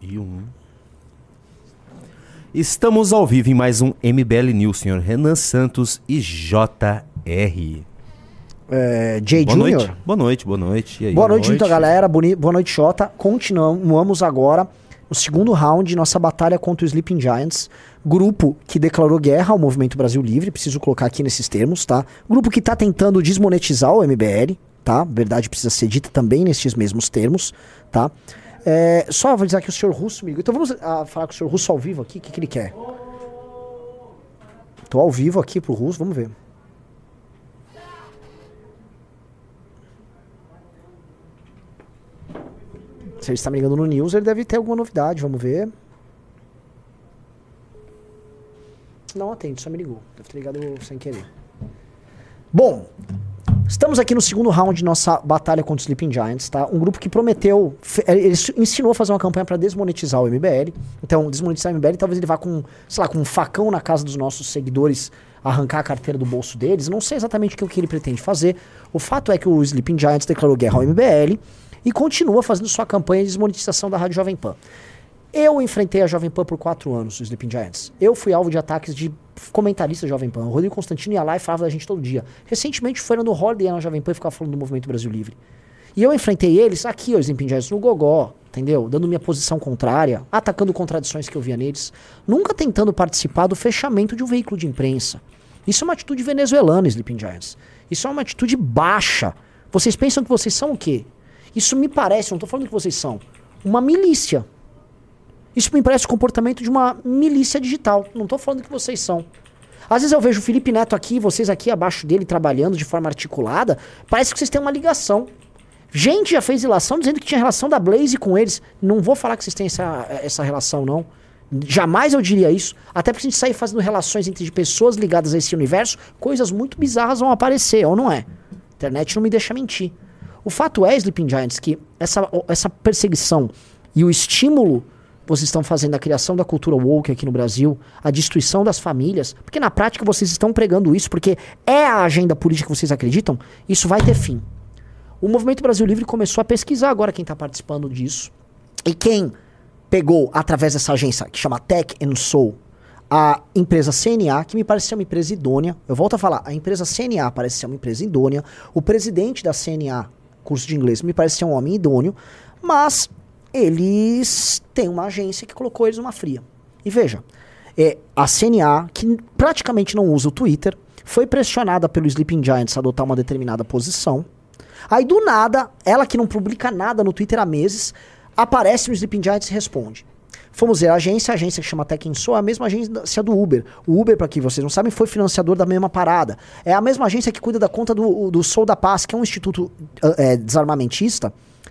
E um. Estamos ao vivo em mais um MBL News, senhor Renan Santos e JR. É, Jay Boa Jr. noite. Boa noite, boa noite. E aí, Boa noite, então, galera. Boni- Boa noite, Xota. Continuamos agora o segundo round de nossa batalha contra o Sleeping Giants. Grupo que declarou guerra ao Movimento Brasil Livre, preciso colocar aqui nesses termos, tá? Grupo que tá tentando desmonetizar o MBL, tá? Verdade precisa ser dita também nesses mesmos termos, tá? É, só vou dizer que o senhor Russo me ligou. Então vamos ah, falar com o senhor Russo ao vivo aqui. O que, que ele quer? Tô ao vivo aqui pro Russo, vamos ver. Se ele está me ligando no News, ele deve ter alguma novidade, vamos ver. Não atende, só me ligou. Deve ter ligado sem querer. Bom, estamos aqui no segundo round de nossa batalha contra os Sleeping Giants, tá? Um grupo que prometeu, fe- ele ensinou a fazer uma campanha para desmonetizar o MBL. Então, desmonetizar o MBL, talvez ele vá com, sei lá, com um facão na casa dos nossos seguidores, arrancar a carteira do bolso deles. Não sei exatamente o que, o que ele pretende fazer. O fato é que o Sleeping Giants declarou guerra ao MBL e continua fazendo sua campanha de desmonetização da Rádio Jovem Pan. Eu enfrentei a Jovem Pan por quatro anos, os Sleeping Giants. Eu fui alvo de ataques de comentaristas Jovem Pan. O Rodrigo Constantino ia lá e falava da gente todo dia. Recentemente foi no Holiday na Jovem Pan e ficava falando do Movimento Brasil Livre. E eu enfrentei eles aqui, os Sleeping Giants, no Gogó, entendeu? Dando minha posição contrária, atacando contradições que eu via neles. Nunca tentando participar do fechamento de um veículo de imprensa. Isso é uma atitude venezuelana, Sleeping Giants. Isso é uma atitude baixa. Vocês pensam que vocês são o quê? Isso me parece, não tô falando que vocês são, uma milícia. Isso me parece o comportamento de uma milícia digital. Não tô falando que vocês são. Às vezes eu vejo o Felipe Neto aqui, vocês aqui abaixo dele trabalhando de forma articulada. Parece que vocês têm uma ligação. Gente já fez ilação dizendo que tinha relação da Blaze com eles. Não vou falar que vocês têm essa, essa relação, não. Jamais eu diria isso. Até porque se a gente sair fazendo relações entre pessoas ligadas a esse universo, coisas muito bizarras vão aparecer, ou não é? A internet não me deixa mentir. O fato é, Sleeping Giants, que essa, essa perseguição e o estímulo vocês estão fazendo a criação da cultura woke aqui no Brasil, a destruição das famílias, porque na prática vocês estão pregando isso, porque é a agenda política que vocês acreditam, isso vai ter fim. O Movimento Brasil Livre começou a pesquisar agora quem está participando disso. E quem pegou, através dessa agência que chama Tech and Soul, a empresa CNA, que me parece ser uma empresa idônea. Eu volto a falar, a empresa CNA parece ser uma empresa idônea. O presidente da CNA, curso de inglês, me parece ser um homem idôneo. Mas eles têm uma agência que colocou eles numa fria. E veja, é, a CNA, que praticamente não usa o Twitter, foi pressionada pelo Sleeping Giants a adotar uma determinada posição. Aí do nada, ela que não publica nada no Twitter há meses, aparece no Sleeping Giants e responde. Fomos ver a agência, a agência que chama Tech Soul é a mesma agência do Uber. O Uber, para quem vocês não sabem, foi financiador da mesma parada. É a mesma agência que cuida da conta do, do Soul da Paz, que é um instituto é, desarmamentista,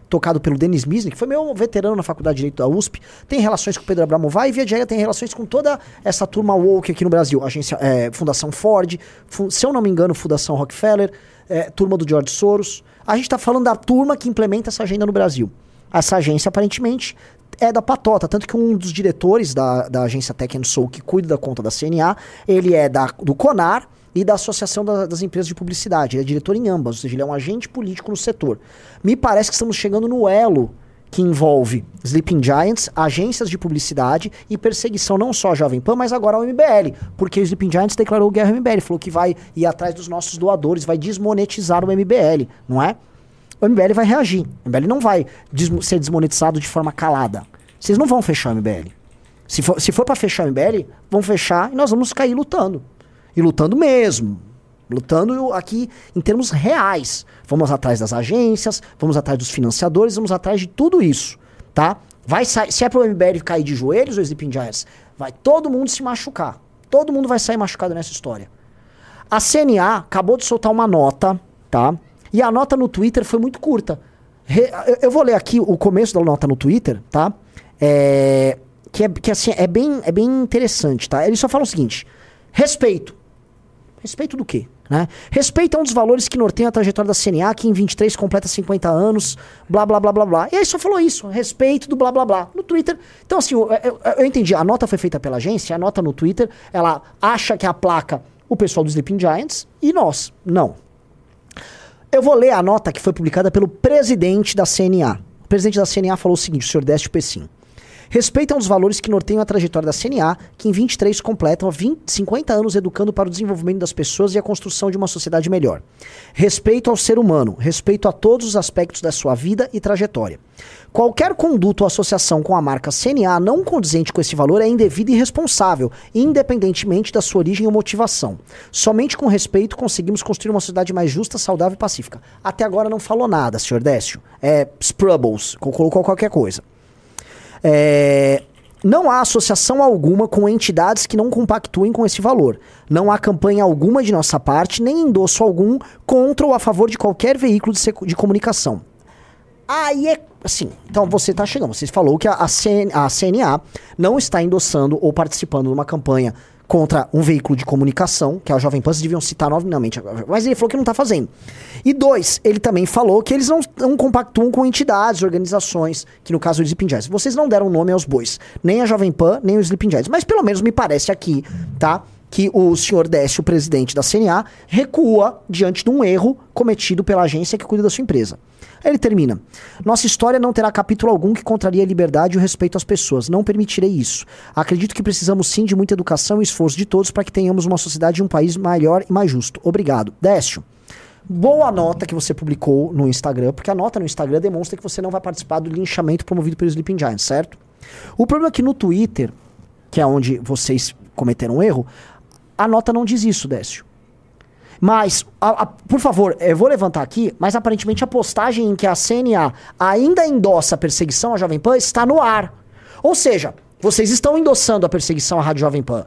tocado pelo Denis Misny, que foi meu veterano na Faculdade de Direito da USP, tem relações com o Pedro Abramovay e via regra tem relações com toda essa turma woke aqui no Brasil. Agência, é, Fundação Ford, fu se eu não me engano, Fundação Rockefeller, é, turma do George Soros. A gente está falando da turma que implementa essa agenda no Brasil. Essa agência, aparentemente, é da patota. Tanto que um dos diretores da, da agência Tech Soul, que cuida da conta da CNA, ele é da, do CONAR e da Associação da, das Empresas de Publicidade. Ele é diretor em ambas, ou seja, ele é um agente político no setor. Me parece que estamos chegando no elo que envolve Sleeping Giants, agências de publicidade e perseguição não só à Jovem Pan, mas agora ao MBL. Porque o Sleeping Giants declarou guerra ao MBL, falou que vai ir atrás dos nossos doadores, vai desmonetizar o MBL, não é? O MBL vai reagir. O MBL não vai des ser desmonetizado de forma calada. Vocês não vão fechar o MBL. Se for, se for para fechar o MBL, vão fechar e nós vamos cair lutando. E lutando mesmo. Lutando aqui em termos reais. Vamos atrás das agências, vamos atrás dos financiadores, vamos atrás de tudo isso, tá? Vai se é pro MBL cair de joelhos, o Sleeping Giants, vai todo mundo se machucar. Todo mundo vai sair machucado nessa história. A CNA acabou de soltar uma nota, tá? E a nota no Twitter foi muito curta. Re, eu, eu, vou ler aqui o começo da nota no Twitter, tá? É, que é, que assim, é bem, é bem interessante, tá? Eles só falam o seguinte: respeito. Respeito do quê? Né? Respeito é um dos valores que norteiam a trajetória da CNA, que em 23 completa 50 anos, blá blá blá blá blá. E aí só falou isso, respeito do blá blá blá. No Twitter. Então, assim, eu, eu, eu entendi, a nota foi feita pela agência, a nota no Twitter, ela acha que a placa o pessoal do Sleeping Giants e nós. Não. Eu vou ler a nota que foi publicada pelo presidente da CNA. O presidente da CNA falou o seguinte, o senhor Décio Pessim. Respeito um dos valores que norteiam a trajetória da CNA, que em 23 completam 20, 50 anos educando para o desenvolvimento das pessoas e a construção de uma sociedade melhor. Respeito ao ser humano, respeito a todos os aspectos da sua vida e trajetória. Qualquer conduta ou associação com a marca CNA não condizente com esse valor é indevida e irresponsável, independentemente da sua origem ou motivação. Somente com respeito conseguimos construir uma sociedade mais justa, saudável e pacífica. Até agora não falou nada, senhor Décio. É Sprubbles, colocou qualquer coisa. É, não há associação alguma com entidades que não compactuem com esse valor. Não há campanha alguma de nossa parte, nem endosso algum contra ou a favor de qualquer veículo de, de comunicação. Aí é assim. Então você está chegando. Você falou que a, a, CN, a CNA não está endossando ou participando de uma campanha contra um veículo de comunicação, que é a Jovem Pan, vocês deviam citar novamente, mas ele falou que não está fazendo. E dois, ele também falou que eles não, não compactuam com entidades, organizações, que no caso do Sleeping Giants. Vocês não deram nome aos bois, nem a Jovem Pan, nem o Sleeping Giants, mas pelo menos me parece aqui, tá? Que o senhor Décio, o presidente da CNA, recua diante de um erro cometido pela agência que cuida da sua empresa. Ele termina. Nossa história não terá capítulo algum que contraria a liberdade e o respeito às pessoas. Não permitirei isso. Acredito que precisamos sim de muita educação e esforço de todos para que tenhamos uma sociedade e um país melhor e mais justo. Obrigado. Décio. Boa nota que você publicou no Instagram, porque a nota no Instagram demonstra que você não vai participar do linchamento promovido pelo Sleeping Giants, certo? O problema é que no Twitter, que é onde vocês cometeram um erro, a nota não diz isso, Décio. Mas, a, a, por favor, eu vou levantar aqui, mas aparentemente a postagem em que a CNA ainda endossa a perseguição à Jovem Pan está no ar. Ou seja, vocês estão endossando a perseguição à Rádio Jovem Pan.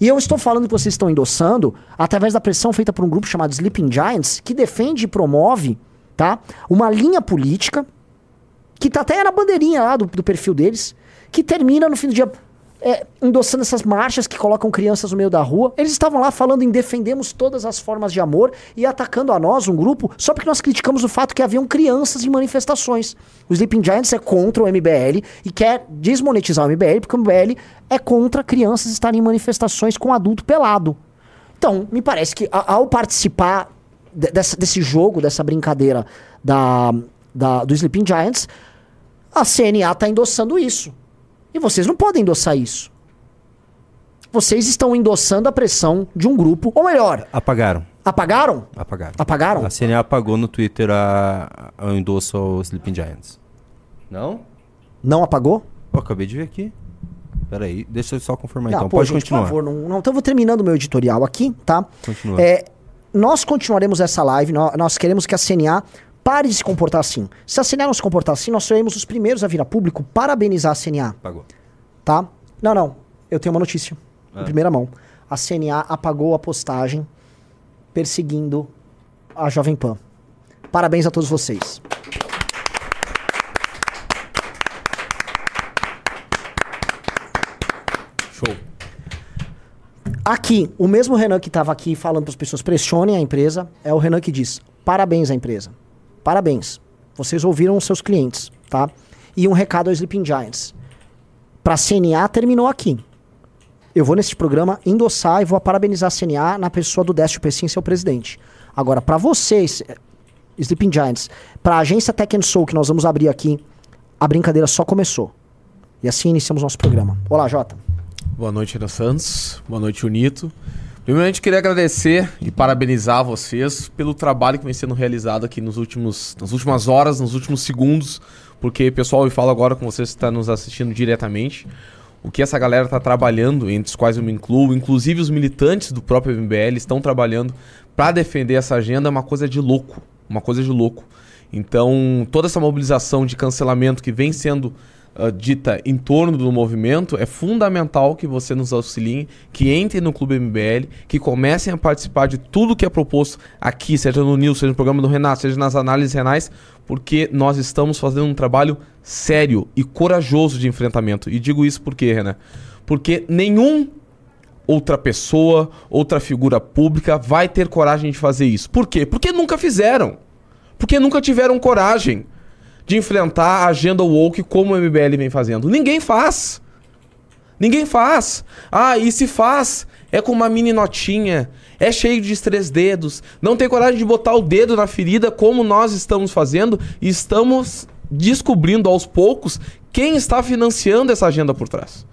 E eu estou falando que vocês estão endossando através da pressão feita por um grupo chamado Sleeping Giants, que defende e promove tá, uma linha política, que tá até na bandeirinha lá do, do perfil deles, que termina no fim do dia é, endossando essas marchas que colocam crianças no meio da rua. Eles estavam lá falando em defendemos todas as formas de amor e atacando a nós, um grupo, só porque nós criticamos o fato que haviam crianças em manifestações. O Sleeping Giants é contra o MBL e quer desmonetizar o MBL porque o MBL é contra crianças estarem em manifestações com adulto pelado. Então, me parece que ao participar dessa, desse jogo, dessa brincadeira da, da, do Sleeping Giants, a CNA está endossando isso. E vocês não podem endossar isso. Vocês estão endossando a pressão de um grupo, ou melhor, Apagaram. apagaram? Apagaram. Apagaram? A CNA apagou no Twitter a, a, o endosso ao Sleeping Giants. Não? Não apagou? Pô, acabei de ver aqui. Peraí, deixa eu só confirmar Não, então. pô, Pode gente, continuar. Por favor, não, não, então eu vou terminando o meu editorial aqui, tá? Continua. É, nós continuaremos essa live, nós, nós queremos que a CNA pare de se comportar assim. Se a CNA não se comportar assim, nós seremos os primeiros a vir a público parabenizar a CNA, Apagou. tá? Não, não, eu tenho uma notícia, Ah. em primeira mão. A CNA apagou a postagem perseguindo a Jovem Pan. Parabéns a todos vocês. Show. Aqui, o mesmo Renan que estava aqui falando para as pessoas pressionem a empresa, é o Renan que diz: parabéns à empresa. Parabéns. Vocês ouviram os seus clientes, tá? E um recado ao Sleeping Giants. Para a CNA terminou aqui. Eu vou nesse programa endossar e vou parabenizar a CNA na pessoa do Décio Pessim, seu presidente. Agora, para vocês, eh, Sleeping Giants, para a agência Tech Soul que nós vamos abrir aqui, a brincadeira só começou. E assim iniciamos nosso programa. Olá, Jota. Boa noite, Ana Santos. Boa noite, Unito. Primeiramente, queria agradecer e parabenizar vocês pelo trabalho que vem sendo realizado aqui nos últimos, nas últimas horas, nos últimos segundos, porque, pessoal, eu falo agora com vocês que estão nos assistindo diretamente, o que essa galera está trabalhando, entre os quais eu me incluo, inclusive os militantes do próprio MBL estão trabalhando para defender essa agenda, é uma coisa de louco, uma coisa de louco. Então, toda essa mobilização de cancelamento que vem sendo uh, dita em torno do movimento, é fundamental que você nos auxilie, que entrem no Clube MBL, que comecem a participar de tudo que é proposto aqui, seja no News, seja no programa do Renato, seja nas análises renais, porque nós estamos fazendo um trabalho sério e corajoso de enfrentamento. E digo isso por quê, Renan? Porque nenhum outra pessoa, outra figura pública vai ter coragem de fazer isso. Por quê? Porque nunca fizeram. Porque nunca tiveram coragem de enfrentar a agenda woke como o MBL vem fazendo. Ninguém faz. Ninguém faz. Ah, e se faz, é com uma mini notinha, é cheio de três dedos, não tem coragem de botar o dedo na ferida como nós estamos fazendo e estamos descobrindo aos poucos quem está financiando essa agenda por trás.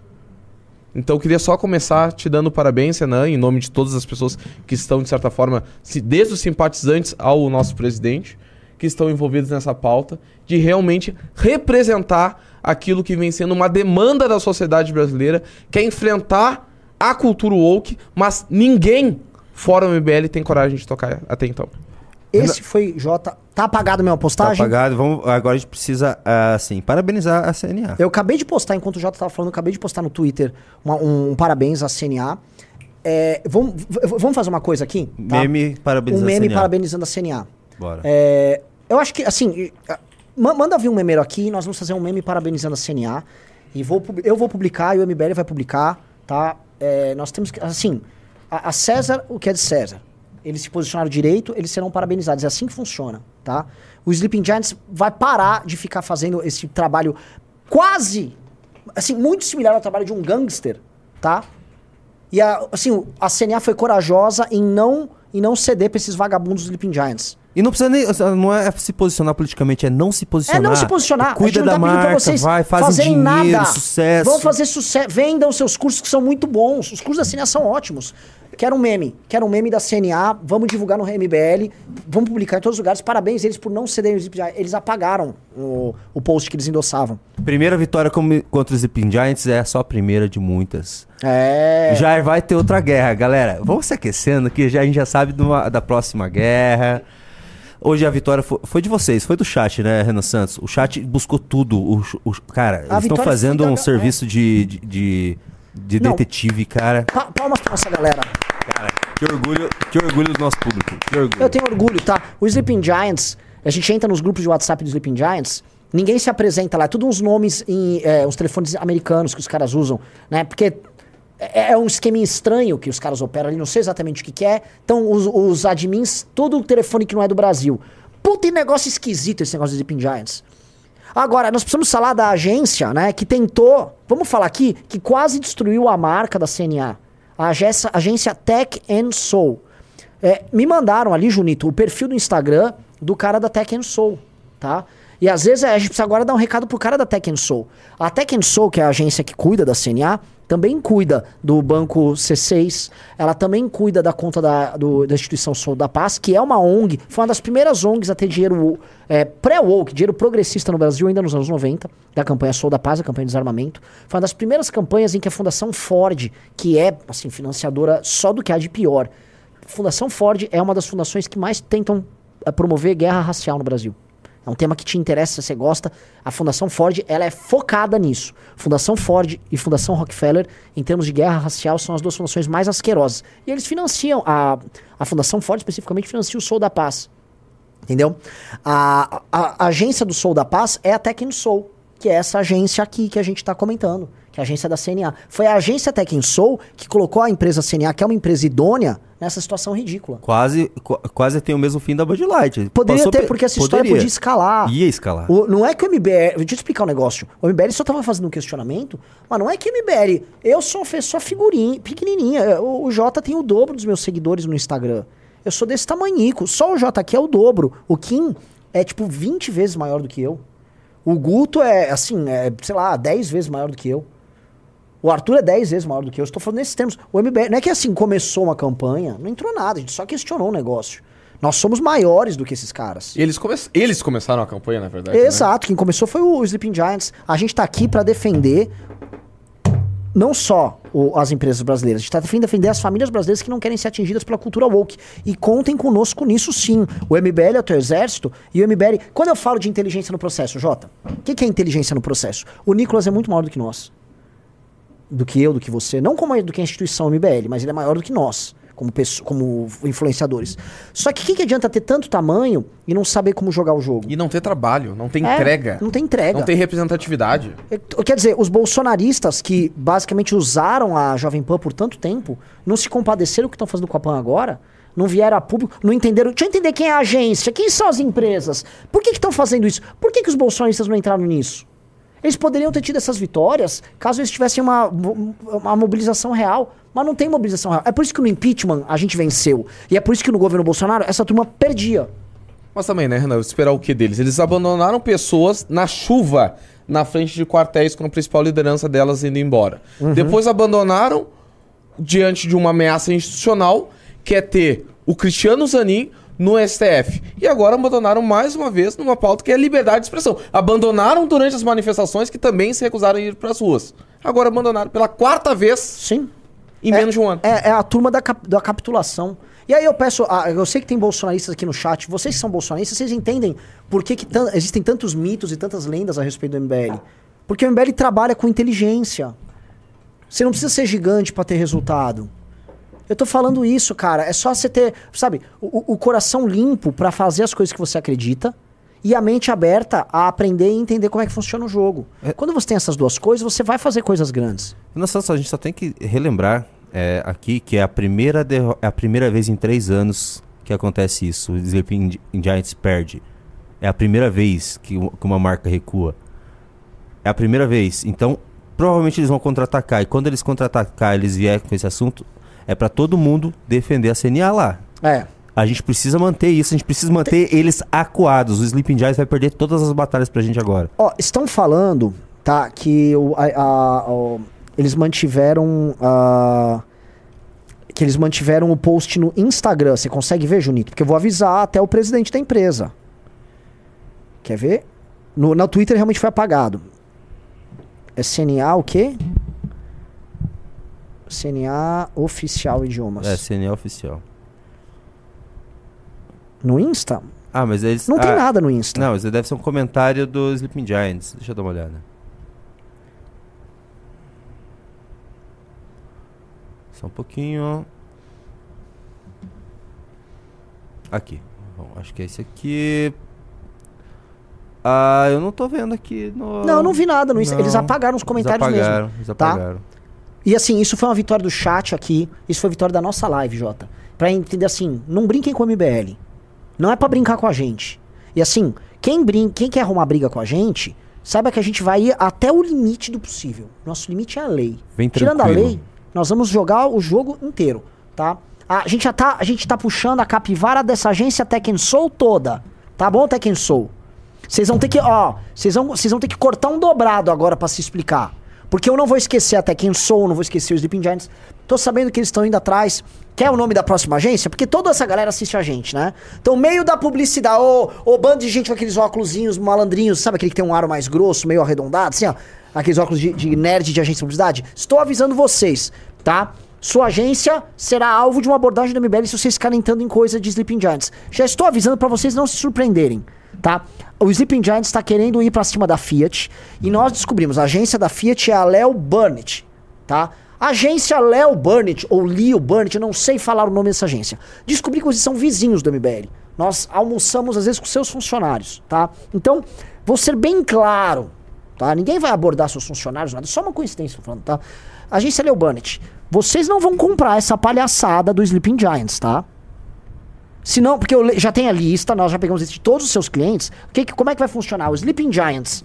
Então eu queria só começar te dando parabéns, Renan, em nome de todas as pessoas que estão, de certa forma, desde os simpatizantes ao nosso presidente, que estão envolvidos nessa pauta, de realmente representar aquilo que vem sendo uma demanda da sociedade brasileira, que é enfrentar a cultura woke, mas ninguém fora o MBL tem coragem de tocar até então. Esse foi Jota. Tá apagado a minha Tá postagem? apagado. Vamos, agora a gente precisa, assim, parabenizar a CNA. Eu acabei de postar, enquanto o Jota tava falando, eu acabei de postar no Twitter uma- um, um parabéns à CNA. É, vamos, vamos fazer uma coisa aqui? tá? Meme parabenizando Um meme a CNA. parabenizando a CNA. Bora. É, eu acho que, assim, ma- manda vir um memeiro aqui, nós vamos fazer um meme parabenizando a CNA. E vou, eu vou publicar e o MBL vai publicar, tá? É, nós temos que, assim, a, a César, o que é de César? Eles se posicionaram direito, eles serão parabenizados. É assim que funciona, tá? O Sleeping Giants vai parar de ficar fazendo esse trabalho quase, assim, muito similar ao trabalho de um gangster, tá? E a, assim, a CNA foi corajosa em não, em não ceder pra esses vagabundos do Sleeping Giants. E não precisa nem. Não é se posicionar politicamente, é não se É posicionar. não se posicionar. Cuida da tá marca, vai, fazem fazerem dinheiro, nada. sucesso. Vão fazer sucesso. Vendam seus cursos que são muito bons. Os cursos da CNA são ótimos. Quero um meme. Quero um meme da CNA. Vamos divulgar no MBL. Vamos publicar em todos os lugares. Parabéns eles por não cederem os Eles apagaram o, o post que eles endossavam. Primeira vitória contra os Sleeping Giants é só a primeira de muitas. É. Já vai ter outra guerra, galera. Vamos se aquecendo que já, a gente já sabe da próxima guerra. Hoje a vitória foi, foi de vocês, foi do chat, né, Renan Santos? O chat buscou tudo. O, o- cara, eles estão fazendo da- um serviço de, de, de, de Não. detetive, cara. Pa- Palmas pra nossa galera. Cara, que orgulho, que orgulho do nosso público. Eu tenho orgulho, tá? O Sleeping Giants, a gente entra nos grupos de WhatsApp do Sleeping Giants, ninguém se apresenta lá, é tudo uns nomes em é, uns telefones americanos que os caras usam, né? Porque é, é um esquema estranho que os caras operam ali, não sei exatamente o que, que é. Então, os, os admins, todo o telefone que não é do Brasil. Puta, e negócio esquisito esse negócio do Sleeping Giants. Agora, nós precisamos falar da agência, né, que tentou, vamos falar aqui, que quase destruiu a marca da CNA. A agência, agência Tech and Soul. É, me mandaram ali, Junito, o perfil do Instagram do cara da Tech and Soul, tá? E às vezes é, a gente precisa agora dar um recado pro cara da Tech and Soul. A Tech and Soul, que é a agência que cuida da CNA, também cuida do banco C6, ela também cuida da conta da, do- da instituição Soul da Paz, que é uma ONG, foi uma das primeiras ONGs a ter dinheiro é, pré-woke, dinheiro progressista no Brasil, ainda nos anos 90, da campanha Soul da Paz, a campanha de desarmamento. Foi uma das primeiras campanhas em que a Fundação Ford, que é, assim, financiadora só do que há de pior, Fundação Ford é uma das fundações que mais tentam eh, promover guerra racial no Brasil. É um tema que te interessa, você gosta. A Fundação Ford, ela é focada nisso. Fundação Ford e Fundação Rockefeller, em termos de guerra racial, são as duas fundações mais asquerosas. E eles financiam, a, a Fundação Ford especificamente financia o Soul da Paz. Entendeu? A, a- a agência do Soul da Paz é a Tech Soul, que é essa agência aqui que a gente está comentando, que é a agência da CNA. Foi a agência Tech Soul que colocou a empresa CNA, que é uma empresa idônea, nessa situação ridícula. Quase, qu- quase tem o mesmo fim da Bud Light. Poderia Passou ter, porque essa história poderia. podia escalar. Ia escalar. O- não é que o MBL. Deixa eu te explicar um negócio. O MBL só tava fazendo um questionamento, mas não é que o MBL. Eu sou pessoa figurinha, pequenininha. O, o Jota tem o dobro dos meus seguidores no Instagram. Eu sou desse tamanhico. Só o Jota aqui é o dobro. O Kim é tipo 20 vezes maior do que eu. O Guto é, assim, é, sei lá, 10 vezes maior do que eu. O Arthur é 10 vezes maior do que eu. Estou falando nesses termos. O MBL, não é que assim começou uma campanha, não entrou nada, a gente só questionou o negócio. Nós somos maiores do que esses caras. E eles, come... eles começaram a campanha, na verdade. né? Exato, quem começou foi o Sleeping Giants. A gente tá aqui para defender não só o- as empresas brasileiras, a gente tá defendendo defender as famílias brasileiras que não querem ser atingidas pela cultura woke. E contem conosco nisso sim. O MBL é o teu exército e o MBL. Quando eu falo de inteligência no processo, Jota, o que, que é inteligência no processo? O Nicolas é muito maior do que nós. Do que eu, do que você. Não como do que a instituição MBL, mas ele é maior do que nós. Como, como influenciadores. Só que o que, que adianta ter tanto tamanho e não saber como jogar o jogo? E não ter trabalho, não ter É, entrega. não tem entrega. Não tem representatividade. Quer dizer, os bolsonaristas que basicamente usaram a Jovem Pan por tanto tempo, não se compadeceram do que estão fazendo com a Pan agora, não vieram a público, não entenderam. Deixa eu entender quem é a agência, quem são as empresas, por que estão fazendo isso? Por que, que os bolsonaristas não entraram nisso? Eles poderiam ter tido essas vitórias caso eles tivessem uma, uma mobilização real, mas não tem mobilização real. É por isso que no impeachment a gente venceu. E é por isso que no governo Bolsonaro essa turma perdia. Mas também, né, Renan? Esperar o que deles? Eles abandonaram pessoas na chuva na frente de quartéis com a principal liderança delas indo embora. Depois abandonaram diante de uma ameaça institucional, que é ter o Cristiano Zanin no STF. E agora abandonaram mais uma vez numa pauta que é liberdade de expressão. Abandonaram durante as manifestações que também se recusaram a ir para as ruas. Agora abandonaram pela quarta vez Sim. em É- menos de um ano. É, é a turma da, cap- da capitulação. E aí eu peço, eu sei que tem bolsonaristas aqui no chat, vocês que são bolsonaristas, vocês entendem por que, que tan- existem tantos mitos e tantas lendas a respeito do MBL? Porque o MBL trabalha com inteligência. Você não precisa ser gigante pra ter resultado. Eu tô falando isso, cara. É só você ter, sabe, o, o coração limpo pra fazer as coisas que você acredita e a mente aberta a aprender e entender como é que funciona o jogo. É- Quando você tem essas duas coisas, você vai fazer coisas grandes. Nossa, a gente só tem que relembrar é, aqui que é a, primeira é a primeira vez em três anos que acontece isso. O Sleeping Gi- Giants perde. É a primeira vez que, que uma marca recua. É a primeira vez. Então, provavelmente eles vão contra-atacar. E quando eles contra-atacar, eles vierem com esse assunto, é pra todo mundo defender a CNA lá. É. A gente precisa manter isso, a gente precisa manter eles acuados. O Sleeping Giants vai perder todas as batalhas pra gente agora. Ó, estão falando, tá, que o, a- a- o- eles mantiveram a- que eles mantiveram o post no Instagram. Você consegue ver, Junito? Porque eu vou avisar até o presidente da empresa. Quer ver? No, na Twitter realmente foi apagado. É CNA o quê? CNA Oficial Idiomas. É, CNA oficial. No Insta? Ah, mas eles. Não tem ah, nada no Insta. Não, isso deve ser um comentário do Sleeping Giants. Deixa eu dar uma olhada. Só um pouquinho. Aqui. Bom, acho que é esse aqui. Ah, eu não tô vendo aqui no. Não, eu não vi nada no Insta. Eles Não, apagaram os comentários eles apagaram, mesmo. Eles tá? E assim, isso foi uma vitória do chat aqui, isso foi vitória da nossa live, Jota. Pra entender assim, não brinquem com o MBL. Não é pra brincar com a gente. E assim, quem, brin quem quer arrumar briga com a gente, saiba que a gente vai ir até o limite do possível. Nosso limite é a lei. Vem Tirando a lei, nós vamos jogar o jogo inteiro, tá? A gente já tá, a gente tá puxando a capivara dessa agência Tekken Soul toda. Tá bom, Tekken Soul? Vocês vão ter que, ó, vocês vão, vocês vão ter que cortar um dobrado agora pra se explicar. Porque eu não vou esquecer até quem sou, não vou esquecer os Sleeping Giants. Tô sabendo que eles estão indo atrás. Quer o nome da próxima agência? Porque toda essa galera assiste a gente, né? Então, meio da publicidade, ô, ô bando de gente com aqueles óculosinhos malandrinhos, sabe aquele que tem um aro mais grosso, meio arredondado, assim, ó. Aqueles óculos de, de nerd de agência de publicidade. Estou avisando vocês, tá? Sua agência será alvo de uma abordagem do MBL se vocês ficarem entrando em coisa de Sleeping Giants. Já estou avisando pra vocês não se surpreenderem, tá? O Sleeping Giants está querendo ir pra cima da Fiat e nós descobrimos, a agência da Fiat é a Leo Burnett, tá? Agência Leo Burnett ou Leo Burnett, eu não sei falar o nome dessa agência. Descobri que eles são vizinhos do MBL. Nós almoçamos às vezes com seus funcionários, tá? Então, vou ser bem claro, tá? Ninguém vai abordar seus funcionários, nada, só uma coincidência, falando, tá? Agência Leo Burnett, vocês não vão comprar essa palhaçada do Sleeping Giants, tá? Se não, porque eu já tem a lista, nós já pegamos a lista de todos os seus clientes. Que, como é que vai funcionar? O Sleeping Giants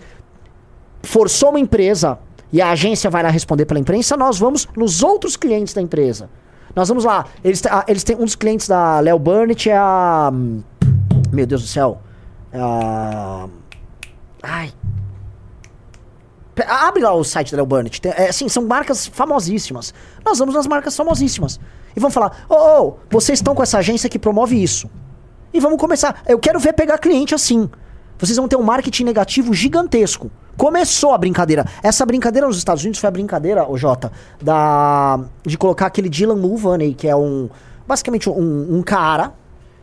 forçou uma empresa e a agência vai lá responder pela imprensa, nós vamos nos outros clientes da empresa. Nós vamos lá. Eles, te- ah, eles têm um dos clientes da Leo Burnett é a. Meu Deus do céu. É a. Ai. Abre lá o site da Leo Burnett. Tem- É, assim, são marcas famosíssimas. Nós vamos nas marcas famosíssimas. E vamos falar: ô, ô, vocês estão com essa agência que promove isso. E vamos começar. Eu quero ver pegar cliente assim. Vocês vão ter um marketing negativo gigantesco. Começou a brincadeira. Essa brincadeira nos Estados Unidos foi a brincadeira, o Jota, da de colocar aquele Dylan Mulvaney, que é um basicamente um, um cara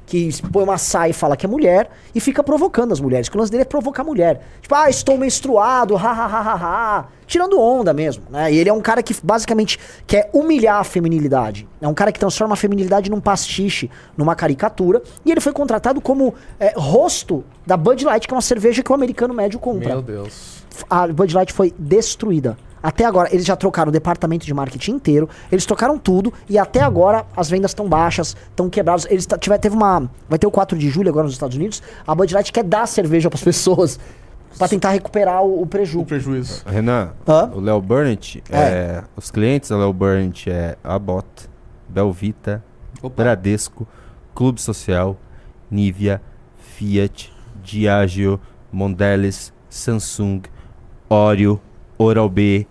que põe uma saia e fala que é mulher e fica provocando as mulheres. Que o lance dele é provocar a mulher. Tipo, ah, estou menstruado, ha, ha, ha, ha, ha. Tirando onda mesmo, né? E ele é um cara que basicamente quer humilhar a feminilidade. É um cara que transforma a feminilidade num pastiche, numa caricatura. E ele foi contratado como é, rosto da Bud Light, que é uma cerveja que o americano médio compra Meu Deus. a Bud Light foi destruída. Até agora, eles já trocaram o departamento de marketing inteiro, eles trocaram tudo e até agora as vendas estão baixas, estão quebradas. Eles tiver, teve uma. Vai ter o 4 de julho agora nos Estados Unidos. A Bud Light quer dar cerveja pras pessoas pra tentar recuperar o, o preju. O prejuízo. Renan, Hã? o Léo Burnett, É. é, os clientes da Léo Burnett é Abot, Belvita, Opa. Bradesco, Clube Social, Nivea, Fiat, Diageo, Mondelez, Samsung, Oreo, Oral-B,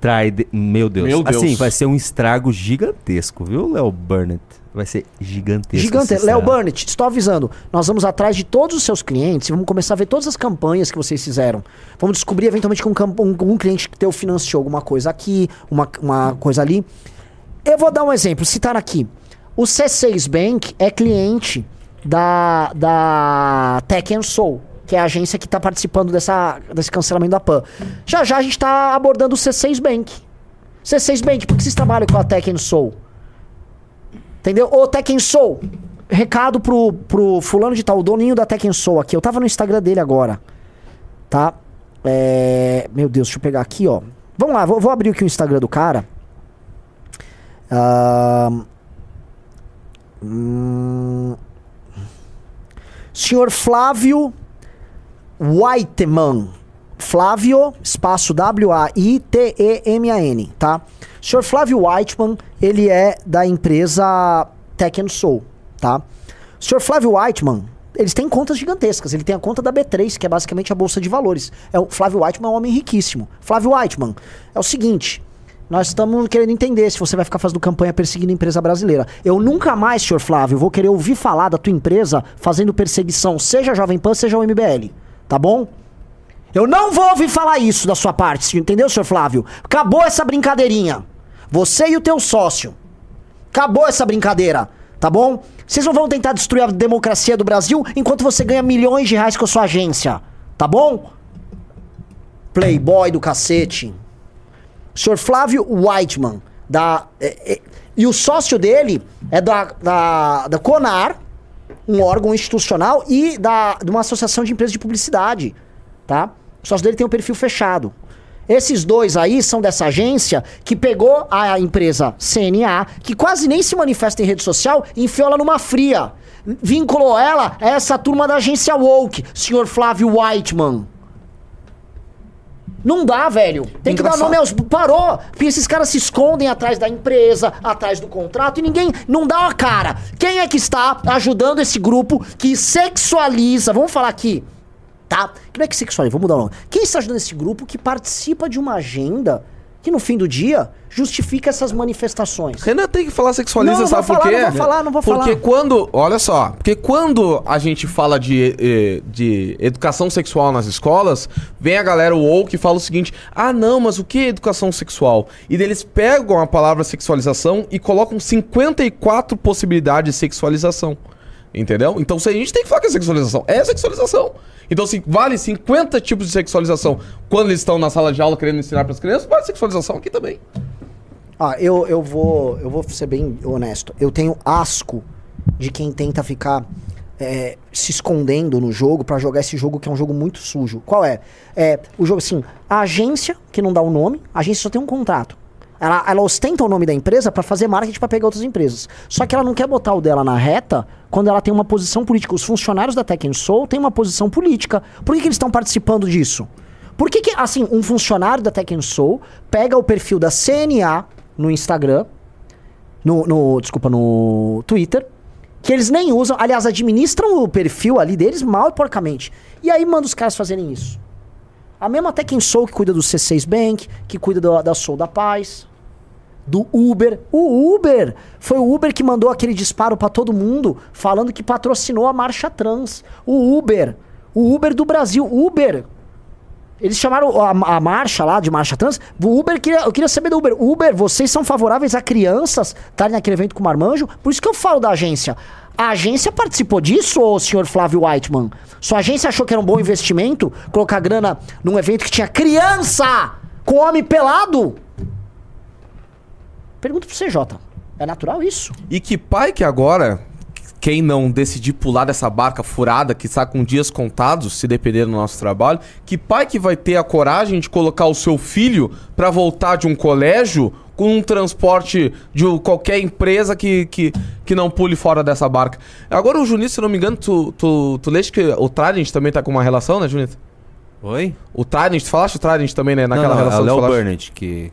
Trident. Meu Deus. Meu Deus. Assim, vai ser um estrago gigantesco, viu, Léo Burnett? Vai ser gigantesco. Gigante. Léo. Burnett, estou avisando. Nós vamos atrás de todos os seus clientes e vamos começar a ver todas as campanhas que vocês fizeram. Vamos descobrir eventualmente que um, um, um cliente que teu financiou alguma coisa aqui, uma, uma coisa ali. Eu vou dar um exemplo, citar aqui. O C6 Bank é cliente da, da Tech and Soul, que é a agência que está participando dessa, desse cancelamento da PAN. Já já a gente está abordando o C6 Bank. C6 Bank, por que vocês trabalham com a Tech and Soul? Entendeu? Ô, Tekken Soul. Recado pro, pro fulano de tal, o doninho da Tekken Soul aqui. Eu tava no Instagram dele agora. Tá? É... Meu Deus, deixa eu pegar aqui, ó. Vamos lá, vou, vou abrir aqui o Instagram do cara. Ahn. Hum... Senhor Flávio Whiteman. Flávio, espaço W-A-I-T-E-M-A-N, tá? O senhor Flávio Whiteman, ele é da empresa Tech and Soul, tá? O senhor Flávio Whiteman, eles têm contas gigantescas. Ele tem a conta da B3, que é basicamente a bolsa de valores. É o Flávio Whiteman é um homem riquíssimo. Flávio Whiteman, é o seguinte, nós estamos querendo entender se você vai ficar fazendo campanha perseguindo empresa brasileira. Eu nunca mais, senhor Flávio, vou querer ouvir falar da tua empresa fazendo perseguição, seja a Jovem Pan, seja o MBL, tá bom? Eu não vou ouvir falar isso da sua parte, entendeu, senhor Flávio? Acabou essa brincadeirinha. Você e o teu sócio. Acabou essa brincadeira, tá bom? Vocês não vão tentar destruir a democracia do Brasil enquanto você ganha milhões de reais com a sua agência, tá bom? Playboy do cacete. Senhor Flávio Whiteman, da. é, é, e o sócio dele é da, da, da CONAR, um órgão institucional, e da, de uma associação de empresas de publicidade, tá? O sócio dele tem um perfil fechado. Esses dois aí são dessa agência que pegou a empresa CNA, que quase nem se manifesta em rede social, e enfiou ela numa fria. Vinculou ela a essa turma da agência Woke, senhor Flávio Whiteman. Não dá, velho. Tem que dar Engraçado. nome aos. Parou! Porque esses caras se escondem atrás da empresa, atrás do contrato e ninguém. Não dá uma cara. Quem é que está ajudando esse grupo que sexualiza? Vamos falar aqui. Tá? Que não é que sexualiza, vamos mudar o nome. Quem está ajudando esse grupo que participa de uma agenda que no fim do dia justifica essas manifestações? Renan tem que falar sexualiza, Não, sabe por quê? não vou falar, não vou porque falar. quando, olha só, porque quando a gente fala de, eh, de educação sexual nas escolas, vem a galera woke e fala o seguinte: ah, não, mas o que é educação sexual? E eles pegam a palavra sexualização e colocam 54 possibilidades de sexualização. Entendeu? Então se a gente tem que falar que é sexualização, é sexualização. Então, se vale 50 tipos de sexualização quando eles estão na sala de aula querendo ensinar para as crianças, vale sexualização aqui também. Ah, eu, eu vou. Eu vou ser bem honesto. Eu tenho asco de quem tenta ficar é, se escondendo no jogo pra jogar esse jogo que é um jogo muito sujo. Qual é? É o jogo assim, a agência, que não dá o nome, a agência só tem um contrato. Ela, ela ostenta o nome da empresa pra fazer marketing pra pegar outras empresas. Só que ela não quer botar o dela na reta quando ela tem uma posição política. Os funcionários da Tech Soul têm uma posição política. Por que, que eles estão participando disso? Por que, que, assim, um funcionário da Tech Soul pega o perfil da CNA no Instagram, no, no- desculpa, no Twitter, que eles nem usam, aliás, administram o perfil ali deles mal e porcamente. E aí manda os caras fazerem isso. A mesma Tech Soul que cuida do C6 Bank, que cuida do- da Soul da Paz, do Uber. O Uber foi o Uber que mandou aquele disparo pra todo mundo falando que patrocinou a marcha trans. O Uber, o Uber do Brasil, Uber. Eles chamaram a, a marcha lá de marcha trans. O Uber queria, eu queria saber do Uber. Uber, vocês são favoráveis a crianças estarem naquele evento com Marmanjo? Por isso que eu falo da agência. A agência participou disso, senhor Flávio Whiteman? Sua agência achou que era um bom investimento colocar grana num evento que tinha criança com homem pelado? Pergunta pro CJ. É natural isso? E que pai que agora, quem não decidir pular dessa barca furada que está com dias contados, se depender do nosso trabalho, que pai que vai ter a coragem de colocar o seu filho para voltar de um colégio com um transporte de qualquer empresa que, que, que não pule fora dessa barca? Agora o Junito, se não me engano, tu, tu, tu leste que o Trident também tá com uma relação, né, Junito? Oi? O Trident, tu falaste o Trident também, né? Não, Naquela não, relação é o Léo. Burnett, que...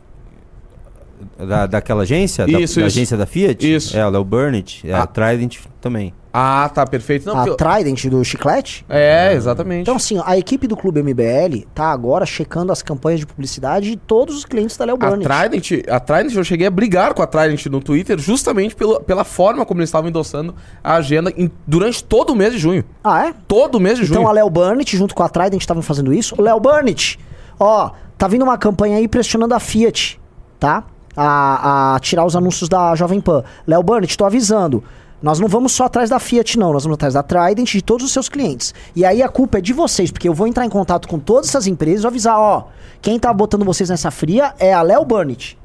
Da, daquela agência? Da- Isso, da, isso. agência da Fiat? Isso. É, o Léo Burnett. É, Ah. o Trident também. Ah, tá, perfeito. Não, a eu- Trident do chiclete. É, exatamente. Então, assim, a equipe do Clube MBL tá agora checando as campanhas de publicidade de todos os clientes da Léo a Burnett. Trident, a Trident, eu cheguei a brigar com a Trident no Twitter justamente pelo, pela forma como eles estavam endossando a agenda em- durante todo o mês de junho. Ah, é? Todo o mês de junho. Então a Léo Burnett, junto com a Trident, estavam fazendo isso. Léo Burnett, ó, tá vindo uma campanha aí pressionando a Fiat, tá? A, a tirar os anúncios da Jovem Pan. Léo Burnett, tô avisando. Nós não vamos só atrás da Fiat, não. Nós vamos atrás da Trident de todos os seus clientes. E aí a culpa é de vocês, porque eu vou entrar em contato com todas essas empresas e vou avisar, ó, quem tá botando vocês nessa fria é a Léo Burnett.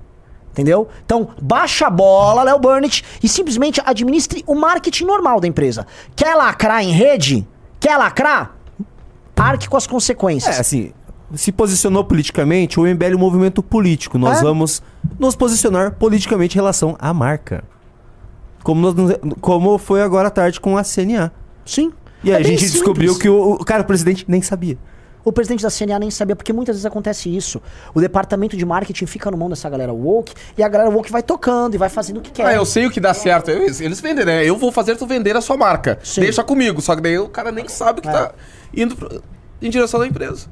Entendeu? Então, baixa a bola, Léo Burnett, e simplesmente administre o marketing normal da empresa. Quer lacrar em rede? Quer lacrar? Arque com as consequências. É, assim, se posicionou politicamente, o MBL é um movimento político. Nós É. vamos nos posicionar politicamente em relação à marca. Como, nós como foi agora à tarde com a CNA. Sim. E aí É a gente descobriu simples. que o, o cara, o presidente, nem sabia. O presidente da CNA nem sabia, porque muitas vezes acontece isso. O departamento de marketing fica no mão dessa galera woke, e a galera woke vai tocando e vai fazendo o que quer. Ah, eu sei o que dá certo. Eles vendem, né? Eu vou fazer tu vender a sua marca. Sim. Deixa comigo. Só que daí o cara nem sabe que É. tá indo pro- em direção da empresa.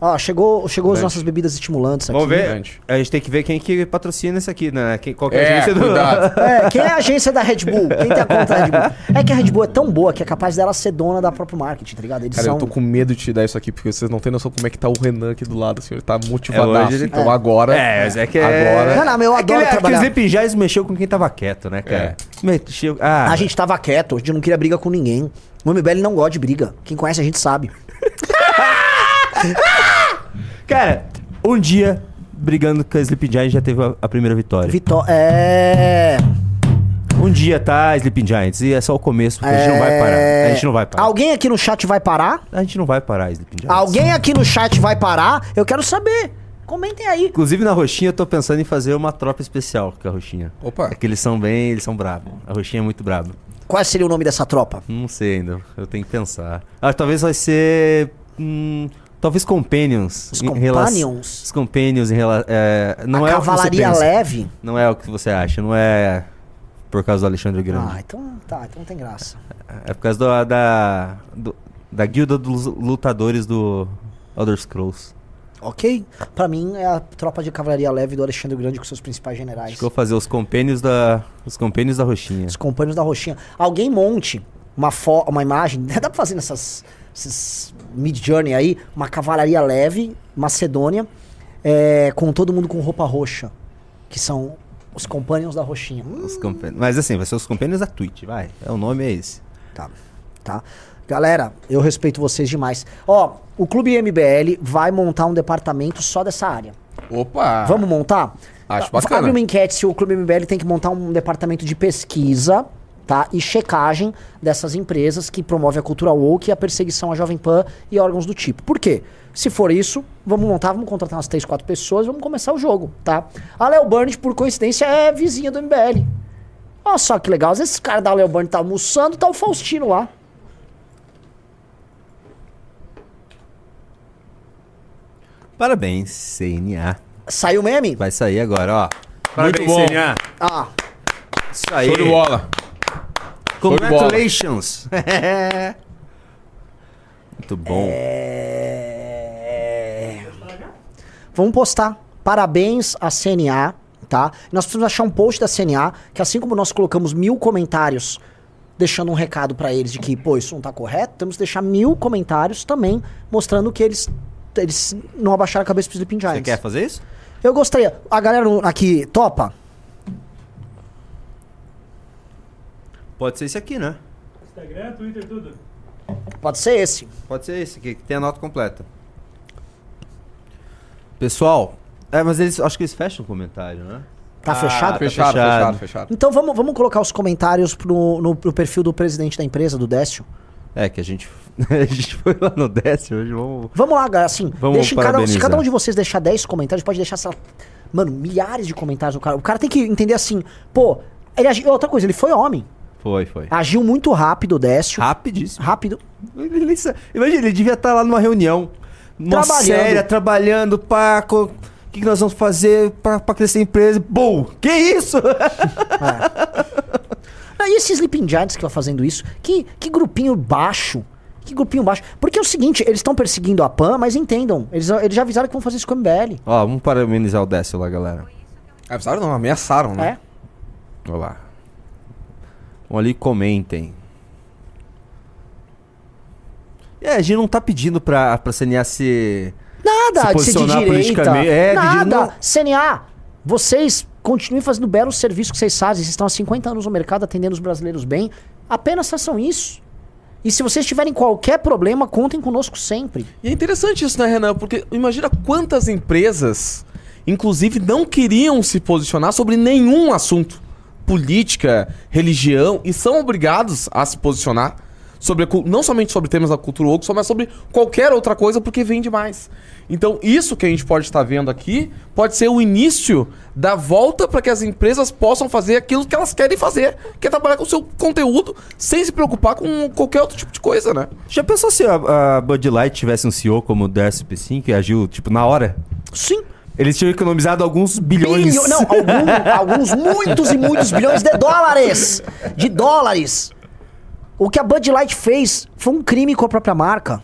Ó, chegou, chegou as nossas bebidas estimulantes aqui. Vamos ver. Verdade. A gente tem que ver quem que patrocina isso aqui, né? Quem, qual que é a É, agência do... É, quem é a agência da Red Bull? Quem tem a conta da Red Bull? É que a Red Bull é tão boa que é capaz dela ser dona da própria marketing, tá ligado? Eles Cara, são... eu tô com medo de te dar isso aqui, porque vocês não têm noção como é que tá o Renan aqui do lado, assim. Ele tá motivadaço. hoje ele- Então agora... É, mas é que Agora- é... Não, não, mas eu é adoro é que trabalhar. o Sleeping Giants mexeu com quem tava quieto, né, cara? Mexeu... Ah, A gente tava quieto, a gente não queria briga com ninguém. O MBL não gosta de briga. Quem conhece a gente sabe. Cara, um dia, brigando com a Sleeping Giants, já teve a, a primeira vitória. Vitó é. Um dia, tá, Sleeping Giants, e é só o começo, porque a gente não vai parar. A gente não vai parar. Alguém aqui no chat vai parar? A gente não vai parar, Sleeping Giants. Alguém aqui no chat vai parar? Eu quero saber. Comentem aí. Inclusive na Roxinha eu tô pensando em fazer uma tropa especial com a Roxinha. Opa. É que eles são bem, eles são bravos. A Roxinha é muito brava. Qual seria o nome dessa tropa? Não sei ainda, eu tenho que pensar. Ah, talvez vai ser. hum, talvez Companions. Os Companions? Os Companions em relação. não a é o que você cavalaria pensa. leve? Não é o que você acha, não é por causa do Alexandre Grande. Ah, então tá, então não tem graça. É por causa do- da. do- da guilda dos lutadores do Elder Scrolls. Ok? Pra mim é a tropa de cavalaria leve do Alexandre Grande com seus principais generais. Acho que eu vou fazer os Companions da. Os Companions da Roxinha. Os companheiros da Roxinha. Alguém monte uma, fo uma imagem, dá pra fazer nessas esses mid-journey aí, uma cavalaria leve, Macedônia, é, com todo mundo com roupa roxa, que são os companheiros da Roxinha. Os Mas assim, vai ser os Companions da Twitch, vai. É, o nome é esse. tá, tá. Galera, eu respeito vocês demais. Ó, o Clube MBL vai montar um departamento só dessa área. Opa! Vamos montar? Acho bacana. Abre uma enquete se o Clube MBL tem que montar um departamento de pesquisa, tá? E checagem dessas empresas que promovem a cultura woke e a perseguição à Jovem Pan e órgãos do tipo. Por quê? Se for isso, vamos montar, vamos contratar umas 3, 4 pessoas, vamos começar o jogo, tá? A Léo Burnett, por coincidência, é vizinha do MBL. Olha só que legal. Às vezes esse cara da Léo Burnett tá almoçando, tá o Faustino lá. Parabéns, CNA. Saiu o meme? Vai sair agora, ó. Parabéns, bom. CNA. Ah, Isso aí. Show de bola. Congratulations. Muito bom. É... Vamos postar. Parabéns à CNA, tá? Nós precisamos achar um post da CNA, que assim como nós colocamos mil comentários deixando um recado pra eles de que, pô, isso não tá correto, temos que deixar mil comentários também mostrando que eles, eles não abaixaram a cabeça pro Sleeping Você Giants. quer fazer isso? Eu gostaria. A galera aqui topa? Pode ser esse aqui, né? Instagram, Twitter, tudo. Pode ser esse. Pode ser esse aqui, que tem a nota completa. Pessoal, é, mas eles acho que eles fecham o comentário, né? Tá Ah, fechado? tá Fechado, fechado. fechado, fechado. Então vamos, vamos colocar os comentários pro, no, pro perfil do presidente da empresa, do Décio. É, que a gente, a gente foi lá no décimo, hoje vamos... Vamos lá, galera, assim, Vamos deixa cada, se cada um de vocês deixar 10 comentários, pode deixar, sei lá, mano, milhares de comentários do cara. O cara tem que entender assim, pô, ele agi- outra coisa, ele foi homem. Foi, foi. Agiu muito rápido o Décio. Rapidíssimo. Rápido. Ele Imagina, ele devia estar lá numa reunião. Numa Trabalhando. séria, trabalhando, pá, co- o que, que nós vamos fazer pra, pra crescer a empresa? Bom, que isso? Ah, e esses Sleeping Giants que vai fazendo isso? Que, que grupinho baixo. Que grupinho baixo. Porque é o seguinte, eles estão perseguindo a PAN, mas entendam, eles, eles já avisaram que vão fazer isso com o MBL. Ó, vamos parabenizar o Décio lá, galera. Avisaram não, ameaçaram, né? É? Olha lá. Vão ali, comentem. É, a gente não tá pedindo pra, pra CNA se... Nada Se de ser de posicionar direita. é, Nada. não- CNA, vocês continuem fazendo o belo serviço que vocês fazem. Vocês estão há 50 anos no mercado atendendo os brasileiros bem. Apenas façam isso. E se vocês tiverem qualquer problema, contem conosco sempre. E é interessante isso, né, Renan? Porque imagina quantas empresas, inclusive, não queriam se posicionar sobre nenhum assunto. Política, religião, e são obrigados a se posicionar sobre não somente sobre temas da cultura woke, mas sobre qualquer outra coisa, porque vende mais. Então, isso que a gente pode estar vendo aqui pode ser o início da volta para que as empresas possam fazer aquilo que elas querem fazer, que é trabalhar com o seu conteúdo sem se preocupar com qualquer outro tipo de coisa, né? Já pensou se a, a Bud Light tivesse um CEO como o Darcy Pessin, que agiu, tipo, na hora? Sim. Eles tinham economizado alguns bilhões. Bilho- não, algum- alguns muitos e muitos bilhões de dólares. De dólares. O que a Bud Light fez foi um crime com a própria marca.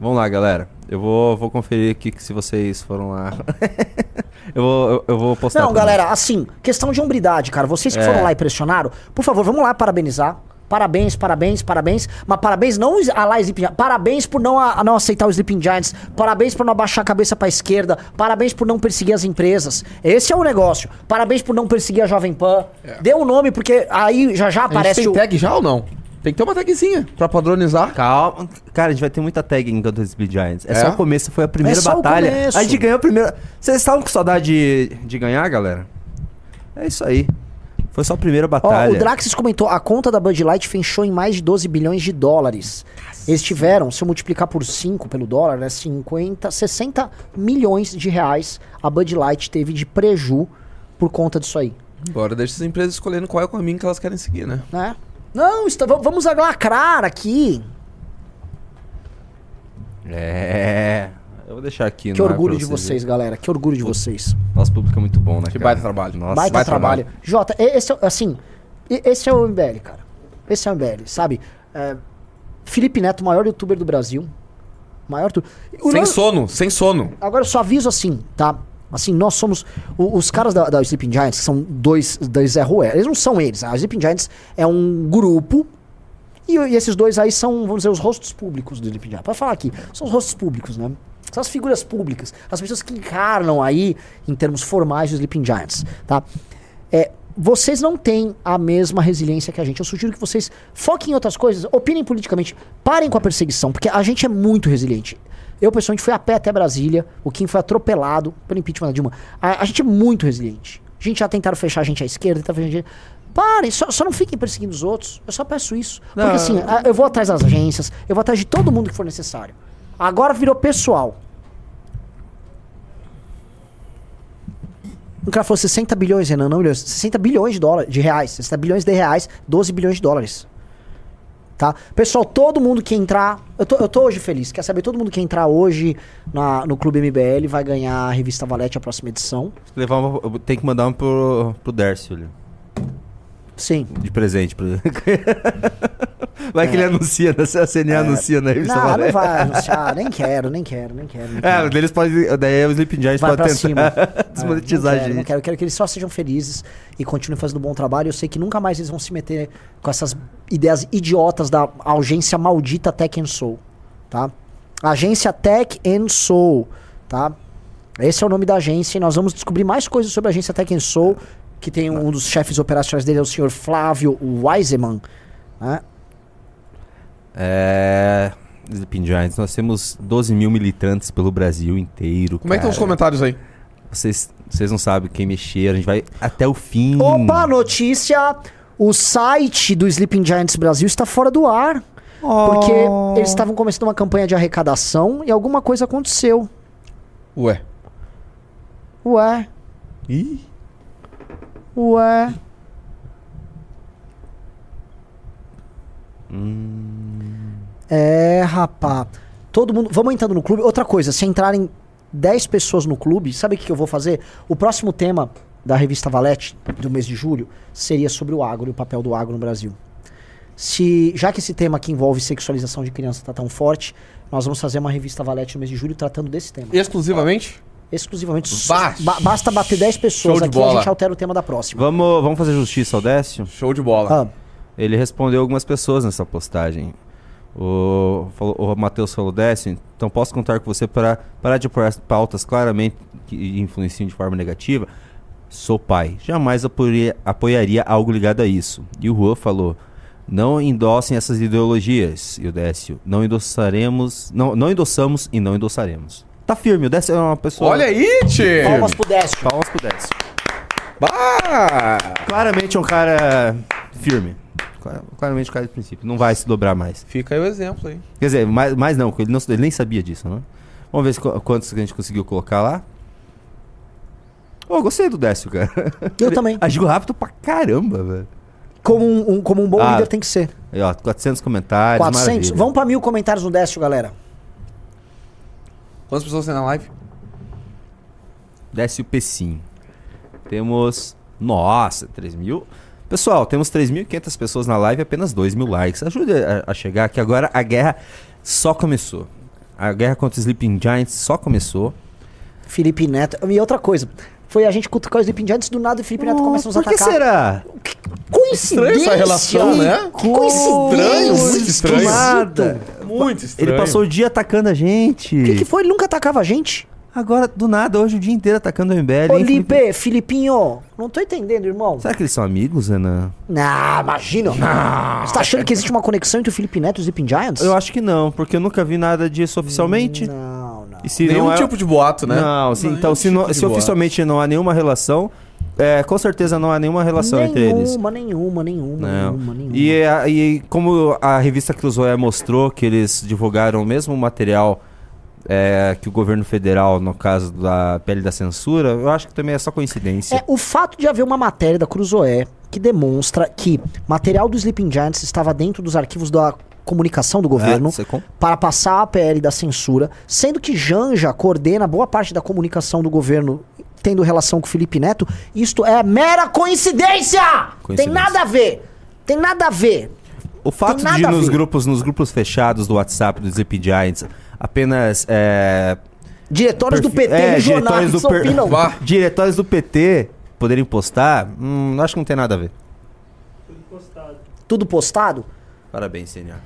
Vamos lá, galera. Eu vou, vou conferir aqui que se vocês foram lá. eu, vou, eu, eu vou postar. Não, galera, assim, questão de hombridade, cara. Vocês que É. foram lá e pressionaram, por favor, vamos lá parabenizar. Parabéns, parabéns, parabéns. Mas parabéns não a lá Sleeping Giants. Parabéns por não, a, não aceitar o Sleeping Giants. Parabéns por não abaixar a cabeça pra esquerda. Parabéns por não perseguir as empresas. Esse é o negócio. Parabéns por não perseguir a Jovem Pan. Dê o nome, porque aí já já É. A gente aparece tem o. tag já ou não? Tem que ter uma tagzinha pra padronizar. Calma. Cara, a gente vai ter muita tag em Guns Speed Giants. É, É? só o começo, foi a primeira É batalha. A gente ganhou a primeira. Vocês estavam com saudade de, de ganhar, galera? É isso aí. Foi só a primeira Ó, batalha. o Draxis comentou, a conta da Bud Light fechou em mais de 12 bilhões de dólares. Eles tiveram, se eu multiplicar por 5 pelo dólar, é 50, 60 milhões de reais a Bud Light teve de preju por conta disso aí, Agora deixa as empresas escolhendo qual é o caminho que elas querem seguir, né? né? Não, está- vamos lacrar aqui. É. Eu vou deixar aqui Que orgulho pra de vocês vocês, galera. Que orgulho de vocês. Nosso público é muito bom, né? Que cara? baita trabalho. Nossa, Baita baita trabalho. Jota, e- esse é, o- assim, esse é o MBL, cara. Esse é o MBL, sabe? É, Felipe Neto, maior youtuber do Brasil. Maior tu... Sem sono, sem sono. Agora eu só aviso assim, tá? Assim, nós somos. o- os caras da, da Sleeping Giants, que são dois, dois Zé Ruela, eles não são eles. A Sleeping Giants é um grupo. E, e esses dois aí são, vamos dizer, os rostos públicos do Sleeping Giants. Pode falar aqui, são os rostos públicos, né? São as figuras públicas. As pessoas que encarnam aí, em termos formais, os Sleeping Giants, tá? É, vocês não têm a mesma resiliência que a gente. Eu sugiro que vocês foquem em outras coisas, opinem politicamente, parem com a perseguição, porque a gente é muito resiliente. Eu, pessoalmente, fui a pé até Brasília, o Kim foi atropelado pelo impeachment da Dilma. A, a gente é muito resiliente. A gente já tentaram fechar a gente à esquerda, tentaram fechar a gente... Parem, só, só não fiquem perseguindo os outros. Eu só peço isso. Porque Não. assim, a- eu vou atrás das agências, eu vou atrás de todo mundo que for necessário. Agora virou pessoal. O cara falou 60 bilhões, Renan, não bilhões. 60 bilhões de dólares, de reais. 60 bilhões de reais, 12 bilhões de dólares. Tá? Pessoal, todo mundo que entrar. Eu tô, eu tô hoje feliz. Quer saber? Todo mundo que entrar hoje na, no Clube MBL vai ganhar a revista Valete, a próxima edição. Levar tenho que mandar um pro, pro Darcy, olha, Sim. de presente. Pro... vai que ele anuncia, né? a CNA anuncia na revista É. Não, não Valete. vai anunciar. Nem quero, nem quero, nem quero. Nem É, quero. eles podem. Daí o Sleeping Giants Vai pode pra tentar cima. desmonetizar É, a não quero, gente. Não quero, eu quero que eles só sejam felizes e continuem fazendo um bom trabalho. Eu sei que nunca mais eles vão se meter com essas ideias idiotas da agência maldita Tech and Soul, tá? Agência Tech and Soul, tá? Esse é o nome da agência e nós vamos descobrir mais coisas sobre a agência Tech and Soul, que tem um dos chefes operacionais dele, é o senhor Flávio Weiseman, né? É. Sleeping Giants, nós temos 12 mil militantes pelo Brasil inteiro. Como é que estão os cara. comentários aí? Vocês, vocês não sabem quem mexer, a gente vai até o fim. Opa, notícia! O site do Sleeping Giants Brasil está fora do ar. Porque eles estavam começando uma campanha de arrecadação e alguma coisa aconteceu. Ué. Ué, Ih. Ué. É, rapá. Todo mundo. Vamos entrando no clube. Outra coisa, se entrarem 10 pessoas no clube, sabe o que, que eu vou fazer? O próximo tema da revista Valete, do mês de julho, seria sobre o agro e o papel do agro no Brasil. Se, já que esse tema que envolve sexualização de criança está tão forte, nós vamos fazer uma revista Valete no mês de julho tratando desse tema. Exclusivamente? Exclusivamente. Ba- basta bater 10 pessoas Show de aqui e a bola. gente altera o tema da próxima. Vamos, vamos fazer justiça ao Décio? Show de bola. Ah, Ele respondeu algumas pessoas nessa postagem. O, o Matheus falou, Décio, então posso contar com você para parar de apoiar pautas claramente que influenciam de forma negativa? Sou pai. Jamais apoiaria, apoiaria algo ligado a isso. E o Juan falou, não endossem essas ideologias. E o Décio, não endossaremos, não, não endossamos e não endossaremos. Tá firme, o Décio é uma pessoa... Olha aí, tchê! palmas pro Décio. Palmas pro Décio. Bah! Claramente é um cara firme. Clara- Claramente um cara de princípio. Não vai se dobrar mais. Fica aí o exemplo aí. Quer dizer, mais, mais não, ele, não, ele nem sabia disso, né? Vamos ver se, quantos que a gente conseguiu colocar lá. Oh, gostei do Décio, cara. Eu Ele também. Agiu rápido pra caramba, velho. Como um, um- como um bom Ah. líder tem que ser. Aí, ó, 400 comentários, 400. maravilha. Vamos pra mil comentários no Décio, galera. Quantas pessoas tem na live? Décio Pessim. Temos... Nossa, 3 mil... Pessoal, temos 3.500 pessoas na live e apenas 2 mil likes. Ajude a, a chegar, que agora a guerra só começou. A guerra contra os Sleeping Giants só começou. Felipe Neto. E outra coisa. Foi a gente cutucar o Sleeping Giants do nada e Felipe Neto começa a nos Por que atacar. será? Coincidência. Estranha essa relação, né? Que coincidência. Estranho, muito estranho. Nada. Muito estranho. Ele passou o dia atacando a gente. O que, que foi? Ele nunca atacava a gente? Agora, do nada, hoje o dia inteiro atacando o MBL. Ô, hein, Felipe? Lipe, Filipinho. Não tô entendendo, irmão. Será que eles são amigos, Renan? Não, imagina. Você tá achando que existe uma conexão entre o Felipe Neto e os Sleeping Giants? Eu acho que não, porque eu nunca vi nada disso oficialmente. Não, não. E se Nenhum não é... tipo de boato, né? Não, sim, Nenhum então se, tipo não- se oficialmente não há nenhuma relação, é, com certeza não há nenhuma relação entre eles. Nenhuma, nenhuma, nenhuma, Não. nenhuma, nenhuma. E, a- e como a revista Cruzoé mostrou que eles divulgaram o mesmo material é, que o governo federal, no caso da pele da censura, eu acho que também é só coincidência. É, o fato de haver uma matéria da Cruzoé que demonstra que material do Sleeping Giants estava dentro dos arquivos da comunicação do governo É, você com- para passar a PL da censura, sendo que Janja coordena boa parte da comunicação do governo tendo relação com o Felipe Neto, isto é mera coincidência! Tem Coincidência. nada a ver! Tem nada a ver! O fato de a nos grupos, nos grupos fechados do WhatsApp do Sleepy Giants apenas é, Diretórios do PT é, e jornais diretórios do per- opinam. Diretórios do PT poderem postar, hum, acho que não tem nada a ver. Tudo postado. Tudo postado? Parabéns, CNA.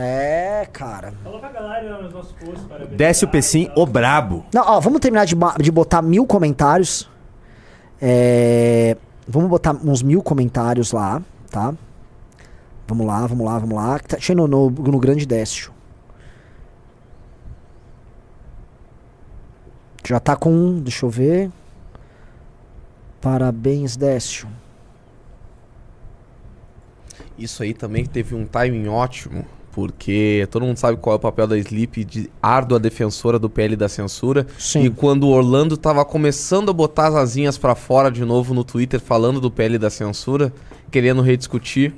É, cara. Fala pra galera lá nos nossos posts. parabéns. Desce o Pessim, o brabo. Não, ó, vamos terminar de, de botar mil comentários. É, vamos botar uns mil comentários lá, tá? Vamos lá, vamos lá, vamos lá. Tá cheio no, no, no grande Décio. Já tá com. Deixa eu ver. Parabéns, Décio. Isso aí também teve um timing ótimo, porque todo mundo sabe qual é o papel da Sleep de árdua defensora do PL da censura. Sim. E quando o Orlando tava começando a botar as asinhas pra fora de novo no Twitter falando do PL da censura, querendo rediscutir,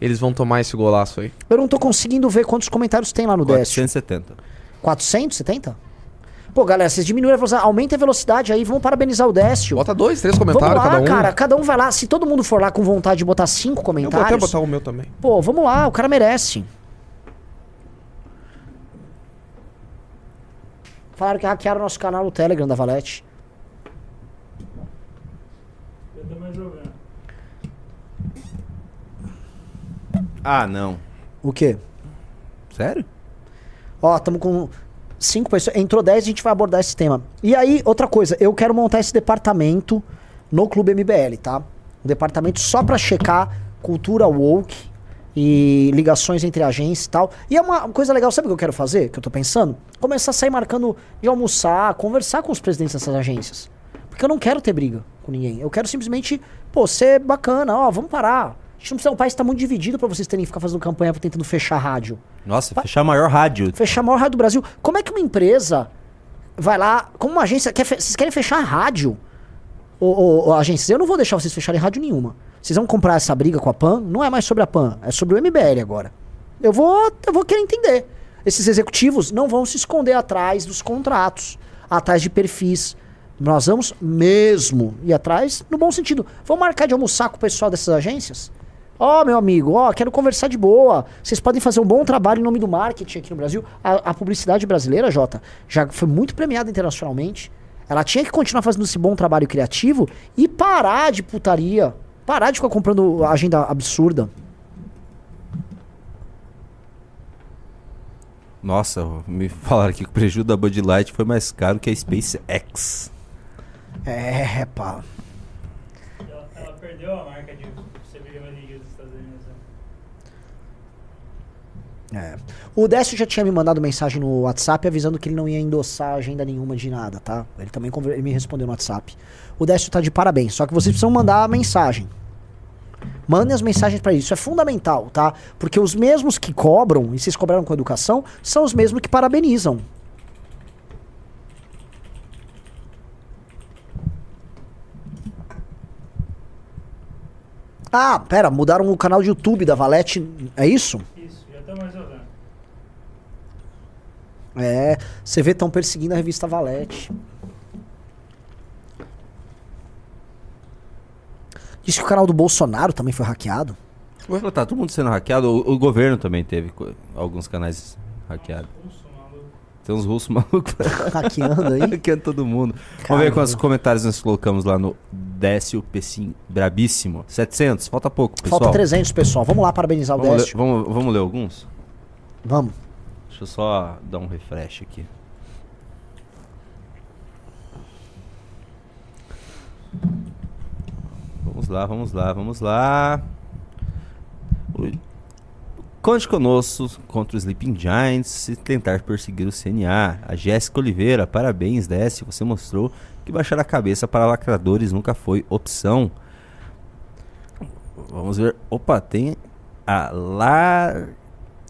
eles vão tomar esse golaço aí. Eu não tô conseguindo ver quantos comentários tem lá no Décio. 470. 470? Pô, galera, vocês diminuem a velocidade. Aumenta a velocidade aí, vamos parabenizar o Décio. Bota dois, três Vamos comentários lá, cada um. cara. Cada um vai lá. Se todo mundo for lá com vontade de botar cinco Eu vou até comentários. botar o meu também. Pô, vamos lá, o cara merece. Falaram que hackearam nosso canal no Telegram da Valete. Eu tô mais jogando. Ah, não. O quê? Sério? Ó, tamo com cinco pessoas. Entrou 10 a gente vai abordar esse tema. E aí, outra coisa, eu quero montar esse departamento no Clube MBL, tá? Um departamento só pra checar cultura woke e ligações entre agências e tal. E é uma coisa legal, sabe o que eu quero fazer? Que eu tô pensando? Começar a sair marcando de almoçar, conversar com os presidentes dessas agências. Porque eu não quero ter briga com ninguém. Eu quero simplesmente, pô, ser bacana, ó, vamos parar. A gente não precisa, o país tá muito dividido pra vocês terem que ficar fazendo campanha tentando fechar a rádio Nossa, fechar a maior rádio. fechar a maior rádio do Brasil. Como é que uma empresa vai lá, como uma agência, quer vocês querem fechar a rádio? Ô, ô, ô, agências, eu não vou deixar vocês fecharem rádio nenhuma. Vocês vão comprar essa briga com a PAN, não é mais sobre a PAN, é sobre o MBL agora. Eu vou, eu vou querer entender. Esses executivos não vão se esconder atrás dos contratos, atrás de perfis Nós vamos mesmo ir atrás, no bom sentido. Vamos marcar de almoçar com o pessoal dessas agências? Ó, meu amigo, ó, quero conversar de boa. Vocês podem fazer um bom trabalho em nome do marketing aqui no Brasil. A, a publicidade brasileira, Jota, já foi muito premiada internacionalmente. Ela tinha que continuar fazendo esse bom trabalho criativo e parar de putaria. Parar de ficar comprando agenda absurda. Nossa, me falaram aqui que o prejuízo da Bud Light foi mais caro que a SpaceX. É, pá. Ela, ela perdeu a marca de cerveja mais vendida dos Estados Unidos. né? É. O Décio já tinha me mandado mensagem no WhatsApp avisando que ele não ia endossar agenda nenhuma de nada, tá? Ele também conver- ele me respondeu no WhatsApp. O Décio tá de parabéns, só que vocês precisam mandar a mensagem. Mandem as mensagens pra isso, é fundamental, tá? Porque os mesmos que cobram, e vocês cobraram com educação, são os mesmos que parabenizam. Ah, pera, mudaram o canal de YouTube da Valete, é isso? Isso, já estamos resolvendo. É, você vê tão perseguindo a revista Valete. Diz que o canal do Bolsonaro também foi hackeado. Ué, tá todo mundo sendo hackeado. O, o governo também teve alguns canais hackeados. Tem uns russos malucos Hackeando aí. hackeando todo mundo. Vamos ver Caramba. quantos comentários nós colocamos lá no Décio Pecim Brabíssimo. 700, falta pouco, pessoal. Falta 300, pessoal. Vamos lá parabenizar o Vamos ler, Décio. vamos, vamos ler alguns? Vamos. Deixa eu só dar um refresh aqui. Vamos lá, vamos lá, vamos lá. O- Conte conosco contra os Sleeping Giants e tentar perseguir o CNA. A Jéssica Oliveira, parabéns, Desce. Você mostrou que baixar a cabeça para lacradores nunca foi opção. Vamos ver. Opa, tem a Lar.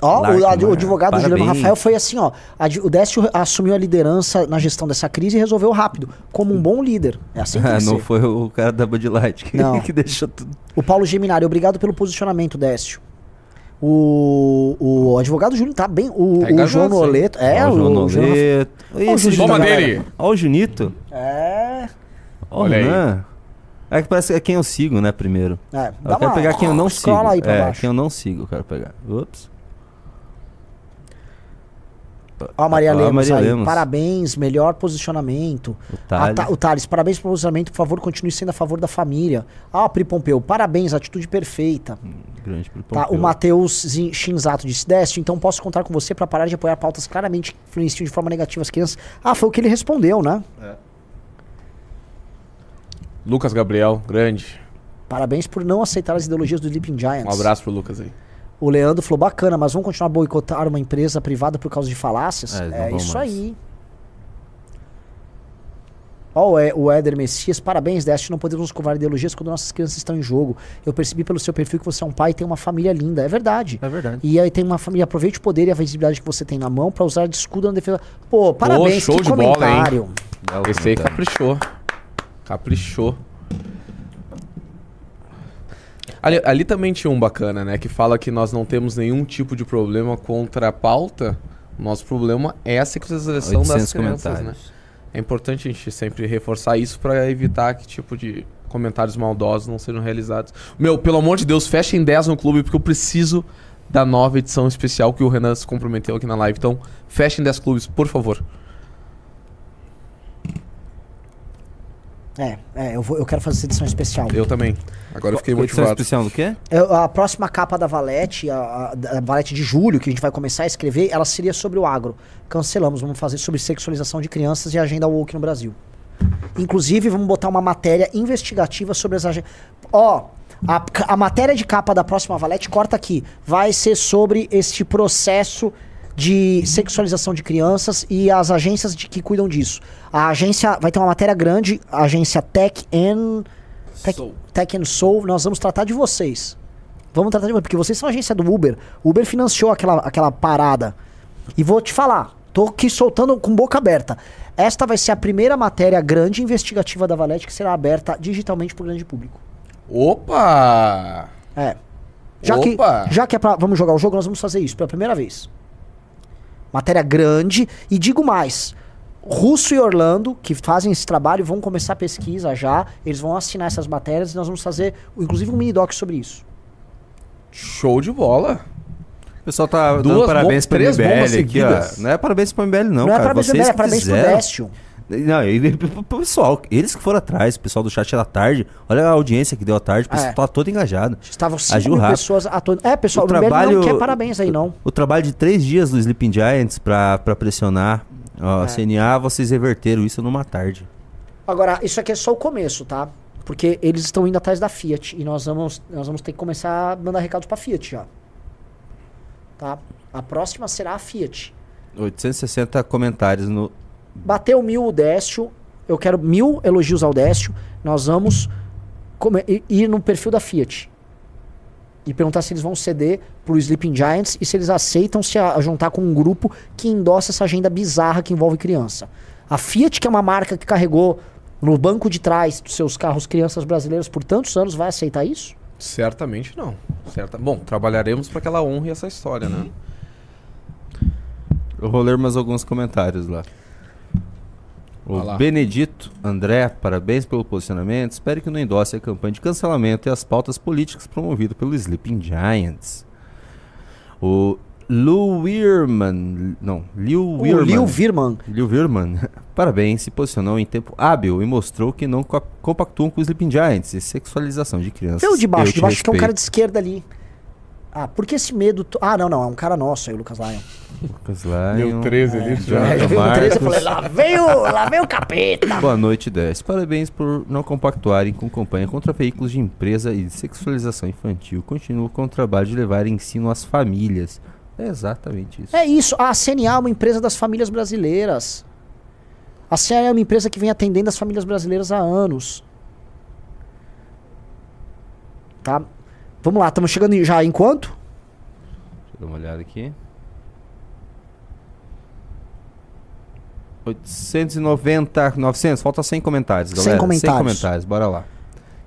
Ó, o, o advogado Juliano parabéns. Rafael foi assim, ó. a o Décio assumiu a liderança na gestão dessa crise e resolveu rápido, como um bom líder. É assim que Ah, não foi o cara da Bud Light que, Não. que deixou tudo. O Paulo Geminari, obrigado pelo posicionamento, Décio. O, o advogado Júlio tá bem. O, Tá o João. Noleto. É, o João Noleto. Ó, o galera. Ó, o Junito. É. Olha aí. É que parece que é quem eu sigo, né, primeiro. É, Eu dá quero uma- pegar quem eu não sigo. Aí pra é, baixo. quem eu não sigo, eu quero pegar. Ups. Ó, a Maria a Lemos Maria aí. Lemos. Parabéns, melhor posicionamento. O Thales. tá- o Thales, parabéns pelo posicionamento, por favor, continue sendo a favor da família. Ah, Pri Pompeu, parabéns, atitude perfeita. Grande pro Tá, o Pompeu. Matheus Shinzato disse, Décio, então posso contar com você pra parar de apoiar pautas claramente que influenciam de forma negativa as crianças. Ah, foi o que ele respondeu, né? Lucas Gabriel, grande. Parabéns por não aceitar as ideologias do Sleeping Giants. Um abraço pro Lucas aí. O Leandro falou, bacana, mas vamos continuar a boicotar uma empresa privada por causa de falácias? É, É, isso mais. aí. Ó, o E- o Éder Messias, parabéns, Deste, não podemos nos covar ideologias quando nossas crianças estão em jogo. Eu percebi pelo seu perfil que você é um pai e tem uma família linda. É verdade. É verdade. E aí tem uma família, aproveite o poder e a visibilidade que você tem na mão pra usar de escudo na defesa. Pô, parabéns, show que de bola, hein? comentário. Esse aí comentário. caprichou. Caprichou. Ali, ali também tinha um bacana, né? Que fala que nós não temos nenhum tipo de problema contra a pauta. O nosso problema é a sexualização das 800 crianças, né? É importante a gente sempre reforçar isso pra evitar que tipo de comentários maldosos não sejam realizados. Meu, pelo amor de Deus, fechem 10 no clube porque eu preciso da nova edição especial que o Renan se comprometeu aqui na live. Então, fechem 10 clubes, por favor. É, é eu, vou, eu quero fazer essa edição especial. Eu também. Agora eu fiquei Edição motivado. especial do quê? Eu- a próxima capa da Valete, a, a- da Valete de julho, que a gente vai começar a escrever, ela seria sobre o agro. Cancelamos, vamos fazer sobre sexualização de crianças e agenda woke no Brasil. Inclusive, vamos botar uma matéria investigativa sobre as agências. Ó, a, a matéria de capa da próxima Valete, corta aqui, vai ser sobre este processo de sexualização de crianças e as agências de, que cuidam disso. A agência vai ter uma matéria grande, a agência Tech and Tech, Soul. Tech and Soul, nós vamos tratar de vocês. Vamos tratar de vocês, porque vocês são a agência do Uber. O Uber financiou aquela, aquela parada. E vou te falar, tô aqui soltando com boca aberta. Esta vai ser a primeira matéria grande investigativa da Valete que será aberta digitalmente pro grande público. Opa! É. Já Opa! que, já que é pra, vamos jogar o jogo, nós vamos fazer isso pela primeira vez. Matéria grande. E digo mais: Russo e Orlando, que fazem esse trabalho, vão começar a pesquisa já. Eles vão assinar essas matérias e nós vamos fazer, inclusive, um mini doc sobre isso. Show de bola. O pessoal tá Duas dando parabéns pro três MBL aqui, ó. Não é parabéns pro MBL, não, Não, é cara. parabéns, Vocês é parabéns pro fizeram. Décio. Não, e pessoal, eles que foram atrás, o pessoal do chat da tarde. Olha a audiência que deu à tarde, o pessoal É. tá todo engajado. Estavam 5 Agiu mil pessoas atuando. É, pessoal, O o, trabalho- não quer parabéns aí, não. O trabalho de três dias do Sleeping Giants pra, pra pressionar ó, É. a CNA, vocês reverteram isso numa tarde. Agora, isso aqui é só o começo, tá? Porque eles estão indo atrás da Fiat e nós vamos, nós vamos ter que começar a mandar recados pra Fiat já. Tá? A próxima será a Fiat. 860 comentários no. Bateu mil o Décio, eu quero mil elogios ao Décio. Nós vamos ir no perfil da Fiat e perguntar se eles vão ceder pro Sleeping Giants e se eles aceitam se a- juntar com um grupo que endossa essa agenda bizarra que envolve criança. A Fiat, que é uma marca que carregou no banco de trás dos seus carros crianças brasileiras por tantos anos, vai aceitar isso? Certamente não. Certa... Bom, trabalharemos para que ela honre essa história, né? Eu vou ler mais alguns comentários lá. O. Benedito André, parabéns pelo posicionamento. Espero que não endosse a campanha de cancelamento e as pautas políticas promovidas pelo Sleeping Giants. O Lou Wirman. Não, Liu Wirman. Lil Virman. Liu Wirman, parabéns, se posicionou em tempo hábil e mostrou que não co- compactuam com os Sleeping Giants e sexualização de crianças. Vê o de baixo, Eu de baixo tem um cara de esquerda ali. Ah, por que esse medo? to- Ah, não, não, é um cara nosso aí, o Lucas Lion. Lucas Lion. Deu 13 ali, já. É, eu vi o 13 e Marcos. falei, lá vem o, lá vem o capeta. Boa noite, 10. Parabéns por não compactuarem com campanha contra veículos de empresa e de sexualização infantil. Continuo com o trabalho de levar ensino às famílias. É exatamente isso. É isso, a CNA é uma empresa das famílias brasileiras. A CNA é uma empresa que vem atendendo as famílias brasileiras há anos. Tá? Vamos lá, estamos chegando já em quanto? Deixa eu dar uma olhada aqui. 890, 900, falta 100 comentários, 100 galera. 100 comentários. comentários, bora lá.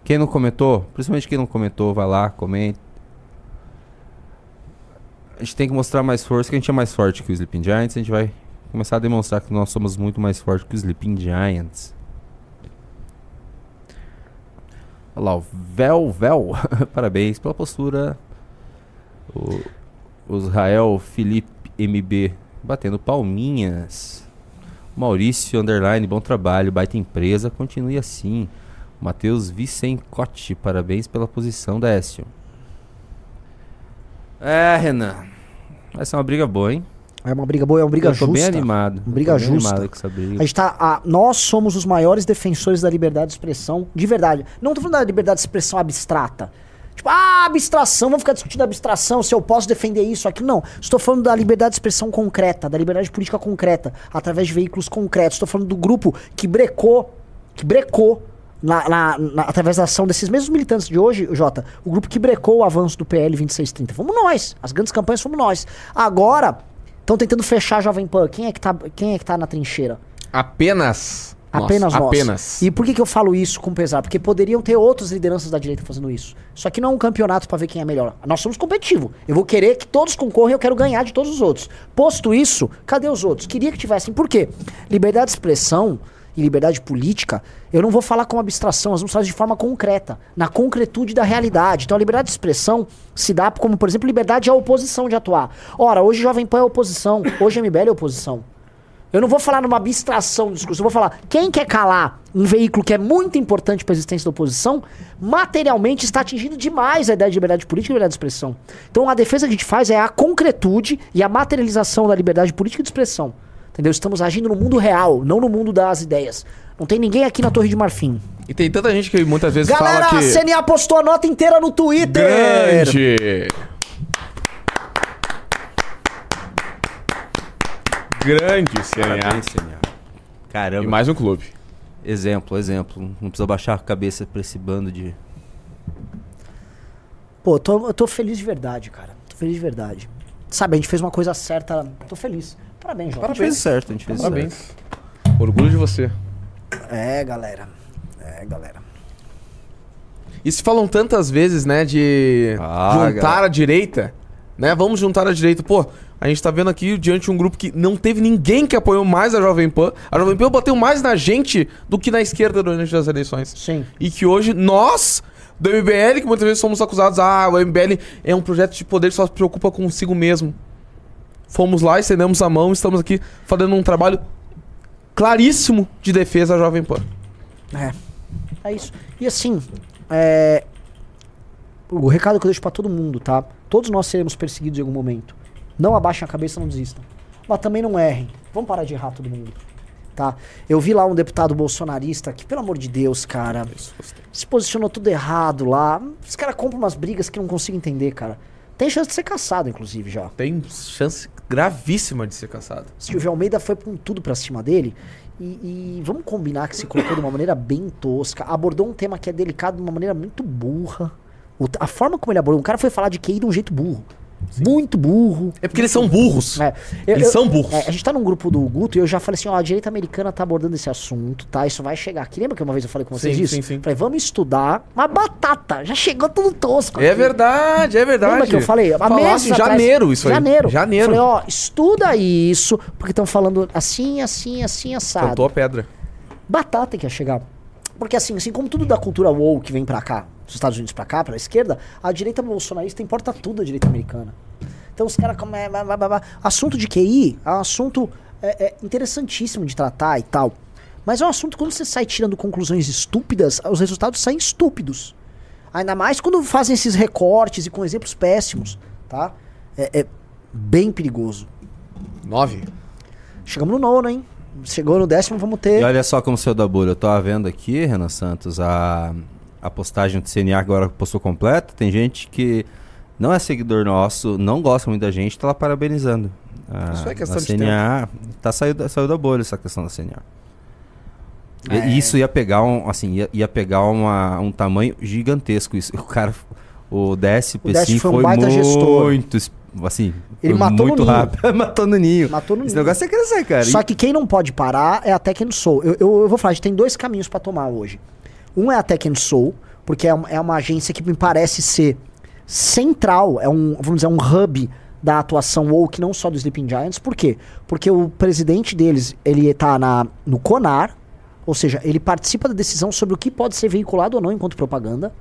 Quem não comentou, principalmente quem não comentou, vai lá, comente. A gente tem que mostrar mais força, que a gente é mais forte que o Sleeping Giants. A gente vai começar a demonstrar que nós somos muito mais fortes que o Sleeping Giants. Olha lá, o Vel Vel. Parabéns pela postura. O, Israel Felipe MB batendo palminhas. Maurício Underline, bom trabalho, baita empresa, continue assim. Matheus Vicencotti, parabéns pela posição, Décio. É, Renan. Vai ser uma briga boa, hein? É uma briga boa, é uma briga Eu tô justa. bem animado. Uma briga justa. animado com essa briga. A gente tá, a- nós somos os maiores defensores da liberdade de expressão, de verdade. Não tô falando da liberdade de expressão abstrata. Tipo, ah, abstração, vamos ficar discutindo abstração, se eu posso defender isso, aquilo. Não. Estou falando da liberdade de expressão concreta, da liberdade política concreta, através de veículos concretos. Estou falando do grupo que brecou, que brecou, na, na- na- através da ação desses mesmos militantes de hoje, Jota, o grupo que brecou o avanço do PL 2630. Fomos nós. As grandes campanhas fomos nós. Agora, estão tentando fechar a Jovem Pan. Quem é que tá, quem é que tá na trincheira? Apenas. Apenas nós. Apenas. E por que, que eu falo isso com pesar? Porque poderiam ter outras lideranças da direita fazendo isso. Isso aqui não é um campeonato pra ver quem é melhor. Nós somos competitivos. Eu vou querer que todos concorram e eu quero ganhar de todos os outros. Posto isso, cadê os outros? Queria que tivessem. Por quê? Liberdade de expressão e liberdade política, eu não vou falar como abstração, nós vamos falar de forma concreta, na concretude da realidade. Então a liberdade de expressão se dá como, por exemplo, liberdade à oposição de atuar. Ora, hoje Jovem Pan é oposição, hoje MBL é oposição. Eu não vou falar numa abstração do discurso, eu vou falar quem quer calar um veículo que é muito importante para a existência da oposição, materialmente está atingindo demais a ideia de liberdade política e liberdade de expressão. Então a defesa que a gente faz é a concretude e a materialização da liberdade política e de expressão. Entendeu? Estamos agindo no mundo real, não no mundo das ideias. Não tem ninguém aqui na Torre de Marfim. E tem tanta gente que muitas vezes Galera, fala a que. CNA postou a nota inteira no Twitter! Grande! Grande CNA. Parabéns, CNA. Caramba. E mais um clube. Exemplo, exemplo. Não precisa baixar a cabeça pra esse bando de. Pô, eu tô, eu tô feliz de verdade, cara. Tô feliz de verdade. Sabe, a gente fez uma coisa certa. Tô feliz. Parabéns, Jota. A gente fez certo, a gente fez certo. Parabéns. Orgulho de você. É, galera. É, galera. E se falam tantas vezes, né, de Ah, juntar galera. a direita, né? Vamos juntar a direita. Pô, A gente tá vendo aqui diante de um grupo que não teve ninguém que apoiou mais a Jovem Pan. A Jovem Pan bateu mais na gente do que na esquerda durante as eleições. Sim. E que hoje nós, do MBL, que muitas vezes somos acusados, ah, o MBL é um projeto de poder que só se preocupa consigo mesmo. Fomos lá, estendemos a mão, estamos aqui fazendo um trabalho claríssimo de defesa à Jovem Pan. É. É isso. E assim, é, o recado que eu deixo pra todo mundo, tá? Todos nós seremos perseguidos em algum momento. Não abaixem a cabeça, não desistam. Mas também não errem. Vamos parar de errar todo mundo. Tá? Eu vi lá um deputado bolsonarista que, pelo amor de Deus, cara, se posicionou tudo errado lá. Os caras compram umas brigas que eu não consigo entender, cara. Tem chance de ser caçado, inclusive, já. Tem chance gravíssima de ser caçado. Silvio Almeida foi com tudo pra cima dele. E, e vamos combinar que se colocou de uma maneira bem tosca. Abordou um tema que é delicado de uma maneira muito burra. O- a forma como ele abordou. O cara foi falar de QI de um jeito burro. Muito burro. É porque eles são burros. É, eu- Eles eu- são burros. é, a gente tá num grupo do Guto e eu já falei assim, ó, a direita americana tá abordando esse assunto, tá? Isso vai chegar aqui. Lembra que uma vez eu falei com vocês Sim, disso? sim, sim. Falei, vamos estudar uma batata. Já chegou tudo tosco. É aqui. verdade, é verdade. Lembra que eu falei? Há meses em atrás- janeiro isso aí. Janeiro. Janeiro. Falei, ó, estuda isso, porque estão falando assim, assim, assim, assado. Cantou a pedra. Batata que ia chegar. Porque assim, assim como tudo da cultura woke que vem pra cá, dos Estados Unidos pra cá, pra esquerda, a direita bolsonarista importa tudo da direita americana. Então os caras como é, blá, blá, blá, blá. assunto de QI é um assunto é, é interessantíssimo de tratar e tal. Mas é um assunto quando você sai tirando conclusões estúpidas, os resultados saem estúpidos. Ainda mais quando fazem esses recortes e com exemplos péssimos, tá? É, é bem perigoso. Nove. Chegamos no nono, hein? Chegou no décimo, vamos ter. E olha só como saiu da bolha. Eu tava vendo aqui, Renan Santos, a, a postagem do CNA agora postou completa. Tem gente que não é seguidor nosso, não gosta muito da gente, tá lá parabenizando. A, Isso é questão a de CNA tá saiu, da- saiu da bolha essa questão da CNA. E- É. Isso ia pegar um, assim, ia, ia pegar uma, um tamanho gigantesco. Isso. O cara, o DSP, O DSP sim, foi um foi gestor. muito, es- assim, Ele matou no muito ninho. rápido. matou no ninho. Matou no Esse ninho. negócio é crescer, cara. Só que quem não pode parar é a Tech Soul. Eu, eu, eu vou falar, a gente tem dois caminhos pra tomar hoje. Um é a Tech Soul, porque é uma, é uma agência que me parece ser central, é um, vamos dizer, um hub da atuação woke, não só do Sleeping Giants. Por quê? Porque o presidente deles, ele tá na, no CONAR, ou seja, ele participa da decisão sobre o que pode ser veiculado ou não enquanto propaganda.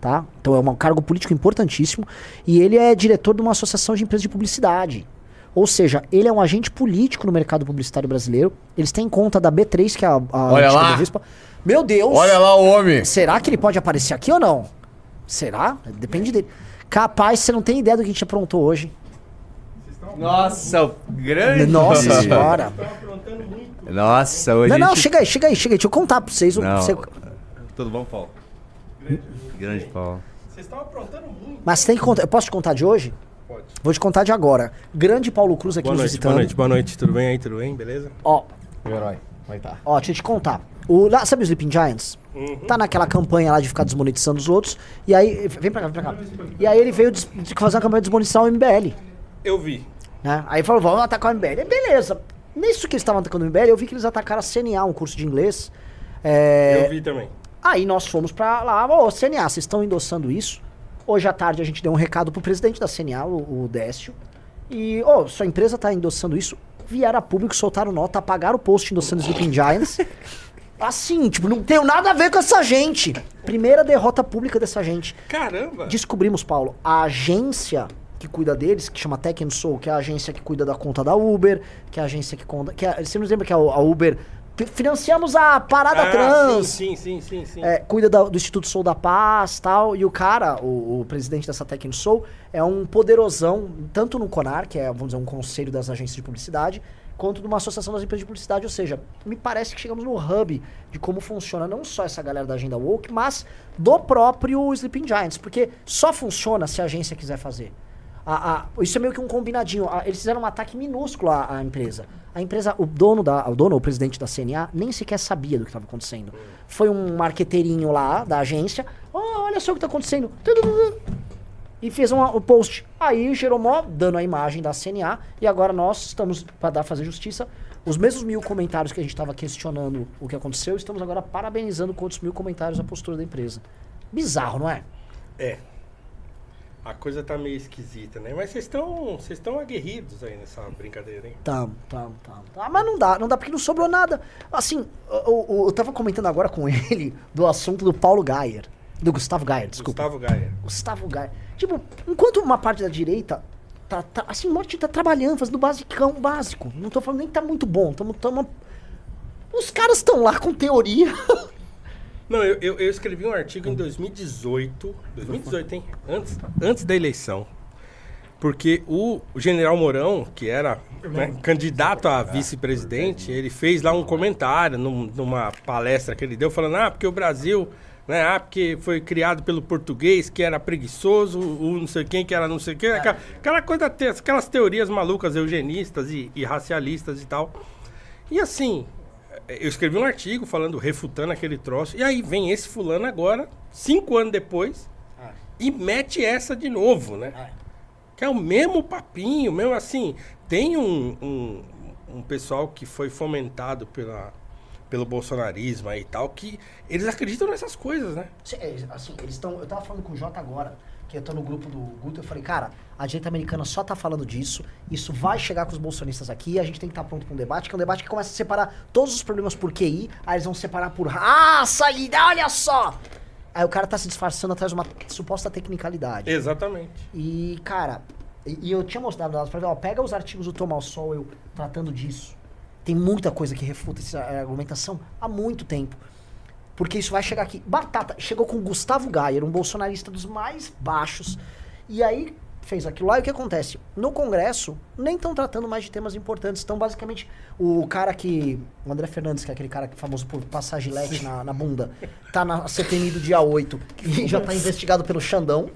Tá? Então é um cargo político importantíssimo. E ele é diretor de uma associação de empresas de publicidade. Ou seja, ele é um agente político no mercado publicitário brasileiro. Eles têm conta da B3, que é a, a Olha lá! Bovespa. Meu Deus! Olha lá o homem. Será que ele pode aparecer aqui ou não? Será? Depende dele. Capaz, você não tem ideia do que a gente aprontou hoje. Nossa, o grande. Nossa senhora. Estão aprontando muito. Nossa, hoje. Não, não, gente- chega aí, chega aí, chega aí. Deixa eu contar pra vocês. Não. você- Tudo bom, Paulo? Grande Paulo. Vocês estão aprontando muito. Mas tem que contar. Eu posso te contar de hoje? Pode. Vou te contar de agora. Grande Paulo Cruz aqui Boa nos noite, visitando. boa noite, boa noite. Tudo bem aí? Tudo bem? Beleza? Ó, O herói. Vai tá. Ó, deixa eu te contar. O, lá, sabe os Sleeping Giants? Tá naquela campanha lá de ficar desmonetizando os outros. E aí. Vem pra cá, vem pra cá. E aí ele veio des- de fazer uma campanha de desmonetizar o MBL. Eu vi. Né? Aí falou, vamos atacar o MBL. E Beleza. Nisso que eles estavam atacando o MBL, eu vi que eles atacaram a CNA, um curso de inglês. É, Eu vi também. Aí nós fomos pra lá, ô CNA, vocês estão endossando isso? Hoje à tarde a gente deu um recado pro presidente da CNA, o, o Décio. E, ô, sua empresa tá endossando isso? Vieram a público, soltaram nota, apagaram o post endossando Sleeping Giants. Assim, tipo, não tem nada a ver com essa gente. Primeira derrota pública dessa gente. Caramba! Descobrimos, Paulo, a agência que cuida deles, que chama Tech Soul, que é a agência que cuida da conta da Uber, que é a agência que conta. Que é, você nos lembra que a, a Uber. Fi- Financiamos a parada Ah, trans. Sim, sim, sim, sim. sim. É, cuida da- do Instituto Sou da Paz tal. E o cara, o, o presidente dessa Tech Soul, é um poderosão, tanto no CONAR, que é, vamos dizer, um conselho das agências de publicidade, quanto numa associação das empresas de publicidade. Ou seja, me parece que chegamos no hub de como funciona não só essa galera da agenda woke, mas do próprio Sleeping Giants. Porque só funciona se a agência quiser fazer. A- a- isso é meio que um combinadinho. A- eles fizeram um ataque minúsculo à, à empresa. A empresa, o dono da, o dono, o presidente da CNA, nem sequer sabia do que estava acontecendo. Foi um marqueteirinho lá da agência. "Oh, olha só o que está acontecendo. E fez um, o post. Aí gerou mó dano à imagem da CNA. E agora nós estamos, para dar fazer justiça, os mesmos mil comentários que a gente estava questionando o que aconteceu, estamos agora parabenizando com outros mil comentários a postura da empresa. Bizarro, não é? É. a coisa tá meio esquisita, né? Mas vocês estão vocês estão aguerridos aí nessa brincadeira, hein? Tá, tá, tá, tá. Mas não dá, não dá porque não sobrou nada. Assim, eu, eu, eu tava comentando agora com ele do assunto do Paulo Gaier. Do Gustavo Gaier, desculpa. Gustavo Gaia. Gustavo Gaier. Tipo, enquanto uma parte da direita tá, tá assim, o Morte tá trabalhando, fazendo basicão, básico. Não tô falando nem que tá muito bom. Tamo, tamo... Os caras estão lá com teoria. Não, eu, eu, eu escrevi um artigo em 2018. 2018, hein? Antes, antes da eleição. Porque o, general Mourão, que era né, candidato a vice-presidente, ele fez lá um comentário num- numa palestra que ele deu, falando: ah, porque o Brasil. Né, ah, porque foi criado pelo português que era preguiçoso, o não sei quem que era não sei quem, aquela, aquela coisa, aquelas teorias malucas eugenistas e, e racialistas e tal. E assim, eu escrevi um artigo falando, refutando aquele troço, e aí vem esse fulano agora, cinco anos depois, e mete essa de novo, né? Que é o mesmo papinho, mesmo assim. Tem um, um, um pessoal que foi fomentado pela, pelo bolsonarismo aí e tal, que eles acreditam nessas coisas, né? É, Assim, eles estão. Eu tava falando com o Jota agora, que eu tô no grupo do Guto, eu falei, cara, a direita americana só tá falando disso, isso vai chegar com os bolsonistas aqui, a gente tem que estar pronto pra um debate, que é um debate que começa a separar todos os problemas por QI, aí eles vão separar por raça e olha só! Aí o cara tá se disfarçando atrás de uma suposta tecnicalidade. Exatamente. E, cara, e, e eu tinha mostrado dados pra ele, ó, pega os artigos do Thomas Sowell tratando disso. Tem muita coisa que refuta essa argumentação há muito tempo. Porque isso vai chegar aqui. Batata chegou com Gustavo Gayer, um bolsonarista dos mais baixos. E aí fez aquilo lá e o que acontece? No Congresso, nem estão tratando mais de temas importantes. Então, basicamente, o cara que. O André Fernandes, que é aquele cara que é famoso por passar gilete na, na bunda, tá na CPMI do dia 8 e já tá investigado pelo Xandão.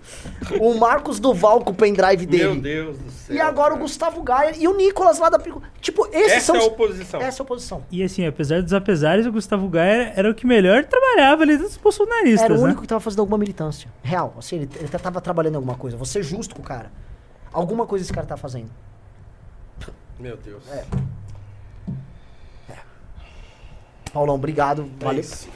O Marcos Duval com o pendrive dele. Meu Deus do céu. E agora o cara. Gustavo Gaia e o Nicolas lá da. Pico- Tipo, esses Essa são. é a os- oposição. Essa é a oposição. E assim, apesar dos apesares, o Gustavo Gaia era o que melhor trabalhava ali dos bolsonaristas, Era o né? único que tava fazendo alguma militância. Real. Assim, ele, ele tava trabalhando em alguma coisa. Vou ser justo com o cara. Alguma coisa esse cara tá fazendo. Meu Deus. É. Paulão, obrigado. É Valeu. mestre.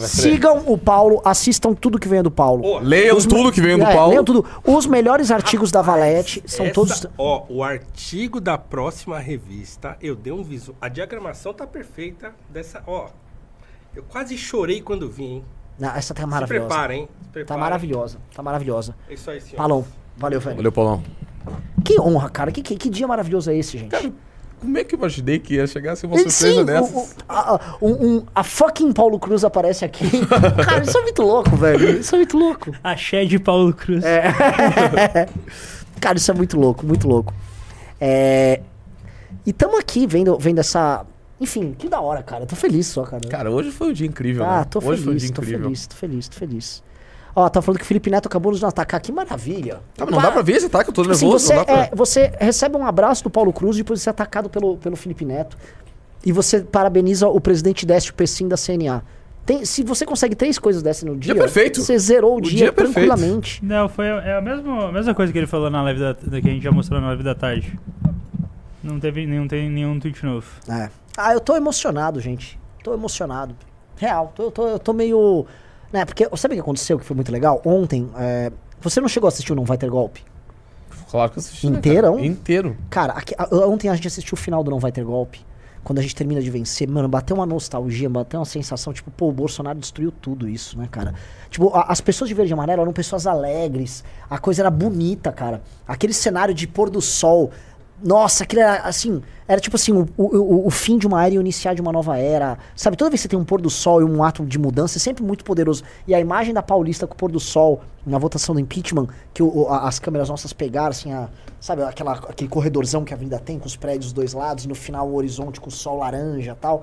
Sigam o Paulo, assistam tudo que venha do Paulo. Ô, Leiam Os tudo me- que vem do é, Paulo. Leiam tudo. Os melhores artigos da Valete são Essa- todos. Ó, o artigo da próxima revista, eu dei um visual. A diagramação tá perfeita dessa. Ó, eu quase chorei quando vi, hein? Não, essa tá Se maravilhosa. prepara, hein? Se Tá prepara. maravilhosa. Tá maravilhosa. É isso aí, senhor. Paulão, valeu, velho. Valeu, Paulão. Que honra, cara. Que, que, que dia maravilhoso é esse, gente? Como é que eu imaginei que ia chegar assim uma Ele- surpresa sim, dessas? o- o- a, a- um- um- a fucking Paulo Cruz aparece aqui. cara, isso é muito louco, velho. Isso é muito louco. Axé de Paulo Cruz. Cara, isso é muito louco, muito louco. É... E tamo aqui vendo, vendo essa. Enfim, que da hora, cara. Eu tô feliz só, cara. Cara, hoje foi um dia incrível, ah, né? tô hoje foi um feliz, dia tô incrível. feliz, tô feliz, tô feliz. Ó, tá falando que o Felipe Neto acabou de nos atacar. Que maravilha. Ah, mas não dá pra ver esse ataque, eu tô Tipo assim, nervoso. você, não dá pra... é, você recebe um abraço do Paulo Cruz e depois você é atacado pelo, pelo Felipe Neto. E você parabeniza o presidente Décio Pessim da CNA. Tem, se você consegue três coisas dessas no dia, perfeito. você zerou o, O dia, dia é perfeito. tranquilamente. Não, foi a, é a mesma, a mesma coisa que ele falou na live da, da- que a gente já mostrou na live da tarde. Não teve nenhum, tem nenhum tweet novo. É. Ah, eu tô emocionado, gente. Tô emocionado. Real. Tô, eu tô, eu tô meio. Né, porque sabe o que aconteceu que foi muito legal? Ontem, é, você não chegou a assistir o Não Vai Ter Golpe? Claro que eu assisti. né, Inteirão? cara? Inteiro. Cara, aqui- a- ontem a gente assistiu o final do Não Vai Ter Golpe. Quando a gente termina de vencer, mano, bateu uma nostalgia, bateu uma sensação, tipo, pô, o Bolsonaro destruiu tudo isso, né, cara? Tipo, a- as pessoas de verde e amarelo eram pessoas alegres, a coisa era bonita, cara. Aquele cenário de pôr do sol, nossa, aquilo era, assim, era tipo assim, o, o, o fim de uma era e o iniciar de uma nova era. Sabe, toda vez que você tem um pôr do sol e um ato de mudança, é sempre muito poderoso. E a imagem da Paulista com o pôr do sol na votação do impeachment, que o- as câmeras nossas pegaram, assim, a, sabe, aquela, aquele corredorzão que a avenida tem, com os prédios dos dois lados, e no final o horizonte com o sol laranja tal.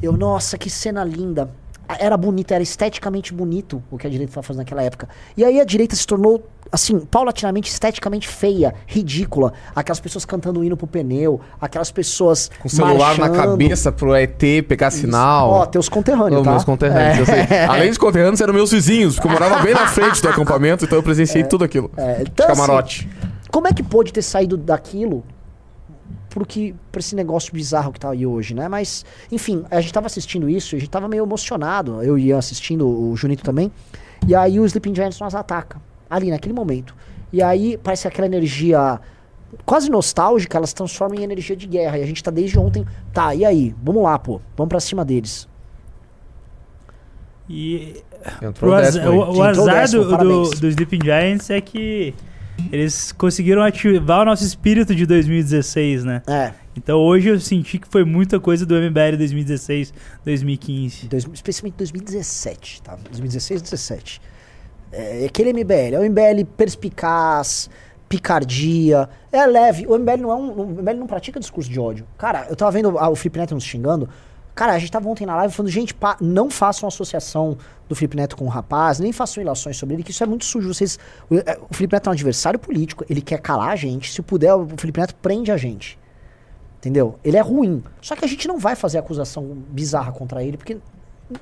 Eu, nossa, que cena linda. Era bonito, era esteticamente bonito o que a direita estava fazendo naquela época. E aí a direita se tornou, assim, paulatinamente esteticamente feia, ridícula. Aquelas pessoas cantando o hino pro pneu, aquelas pessoas. Com o celular na marchando. cabeça pro ET pegar Isso. sinal. Ó, teus conterrâneos, Ô, tá? meus conterrâneos, eu sei. Além dos conterrâneos, eram meus vizinhos, porque eu morava bem na frente do acampamento, então eu presenciei tudo aquilo. É, então, assim, Camarote. Como é que pôde ter saído daquilo pro que, pra esse negócio bizarro que tá aí hoje, né? Mas, enfim, a gente tava assistindo isso e a gente tava meio emocionado. Eu ia assistindo, o Junito também. E aí o Sleeping Giants nos ataca. ali naquele momento. E aí parece que aquela energia quase nostálgica, elas transformam em energia de guerra. E a gente tá desde ontem, tá, e aí? Vamos lá, pô. Vamos pra cima deles. E Entrou o, o décimo o- azar décimo, do, do, do Sleeping Giants é que eles conseguiram ativar o nosso espírito de 2016, né? É, Então hoje eu senti que foi muita coisa do MBL 2016, 2015. dois- especialmente 2017, tá? 2016, 17. É aquele MBL, é o MBL perspicaz, picardia, é leve. O MBL não é um, o MBL não pratica discurso de ódio. Cara, eu tava vendo ah, o Felipe Neto nos xingando. Cara, a gente tava ontem na live falando, gente, não façam associação do Felipe Neto com o rapaz, nem façam ilações sobre ele, que isso é muito sujo. Vocês, o, é, o Felipe Neto é um adversário político, ele quer calar a gente. Se puder, o Felipe Neto prende a gente. Entendeu? Ele é ruim. Só que a gente não vai fazer acusação bizarra contra ele, porque,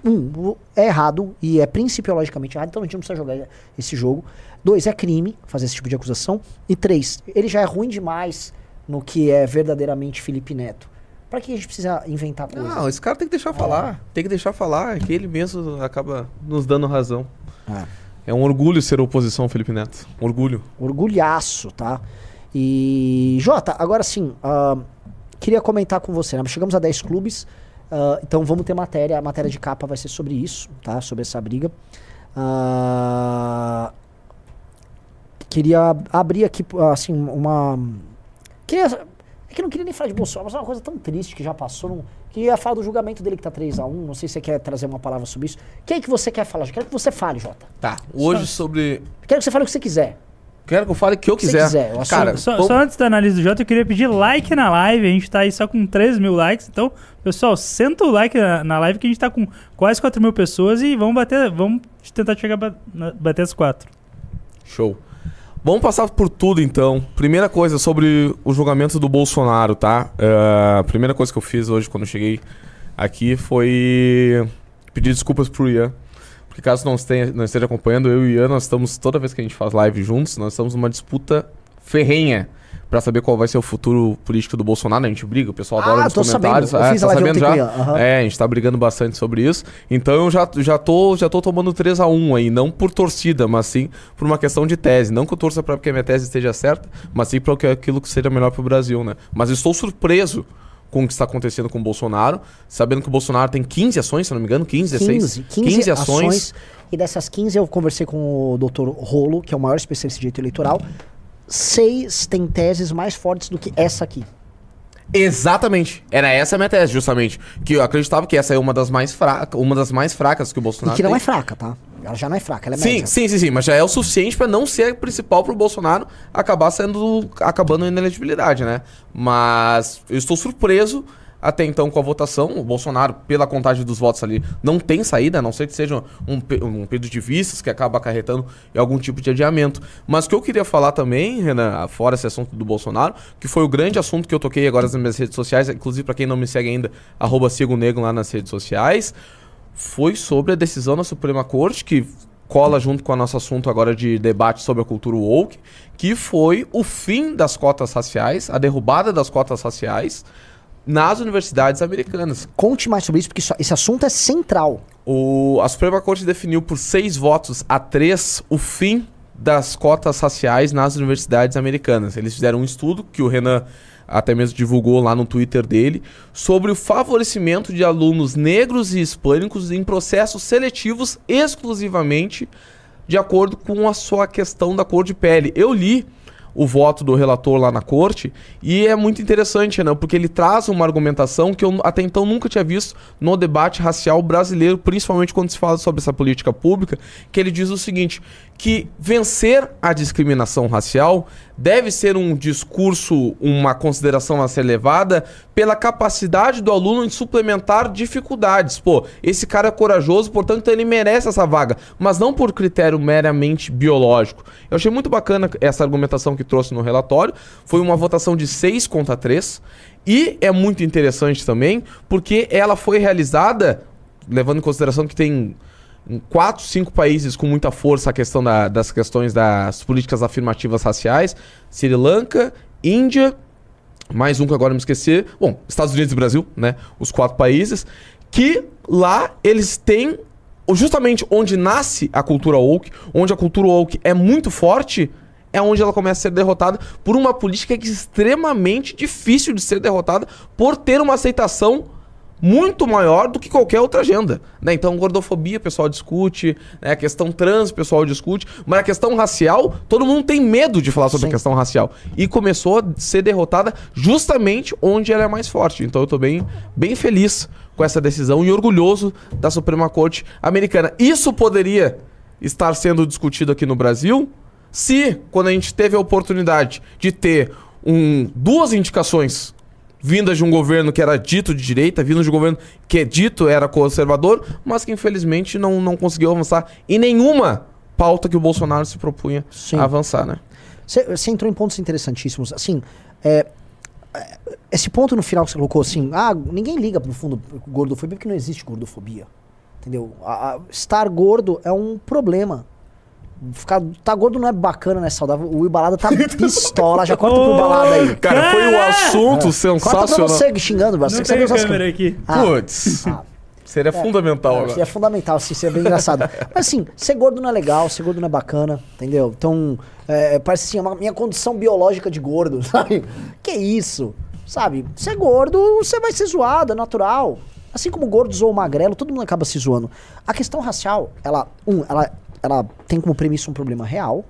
um, é errado e é principiologicamente errado, então a gente não precisa jogar esse jogo. Dois, é crime fazer esse tipo de acusação. E três, ele já é ruim demais no que é verdadeiramente Felipe Neto. Pra que a gente precisa inventar coisas? Não, esse cara tem que deixar falar. Tem que deixar falar, que ele mesmo acaba nos dando razão. É. É um orgulho ser oposição, Felipe Neto. Um orgulho. Orgulhaço, tá? E. Jota, agora sim, ah, queria comentar com você, né? Chegamos a 10 clubes, ah, então vamos ter matéria. A matéria de capa vai ser sobre isso, tá? Sobre essa briga. Ah, queria abrir aqui, assim, uma. Queria. É que eu não queria nem falar de Bolsonaro, mas é uma coisa tão triste que já passou. Não, queria falar do julgamento dele que tá 3x1. Não sei se você quer trazer uma palavra sobre isso. Quem que você quer falar? Eu quero que você fale, Jota. Tá, hoje sobre. Quero que você fale o que você quiser. Quero que eu fale o que eu Se quiser. quiser, eu. Cara, Só, vamos- só antes da análise do Jota, eu queria pedir like na live. A gente tá aí só com 3 mil likes. Então, pessoal, senta o like na, na live que a gente tá com quase 4 mil pessoas e vamos bater. Vamos tentar chegar a bater as 4. Show. Vamos passar por tudo então. Primeira coisa sobre o julgamento do Bolsonaro, tá? A primeira coisa que eu fiz hoje quando cheguei aqui foi pedir desculpas pro Ian. Porque caso não esteja, não esteja acompanhando, eu e o Ian, nós estamos, toda vez que a gente faz live juntos, nós estamos numa disputa ferrenha pra saber qual vai ser o futuro político do Bolsonaro. A gente briga, o pessoal adora Ah, nos comentários. sabendo. Eu É, fiz tá a sabendo já? aham. É, a gente tá brigando bastante sobre isso. Então eu já, já, tô, já tô tomando 3x1 aí, não por torcida, mas sim por uma questão de tese. Não que eu torça pra que a minha tese esteja certa, mas sim para aquilo que seja melhor pro Brasil, né? Mas estou surpreso com o que está acontecendo com o Bolsonaro, sabendo que o Bolsonaro tem 15 ações, se não me engano, 15, 16. 15, 15, ações. E dessas 15 eu conversei com o Dr. Rolo, que é o maior especialista de direito eleitoral. Seis têm teses mais fortes do que essa aqui. Exatamente. Era essa a minha tese, justamente. Que eu acreditava que essa é uma das mais fracas, uma das mais fracas que o E Bolsonaro que não tem. é fraca, tá? Ela já não é fraca, ela é Sim, média. sim, sim, sim, mas já é o suficiente pra não ser a principal pro Bolsonaro acabar sendo acabando a inelegibilidade, né? Mas eu estou surpreso até então com a votação. O Bolsonaro, pela contagem dos votos ali, não tem saída, a não ser que seja um, um pedido de vistas que acaba acarretando em algum tipo de adiamento. Mas o que eu queria falar também, Renan, fora esse assunto do Bolsonaro, que foi o grande assunto que eu toquei agora nas minhas redes sociais, inclusive pra quem não me segue ainda, arroba siga o negro lá nas redes sociais, foi sobre a decisão da Suprema Corte, que cola junto com o nosso assunto agora de debate sobre a cultura woke, que foi o fim das cotas raciais, a derrubada das cotas raciais nas universidades americanas. Conte mais sobre isso, porque isso- esse assunto é central. O, a Suprema Corte definiu por seis votos a três o fim das cotas raciais nas universidades americanas. Eles fizeram um estudo que o Renan até mesmo divulgou lá no Twitter dele sobre o favorecimento de alunos negros e hispânicos em processos seletivos exclusivamente de acordo com a sua questão da cor de pele. Eu li o voto do relator lá na corte e é muito interessante, né? Porque ele traz uma argumentação que eu até então nunca tinha visto no debate racial brasileiro, principalmente quando se fala sobre essa política pública, que ele diz o seguinte, que vencer a discriminação racial deve ser um discurso, uma consideração a ser levada pela capacidade do aluno em suplementar dificuldades. Pô, esse cara é corajoso, portanto ele merece essa vaga, mas não por critério meramente biológico. Eu achei muito bacana essa argumentação que trouxe no relatório. Foi uma votação de 6 contra 3. E é muito interessante também, porque ela foi realizada, levando em consideração que tem em quatro, cinco países com muita força a questão da- das questões das políticas afirmativas raciais: Sri Lanka, Índia, mais um que agora me esqueci. Bom, Estados Unidos e Brasil, né? Os quatro países. Que lá eles têm justamente onde nasce a cultura woke, onde a cultura woke é muito forte, é onde ela começa a ser derrotada por uma política que é extremamente difícil de ser derrotada por ter uma aceitação muito maior do que qualquer outra agenda. Né? Então, gordofobia o pessoal discute, né? a questão trans o pessoal discute, mas a questão racial, todo mundo tem medo de falar sobre Sim. a questão racial. E começou a ser derrotada justamente onde ela é mais forte. Então, eu tô bem, bem feliz com essa decisão e orgulhoso da Suprema Corte americana. Isso poderia estar sendo discutido aqui no Brasil se, quando a gente teve a oportunidade de ter um, duas indicações vindas de um governo que era dito de direita, vindo de um governo que é dito era conservador, mas que infelizmente não, não conseguiu avançar em nenhuma pauta que o Bolsonaro se propunha Sim. a avançar, né? Você entrou em pontos interessantíssimos. Assim, é, é, esse ponto no final que você colocou, assim, ah, ninguém liga no fundo gordofobia porque não existe gordofobia. Entendeu? A- a- estar gordo é um problema. Ficar, tá gordo não é bacana, não é saudável. O Will Balada tá pistola, já corta pro balada aí. Cara, foi um assunto Corta pra sensacional. você xingando, Não você tem câmera aqui. Ah, Putz, ah, seria fundamental é, agora. é fundamental, assim, é bem engraçado. Mas assim, ser gordo não é legal, ser gordo não é bacana, entendeu? Então, é, parece assim, é uma minha condição biológica de gordo, sabe? Que isso? Sabe? Ser gordo, você vai ser zoado, é natural. Assim como gordos ou magrelo, todo mundo acaba se zoando. A questão racial, ela, um, ela, ela tem como premissa um problema real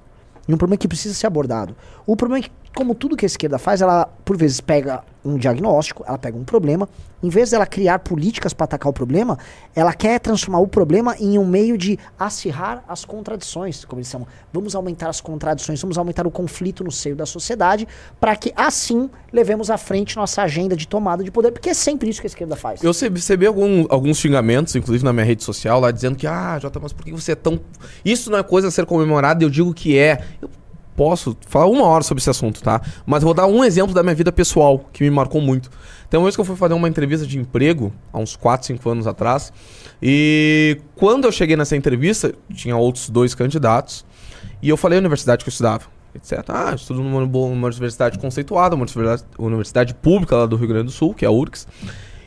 e um problema que precisa ser abordado. O problema é que, como tudo que a esquerda faz, ela, por vezes, pega um diagnóstico, ela pega um problema, em vez dela criar políticas para atacar o problema, ela quer transformar o problema em um meio de acirrar as contradições, como eles chamam. Vamos aumentar as contradições, vamos aumentar o conflito no seio da sociedade, para que assim levemos à frente nossa agenda de tomada de poder, porque é sempre isso que a esquerda faz. Eu recebi- algum- alguns xingamentos, inclusive na minha rede social, lá dizendo que, ah, Jota, mas por que você é tão. Isso não é coisa a ser comemorada, eu digo que é. Eu posso falar uma hora sobre esse assunto, tá? Mas vou dar um exemplo da minha vida pessoal, que me marcou muito. Tem uma vez que eu fui fazer uma entrevista de emprego, há uns 4, 5 anos atrás, e quando eu cheguei nessa entrevista, tinha outros dois candidatos, e eu falei a universidade que eu estudava, etc. Ah, eu estudo numa, boa- uma universidade conceituada, uma universidade, universidade pública lá do Rio Grande do Sul, que é a URGS.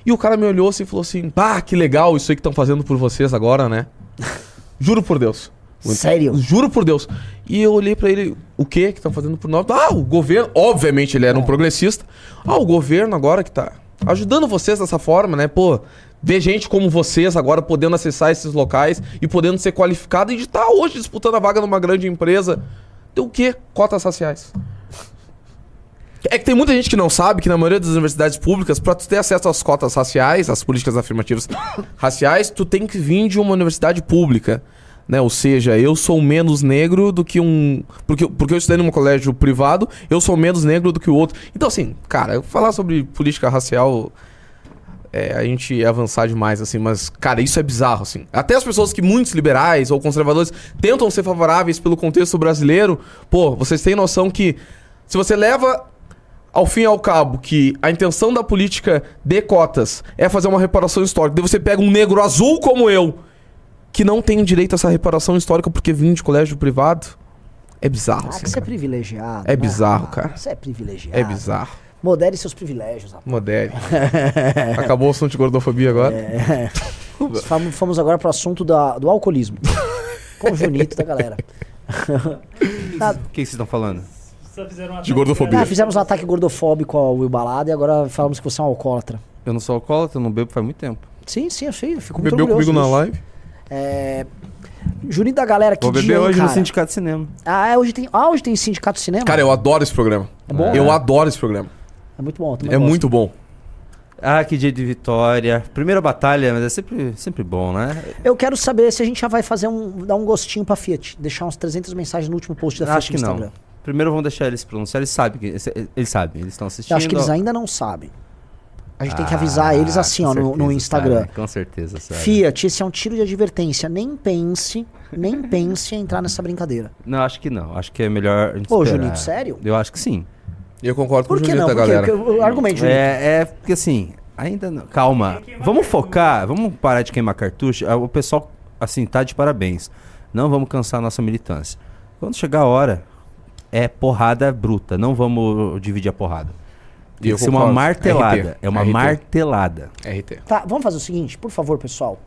E o cara me olhou assim e falou assim: pá, que legal isso aí que estão fazendo por vocês agora, né? Juro por Deus. Sério? Juro por Deus. E eu olhei pra ele, o que que estão fazendo por nós? Ah, o governo, obviamente ele era um progressista. Ah, o governo agora que tá ajudando vocês dessa forma, né? Pô, ver gente como vocês agora podendo acessar esses locais e podendo ser qualificado e de estar hoje disputando a vaga numa grande empresa. Deu o quê? Cotas raciais. É que tem muita gente que não sabe que na maioria das universidades públicas, pra tu ter acesso às cotas raciais, às políticas afirmativas raciais, tu tem que vir de uma universidade pública. Né? Ou seja, eu sou menos negro do que um. Porque, porque eu estudei num colégio privado, eu sou menos negro do que o outro. Então, assim, cara, falar sobre política racial. É, a gente ia avançar demais, assim, mas, cara, isso é bizarro, assim. Até as pessoas que muitos liberais ou conservadores tentam ser favoráveis pelo contexto brasileiro, pô, vocês têm noção que se você leva ao fim e ao cabo que a intenção da política de cotas é fazer uma reparação histórica, daí você pega um negro azul como eu, que não tem direito a essa reparação histórica porque vim de colégio privado, é bizarro, Ah, assim, que você é privilegiado. É né? bizarro, Ah, cara. Você é privilegiado. É bizarro. Modere seus privilégios, rapaz. Modere. Acabou o assunto de gordofobia agora? É. Fomos, fomos agora pro assunto da, do alcoolismo. Com o Junito da galera. O que vocês estão falando? Uma De gordofobia. ah, fizemos um ataque gordofóbico ao Will Balada e agora falamos que você é um alcoólatra. Eu não sou alcoólatra, eu não bebo faz muito tempo. Sim, sim, sei. eu Fico muito Bebeu comigo na disso. live? É... Junito da galera, que Vou beber dia, hoje no cara? Sindicato de Cinema. Ah, é, hoje tem, ah, hoje tem Sindicato de Cinema? Cara, eu adoro esse programa. É bom? Eu adoro esse programa. É muito bom. É gosto. muito bom. Ah, que dia de vitória. Primeira batalha, mas é sempre, sempre bom, né? Eu quero saber se a gente já vai fazer um, dar um gostinho pra Fiat. Deixar uns 300 mensagens no último post da Fiat Acho que no não. Instagram. Primeiro vamos deixar eles pronunciar, eles sabem. que- Eles sabem, eles estão assistindo. Eu acho que eles ainda não sabem. A gente tem que avisar Ah, eles assim, ó, no, no certeza Instagram. com certeza, sabe. Fiat, esse é um tiro de advertência. Nem pense, nem pense em entrar nessa brincadeira. Não, acho que não. Acho que é melhor. a gente Ô, esperar. Junito, sério? Eu acho que sim. Eu concordo Por com o que Junito, não? galera. Porque o- o argumento, Junito. É, é porque assim, ainda não. Calma. Vamos focar, vamos parar de queimar cartucho. Ah, O pessoal, assim, tá de parabéns. Não vamos cansar a nossa militância. Quando chegar a hora, é porrada bruta. Não vamos dividir a porrada. Tem eu que ser uma concordo. martelada. RT. É uma RT. martelada. RT. Tá, vamos fazer o seguinte, por favor, pessoal.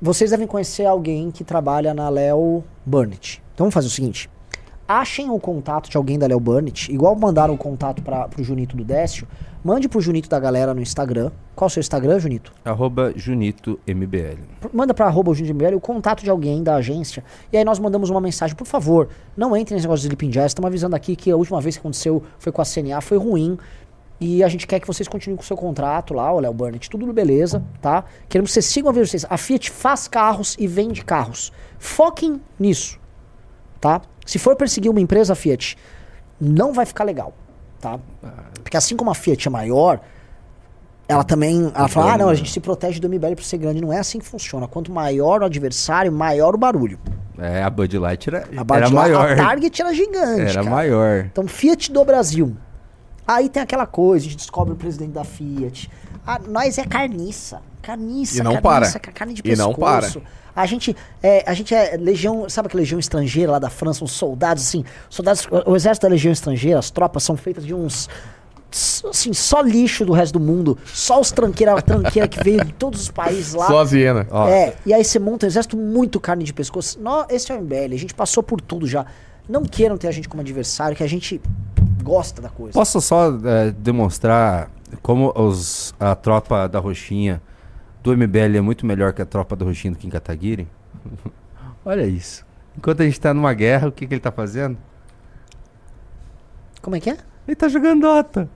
vocês devem conhecer alguém que trabalha na Léo Burnett. Então vamos fazer o seguinte. Achem o contato de alguém da Léo Burnett, igual mandaram o contato para pro Junito do Décio, mande pro Junito da galera no Instagram. Qual o seu Instagram, Junito? Arroba Junito MBL. manda para arroba o Junito MBL o contato de alguém da agência. E aí nós mandamos uma mensagem, por favor, não entre nesse negócio de Sleeping Jazz. Estamos avisando aqui que a última vez que aconteceu foi com a CNA, foi ruim. E a gente quer que vocês continuem com o seu contrato lá, o Léo Burnett, tudo beleza, tá? Queremos que vocês sigam a ver vocês. A Fiat faz carros e vende carros. Foquem nisso, tá? Se for perseguir uma empresa Fiat, não vai ficar legal, tá? Porque assim como a Fiat é maior, ela também, ela fala, ah, não, a gente se protege do MBL por ser grande. Não é assim que funciona. Quanto maior o adversário, maior o barulho. É, a Bud Light era, A, Bud era Light- maior. a Target era gigante, Era cara. maior. Então, Fiat do Brasil. Aí tem aquela coisa, a gente descobre o presidente da Fiat. Ah, nós é carniça. Carniça, E não carniça, para. ca- carne de E não pescoço. A gente, é, a gente é legião, sabe aquela legião estrangeira lá da França, uns soldados assim, soldados, o, exército da legião estrangeira, as tropas são feitas de uns assim, só lixo do resto do mundo, só os tranqueira, a tranqueira que veio de todos os países lá. Só as hienas. Ó, É, e aí você monta um exército muito carne de pescoço. Nó, esse é o MBL, a gente passou por tudo já. Não queiram ter a gente como adversário, que a gente gosta da coisa. Posso só é, demonstrar como os, a tropa da Roxinha do MBL é muito melhor que a tropa da Roxinha do Kim Kataguiri? Olha isso. Enquanto a gente tá numa guerra, o que, que ele tá fazendo? Como é que é? Ele tá jogando Dota.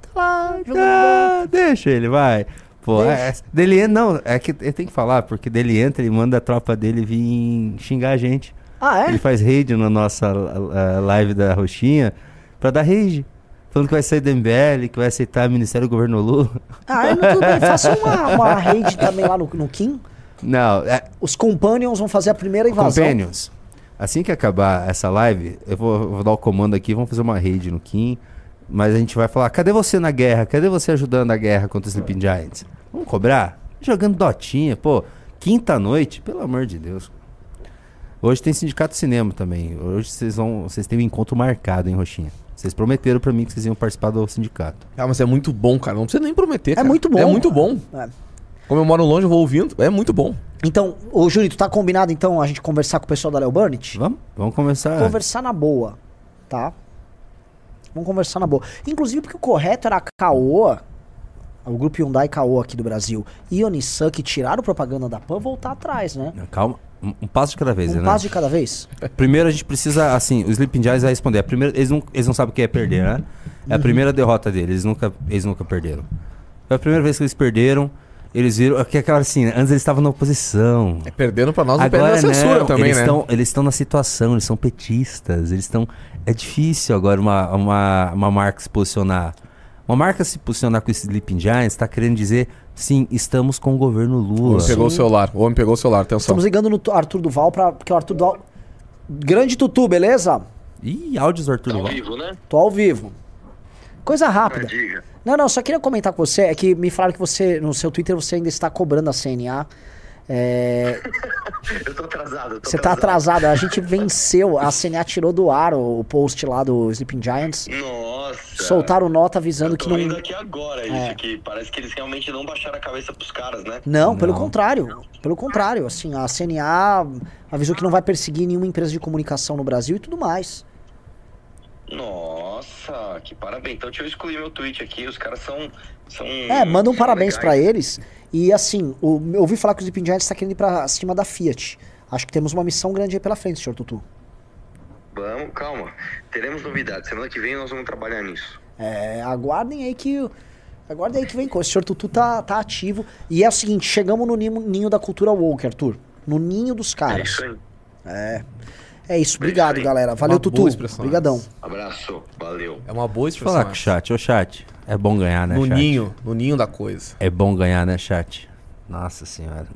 Tá lá, jogando Ah, deixa ele, vai. Pô, Deixa. é, dele não, é que ele tem que falar, porque dele entra, ele manda a tropa dele vir xingar a gente. Ah, é? Ele faz raid na nossa ah, live da Roxinha pra dar raid. Falando que vai sair do MBL, que vai aceitar o Ministério do Governo Lula. Ah, é, mas tudo bem. Faça uma, uma raid também lá no, no Kim. Não, é, Os Companions vão fazer a primeira invasão. Companions, assim que acabar essa live, eu vou, eu vou dar o comando aqui, vamos fazer uma raid no Kim. Mas a gente vai falar, cadê você na guerra? Cadê você ajudando a guerra contra os Sleeping Giants? Vamos cobrar? Jogando dotinha, pô. Quinta noite, pelo amor de Deus. Hoje tem sindicato de cinema também. Hoje vocês vão, vocês têm um encontro marcado em Roxinha. Vocês prometeram pra mim que vocês iam participar do sindicato. Ah, mas é muito bom, cara. Não precisa nem prometer, cara. muito bom. É muito bom. É. Como eu moro longe, eu vou ouvindo. É muito bom. Então, ô Junito, tá combinado então a gente conversar com o pessoal da Léo Burnett? Vamos? Vamos começar. Conversar na boa, tá? Vamos conversar na boa. Inclusive porque o correto era a Caoa, o grupo Hyundai Caoa aqui do Brasil, e o Nissan que tiraram propaganda da PAN voltar atrás, né? Calma. Um, um passo de cada vez, Um né? passo de cada vez. Primeiro a gente precisa, assim, os Sleeping Giants vai responder. A primeira, eles, não, eles não sabem o que é perder, né? É a primeira derrota deles, eles nunca, eles nunca perderam. Foi a primeira vez que eles perderam, eles viram. Que é aquela assim, antes eles estavam na oposição. É perdendo pra nós, não Agora perdendo a censura não, também, eles né? Estão, eles estão na situação, eles são petistas, eles estão. É difícil agora uma, uma, uma marca se posicionar. Uma marca se posicionar com esse Sleeping Giants está querendo dizer, sim, estamos com o governo O Lula. homem pegou o celular. O homem pegou o celular. Atenção. Estamos ligando no Arthur Duval pra. Porque o Arthur Duval. Grande Tutu, beleza? Ih, áudios do Arthur Tá ao Duval. vivo, né? Tô ao vivo. Coisa rápida. Diga. Não, não, só queria comentar com você, é que me falaram que você, no seu Twitter, você ainda está cobrando a CNA. É, Eu tô atrasado. eu tô você tá atrasado, a gente venceu, a CNA tirou do ar o, post lá do Sleeping Giants. Nossa. Soltaram nota avisando que não. vendo aqui agora É. isso aqui. Parece que eles realmente não baixaram a cabeça pros caras, né? Não, pelo Não. contrário. Pelo contrário, assim, a CNA avisou que não vai perseguir nenhuma empresa de comunicação no Brasil e tudo mais. Nossa, que parabéns. Então deixa eu excluir meu tweet aqui. Os caras são. são É, manda um parabéns pra legais. eles. E assim, o, eu ouvi falar que o Sleeping Giants está querendo ir pra cima da Fiat. Acho que temos uma missão grande aí pela frente, senhor Tutu. Vamos, calma. Teremos novidades. Semana que vem nós vamos trabalhar nisso. É, aguardem aí que. Aguardem aí que vem coisa. O senhor Tutu tá, tá ativo. E é o seguinte, chegamos no ninho, ninho da cultura woke, Arthur. No ninho dos É caras. isso aí. É isso, obrigado, galera. Valeu, Uma Tutu. Obrigadão. Abraço. Valeu. É uma boa expressão. falar com o chat. Ô, chat. É bom ganhar, né, No chat? ninho. No ninho da coisa. É bom ganhar, né, chat? Nossa senhora.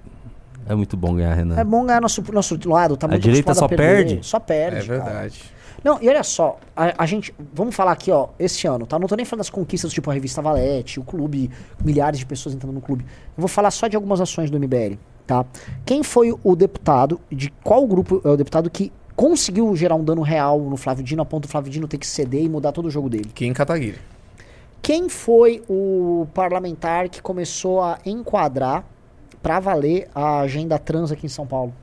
É muito bom ganhar, Renan. É bom ganhar nosso, nosso lado, tá A muito direita acostumado só a perde? Só perde. É cara. verdade. Não, e olha só, a, a gente. Vamos falar aqui, ó, esse ano, tá? Não tô nem falando das conquistas, tipo a revista Valete, o clube, milhares de pessoas entrando no clube. Eu vou falar só de algumas ações do MBL, tá? Quem foi o deputado, de qual grupo é o deputado que conseguiu gerar um dano real no Flávio Dino, a ponto do Flávio Dino ter que ceder e mudar todo o jogo dele? Kim Kataguiri. Quem foi o parlamentar que começou a enquadrar pra valer a agenda trans aqui em São Paulo?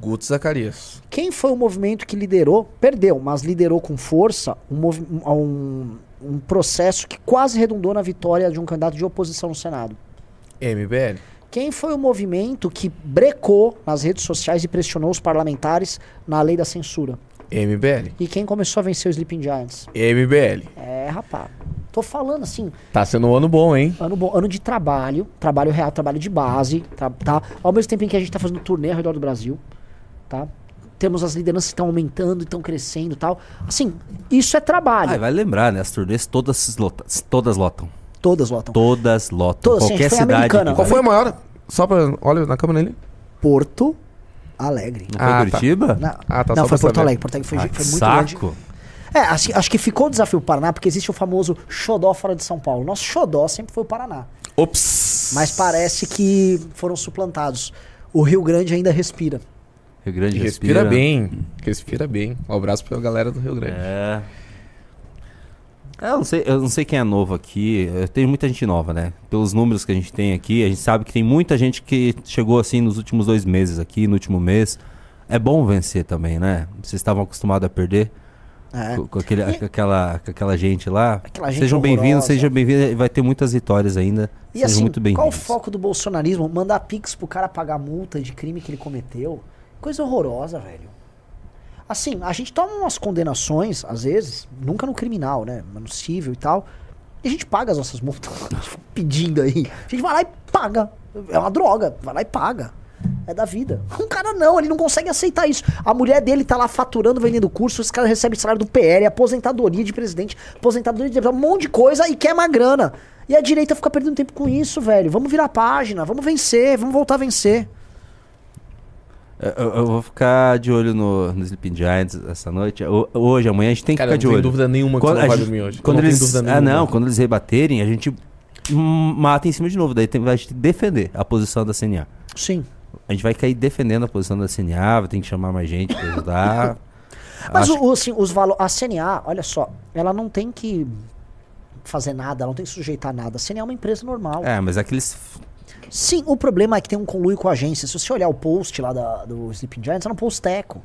Guto Zacarias. Quem foi o movimento que liderou, perdeu, mas liderou com força um, um- um, um processo que quase redundou na vitória de um candidato de oposição no Senado? MBL. Quem foi o movimento que brecou nas redes sociais e pressionou os parlamentares na lei da censura? MBL. E quem começou a vencer o Sleeping Giants? MBL. É, rapaz. Tô falando assim, Tá sendo um ano bom, hein? ano bom, ano de trabalho, trabalho real, trabalho de base, tá, tá? Ao mesmo tempo em que a gente tá fazendo turnê ao redor do Brasil, tá? Temos as lideranças que estão aumentando, estão crescendo e tal. Assim, isso é trabalho. Ah, vai lembrar, né? As turnês todas lotam. Todas lotam. Todas lotam. Todas lotam. Todas, Qualquer gente cidade. que Qual foi a maior? Só pra. Olha na câmera ali. Porto Alegre. Não foi Ah, tá. Curitiba? Não, Ah, tá, não só foi Porto saber. Alegre. Porto Alegre foi, Ah, foi muito grande. saco. É, acho, acho que ficou o desafio Paraná, porque existe o famoso xodó fora de São Paulo. Nosso xodó sempre foi o Paraná. Ops. Mas parece que foram suplantados. O Rio Grande ainda respira. Rio Grande Respira, bem. Respira bem. Um abraço pra galera do Rio Grande. É. É, Eu não, sei, eu não sei quem é novo aqui. eh, Tem muita gente nova, né? Pelos números que a gente tem aqui, a gente sabe que tem muita gente que chegou assim nos últimos dois meses aqui, no último mês. É bom vencer também, né? Vocês estavam acostumados a perder É. com, com aquele, com aquela, com aquela gente lá. Aquela gente sejam bem-vindos, sejam bem-vindos. Vai ter muitas vitórias ainda. E sejam assim, muito qual o bem-vindos. foco do bolsonarismo? Mandar pix pro cara pagar multa de crime que ele cometeu. Coisa horrorosa, velho. Assim, a gente toma umas condenações, às vezes, nunca no criminal, né? Mas no civil e tal. E a gente paga as nossas multas. Pedindo aí. A gente vai lá e paga. É uma droga. Vai lá e paga. É da vida. Um cara não, ele não consegue aceitar isso. A mulher dele tá lá faturando, vendendo curso, esse cara recebe salário do PL, aposentadoria de presidente, aposentadoria de um monte de coisa e quer uma grana. E a direita fica perdendo tempo com isso, velho. Vamos virar a página, vamos vencer, vamos voltar a vencer. Eu, eu- vou ficar de olho no, no Sleeping Giants essa noite. O- hoje, amanhã, a gente tem que Cara, ficar não de olho. dúvida nenhuma que Quando você não vai dormir hoje. Quando não eles, dúvida ah, nenhuma. não, quando eles rebaterem, a gente mata em cima de novo. Daí tem, vai defender a posição da CNA. Sim. A gente vai cair defendendo a posição da CNA, vai ter que chamar mais gente pra ajudar. Mas Acho- o, assim, os valores. A CNA, olha só, ela não tem que fazer nada, ela não tem que sujeitar nada. A CNA é uma empresa normal. É, mas aqueles. Sim, o problema é que tem um conluio com a agência. Se você olhar o post lá da- do Sleeping Giants, era um post teco.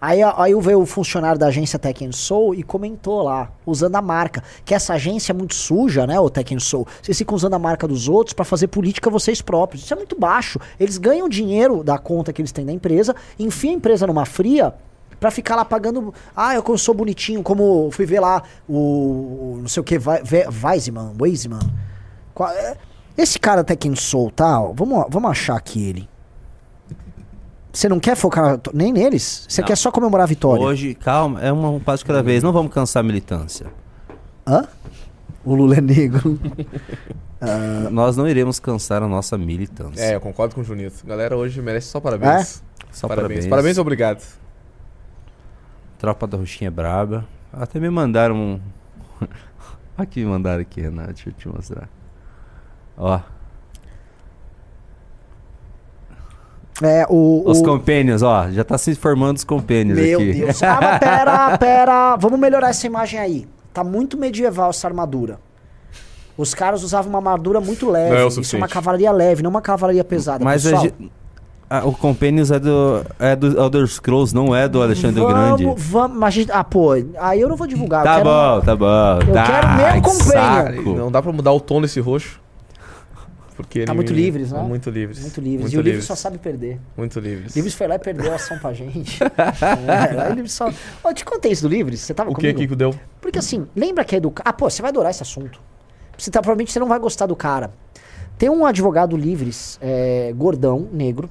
Aí, aí veio o funcionário da agência Tech Soul e comentou lá, usando a marca, que essa agência é muito suja, né, o Tech Soul. Vocês ficam usando a marca dos outros pra fazer política vocês próprios. Isso é muito baixo. Eles ganham dinheiro da conta que eles têm da empresa, enfiam a empresa numa fria pra ficar lá pagando. Ah, eu sou bonitinho, como fui ver lá o, o não sei o que, Weisman, Weisman. Qua- é, Esse cara Tech and Soul, tá? Vamos, vamos achar aqui ele. Você não quer focar nem neles? Você Não. quer só comemorar a vitória? Hoje, calma, é uma- um passo de cada vez. Não vamos cansar a militância. Hã? O Lula é negro. Nós não iremos cansar a nossa militância. É, eu concordo com o Junito. Galera, hoje merece só parabéns. Só parabéns. parabéns. Parabéns e obrigado. Tropa da Roxinha é braba. Até me mandaram um. aqui me mandaram aqui, Renato. Deixa eu te mostrar. Ó. É, o. Os o- companions, ó. Já tá se formando os companions Meu aqui. Deus. Ah, mas pera, pera. Vamos melhorar essa imagem aí. Tá muito medieval essa armadura. Os caras usavam uma armadura muito leve. Não é o Isso é uma suficiente. cavalaria leve, não uma cavalaria pesada. Mas a pessoal. ge- ah, o Companions é do, é do Elder Scrolls, não é do Alexandre o Grande. Vamos, vamos. Mas, a gente- ah, pô, aí eu não vou divulgar. Tá quero- bom, tá bom. eu tá, quero meu que Companion. saco. Não dá pra mudar o tom desse roxo. Porque Tá muito me- livres, né? Tá Muito livres. Muito livres. Muito e o livro livres. só sabe perder. Muito livres. O Livres foi lá e perdeu a ação pra gente. é, aí o Livres só. Eu te contei isso do Livres? Você tava O que comigo? que deu? Porque assim, lembra que é educar. Ah, pô, você vai adorar esse assunto. Você tá, provavelmente você não vai gostar do cara. Tem um advogado livres, é, gordão, negro,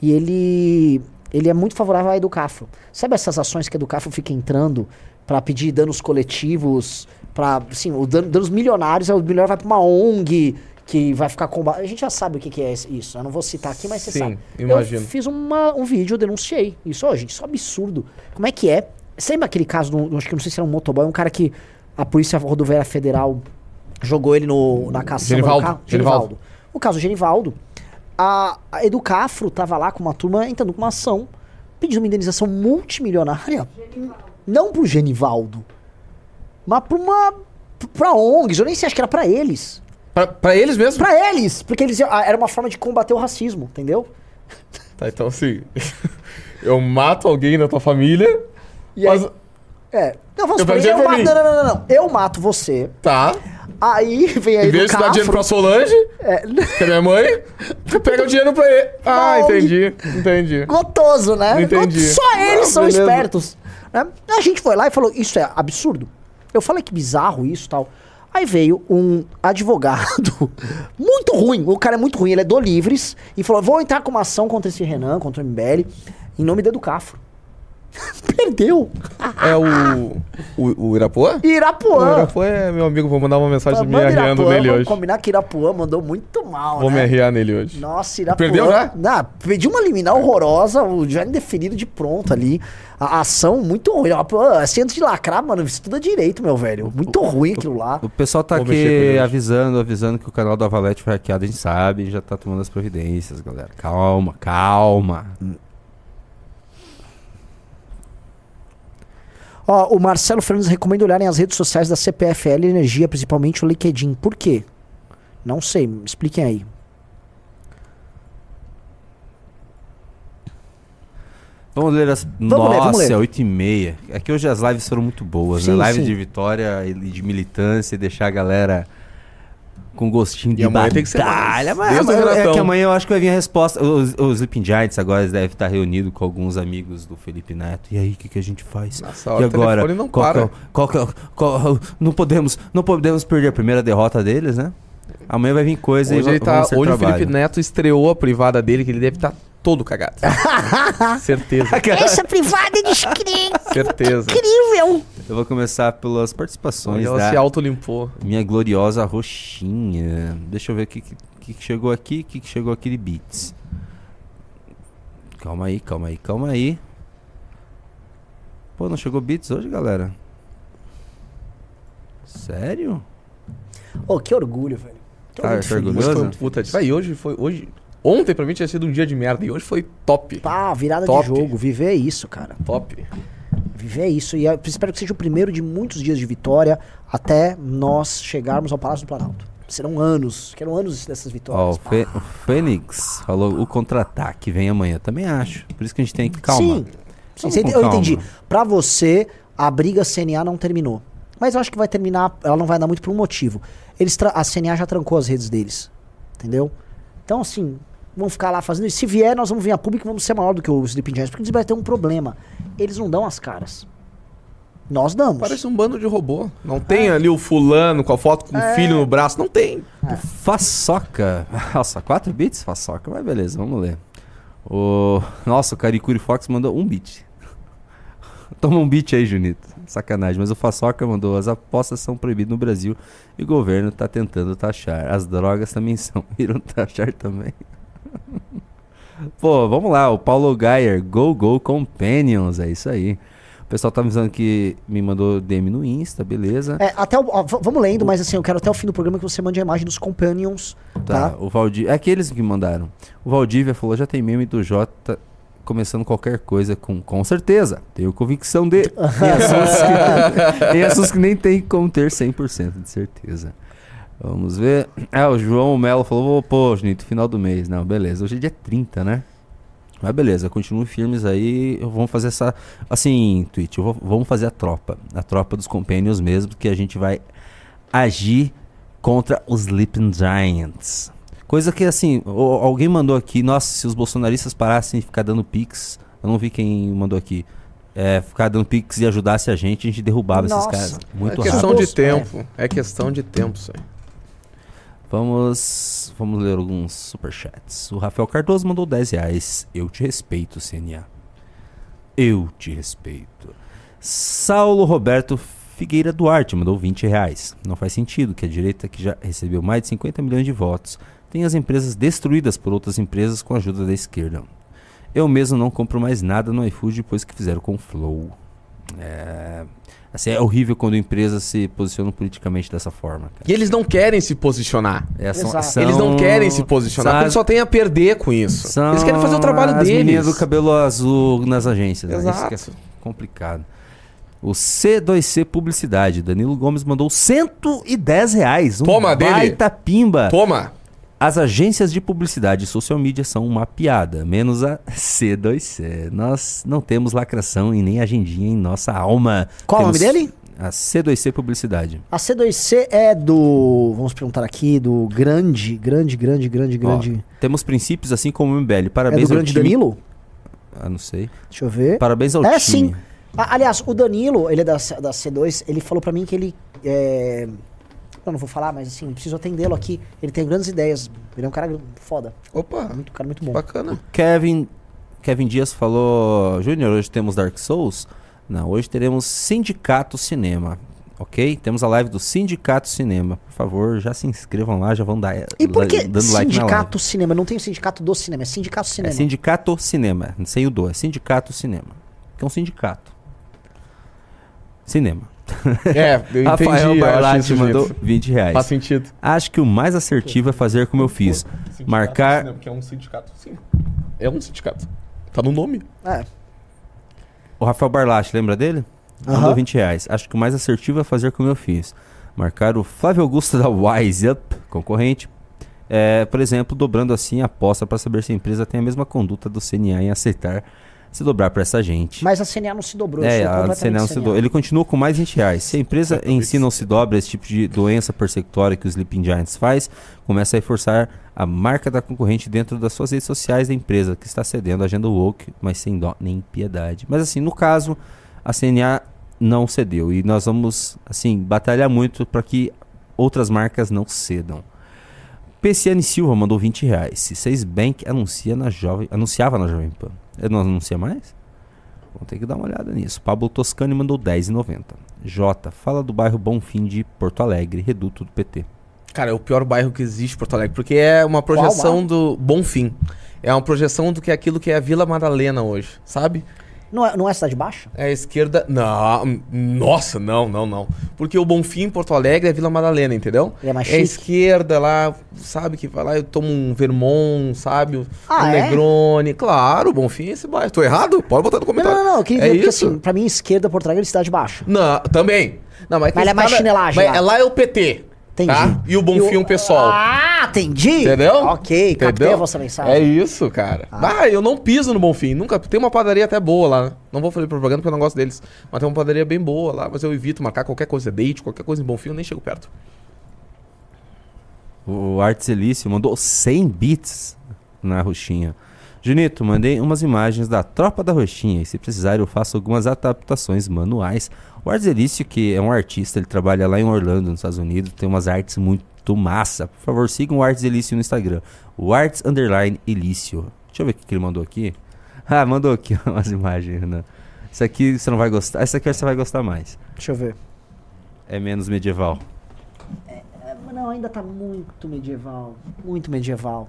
e ele ele é muito favorável à Educafro. Sabe essas ações que a Educafro fica entrando pra pedir danos coletivos, para assim, o dano- danos milionários, aí o milionário vai pra uma ONG que vai ficar com A gente já sabe o que, que é isso. Eu não vou citar aqui, mas você Sim, sabe. imagino. Eu fiz uma- um vídeo, eu denunciei. Isso, ó, gente, isso é um absurdo. Como é que é? Você lembra aquele caso, do, acho que não sei se era um motoboy, um cara que a Polícia Rodoviária Federal jogou ele no, na caçamba Genivaldo, do carro? Genivaldo. O caso do Genivaldo. A, a Educafro tava lá com uma turma entrando com uma ação, pedindo uma indenização multimilionária. Não pro Genivaldo, mas pra uma. pra ONGs. Eu nem sei, acho que era pra eles. Pra, pra eles mesmo? Pra eles, porque eles ah, era uma forma de combater o racismo, entendeu? Tá, então assim. eu mato alguém na tua família. E aí, mas- é. Não, vamos Eu pensei eu mato, mim. não, não, não, não, não. Eu mato você. Tá. Aí vem aí Em vez de dar dinheiro pra. Solange, É, que é minha mãe, tu pega o dinheiro pra ele. Ah, Não, entendi. Entendi. gotoso, né? Entendi. Só eles Ah, são beleza. espertos. né? A gente foi lá e falou, isso é absurdo. Eu falei que bizarro isso e tal. Aí veio um advogado muito ruim. O cara é muito ruim, ele é do Livres. E falou: vou entrar com uma ação contra esse Renan, contra o MBL, em nome do Educafro. Perdeu. É o. O, o Irapuã? O Irapuã. Irapuã é meu amigo, vou mandar uma mensagem me arriando Irapuã, nele vamos hoje. combinar que Irapuã mandou muito mal, Vou me né? arriar nele hoje. Nossa, Irapuã. Perdeu já? Não, pediu uma liminar horrorosa, o já indefinido de pronto ali. A, ação muito ruim. Irapuã, Assim, antes de lacrar, mano, isso tudo é direito, meu velho. Muito ruim aquilo lá. O pessoal tá Vou aqui avisando, avisando que o canal da Valete foi hackeado, a gente sabe, já tá tomando as providências, galera. Calma, calma. Ó, o Marcelo Fernandes recomenda olharem as redes sociais da CPFL Energia, principalmente o LinkedIn. Por quê? Não sei, me expliquem aí. Vamos ler as. Vamos ler, Nossa, vamos ler. é 8 e meia. É que hoje as lives foram muito boas, Sim, né? Live sim. de vitória e de militância e deixar a galera com gostinho de E amanhã tem que ser batalha. mais. Mas, o mas é que amanhã eu acho que vai vir a resposta. Os, os Sleeping Giants agora devem estar reunidos com alguns amigos do Felipe Neto. E aí, o que, que a gente faz? Nessa e o agora? não qual é para. o- qual que é o- qual- não, podemos, não podemos perder a primeira derrota deles, né? Amanhã vai vir coisa Hoje, e ele tá, hoje o trabalho. Felipe Neto estreou a privada dele, que ele deve estar todo cagado. Certeza. Essa privada é descrente, Certeza. incrível! Eu vou começar pelas participações ela da se autolimpou. minha gloriosa roxinha. Deixa eu ver o que, que, que chegou aqui, o que, que chegou aqui de beats. Calma aí, calma aí, calma aí. Pô, não chegou beats hoje, galera? Sério? Ô, que orgulho, velho. Tô Tá, muito tá feliz. orgulhoso? Hoje foi um Beleza. puta. Vai, hoje foi... Hoje... Ontem pra mim tinha sido um dia de merda e hoje foi top. Pá, virada Top. de jogo. Viver é isso, cara. Top. Viver é isso. E eu espero que seja o primeiro de muitos dias de vitória até nós chegarmos ao Palácio do Planalto. Serão anos. Quero anos dessas vitórias. Fê- o Fênix falou o contra-ataque vem amanhã. Também acho. Por isso que a gente tem que calma. Sim. Sim, você ente- eu calma. entendi. Pra você, a briga CNA não terminou. Mas eu acho que vai terminar, ela não vai dar muito por um motivo. Eles a CNA já trancou as redes deles. Entendeu? Então, assim, vão ficar lá fazendo. E se vier, nós vamos vir a público e vamos ser maior do que o Sleeping Giants. Porque eles vai ter um problema. Eles não dão as caras. Nós damos. Parece um bando de robô. Não tem ali o fulano com a foto com o filho no braço. Não tem. Façoca. Nossa, 4 bits? Façoca, mas beleza, vamos ler. O... Nossa, o Caricuri Fox mandou um bit. Toma um bit aí, Junito. Sacanagem, mas o Façoca mandou: as apostas são proibidas no Brasil e o governo tá tentando taxar. As drogas também são. Viram taxar também. Pô, vamos lá, o Paulo Geyer, Go Go Companions, é isso aí. O pessoal tá me avisando que me mandou DM no Insta, beleza. É, até o- ó, vamos lendo, mas assim, eu quero até o fim do programa que você mande a imagem dos Companions. Tá, Tá? o Valdívia. É aqueles que mandaram. O Valdívia falou: já tem meme do Jota começando qualquer coisa com com certeza. Tenho convicção de. Tem assuntos que, tem assuntos que nem tem como ter 100% de certeza. Vamos ver. Ah, o João Melo falou: pô, Junito, final do mês. Não, beleza. Hoje é dia 30, né? Mas beleza, continuem firmes aí. Vamos fazer essa. Assim, Twitch, vou- vamos fazer a tropa. A tropa dos Companions mesmo, que a gente vai agir contra os Sleeping Giants. Coisa que, assim, alguém mandou aqui, nossa, se os bolsonaristas parassem de ficar dando pix, eu não vi quem mandou aqui, é, ficar dando pix e ajudasse a gente, a gente derrubava esses Nossa. caras. Muito é rápido. questão de Bolso- tempo. É. questão de tempo isso aí. Vamos, vamos ler alguns superchats. O Rafael Cardoso mandou 10 reais. Eu te respeito, CNA. Eu te respeito. Saulo Roberto Figueira Duarte mandou 20 reais. Não faz sentido que a direita, que já recebeu mais de 50 milhões de votos, tenha as empresas destruídas por outras empresas com a ajuda da esquerda. Eu mesmo não compro mais nada no iFood depois que fizeram com o Flow. É, assim, é horrível quando empresas se posicionam politicamente dessa forma. Cara. E eles não querem se posicionar. É, são- Exato. são- Eles não querem se posicionar, sabe, porque eles só têm a perder com isso. são Eles querem fazer o trabalho as deles. meninas do cabelo azul nas agências. né? Isso que é Exato. complicado. O C2C Publicidade. Danilo Gomes mandou 110 reais. Um Toma dele. baita pimba. Toma! As agências de publicidade e social media são uma piada, menos a C2C. Nós não temos lacração e nem agendinha em nossa alma. Qual o nome dele? A C2C Publicidade. A C2C é do. Vamos perguntar aqui, do grande, grande, grande, grande, Ó, grande. temos princípios assim como o MBL. é Parabéns do ao grande time. Danilo? Ah, não sei. Deixa eu ver. Parabéns ao É time. sim. A- aliás, o Danilo, ele é da, da C2, ele falou pra mim que ele. É... Eu não vou falar, mas assim, preciso atendê-lo aqui. Ele tem grandes ideias. Ele é um cara foda. Opa, Muito, um cara muito bom. bacana. Kevin, Kevin Dias falou: Júnior, hoje temos Dark Souls? Não, hoje teremos Sindicato Cinema. Ok? Temos a live do Sindicato Cinema. Por favor, já se inscrevam lá, já vão dar E por que dando like na live. sindicato cinema? Não tem o sindicato do cinema, é sindicato É cinema. Sindicato Cinema, sem o do, é Sindicato Cinema. Que é um sindicato. Cinema. É, eu entendi. Rafael Barlatti mandou gente. 20 reais. Faz sentido. Acho que o mais assertivo é fazer como eu fiz. Marcar. Porque é um sindicato, sim. É um sindicato. Tá no nome. É. O Rafael Barlatti, lembra dele? Mandou 20 reais. Acho que o mais assertivo é fazer como eu fiz. Marcar o Flávio Augusto da Wise Up, concorrente. É, por exemplo, dobrando assim a aposta para saber se a empresa tem a mesma conduta do CNA em aceitar se dobrar para essa gente. Mas a CNA não se dobrou. É, a CNA não se CNA. do... Ele continua com mais 20 reais. Se a empresa em si não se dobra esse tipo de doença persecutória que o Sleeping Giants faz, começa a reforçar a marca da concorrente dentro das suas redes sociais da empresa, que está cedendo a agenda woke, mas sem dó nem piedade. Mas assim, no caso, a CNA não cedeu. E nós vamos, assim, batalhar muito para que outras marcas não cedam. PCN Silva mandou 20 reais. Se Seis Bank anuncia na Jovem, anunciava na Jovem Pan. Ele não anuncia mais? Vamos ter que dar uma olhada nisso. Pablo Toscani mandou 10,90. Jota, fala do bairro Bonfim de Porto Alegre, reduto do PT. Cara, é o pior bairro que existe em Porto Alegre, porque é uma projeção do Bonfim. É uma projeção do que é aquilo que é a Vila Madalena hoje, sabe? Não é, não é cidade baixa? É a esquerda. Não, nossa, não, não, não. Porque o Bonfim em Porto Alegre é Vila Madalena, entendeu? Ele é mais a chique? esquerda lá, sabe, que vai lá e toma um Vermont, sabe? Um Ah, é? Negroni. Claro, Bonfim é esse bairro. Tô errado? Pode botar no Não, comentário. não, não, eu queria é ver, porque isso? assim, pra mim, esquerda, Porto Alegre é cidade baixa. Não, também. Não, mas, Mas é mais chinelagem Mas lá. lá é o PT. Entendi. Tá? E o Bonfim um pessoal. Ah, entendi. Entendeu? Ok, captei Entendeu? a vossa mensagem. É isso, cara. Ah. eu não piso no Bonfim. Nunca. Tem uma padaria até boa lá. né? Não vou fazer propaganda porque eu não gosto deles. Mas tem uma padaria bem boa lá. Mas eu evito marcar qualquer coisa, date, qualquer coisa em Bonfim, eu nem chego perto. O Artes Elício mandou 100 bits na roxinha. Junito, mandei umas imagens da Tropa da Roxinha e se precisar eu faço algumas adaptações manuais. O Artes Elício, que é um artista, ele trabalha lá em Orlando, nos Estados Unidos, tem umas artes muito massa. Por favor, sigam o Artes Elício no Instagram. O Arts Underline Elício. Deixa eu ver o que que ele mandou aqui. Ah, mandou aqui umas imagens, Renan. Isso aqui você não vai gostar. Essa aqui você vai gostar mais. Deixa eu ver. É menos medieval. É, não, ainda tá muito medieval. Muito medieval.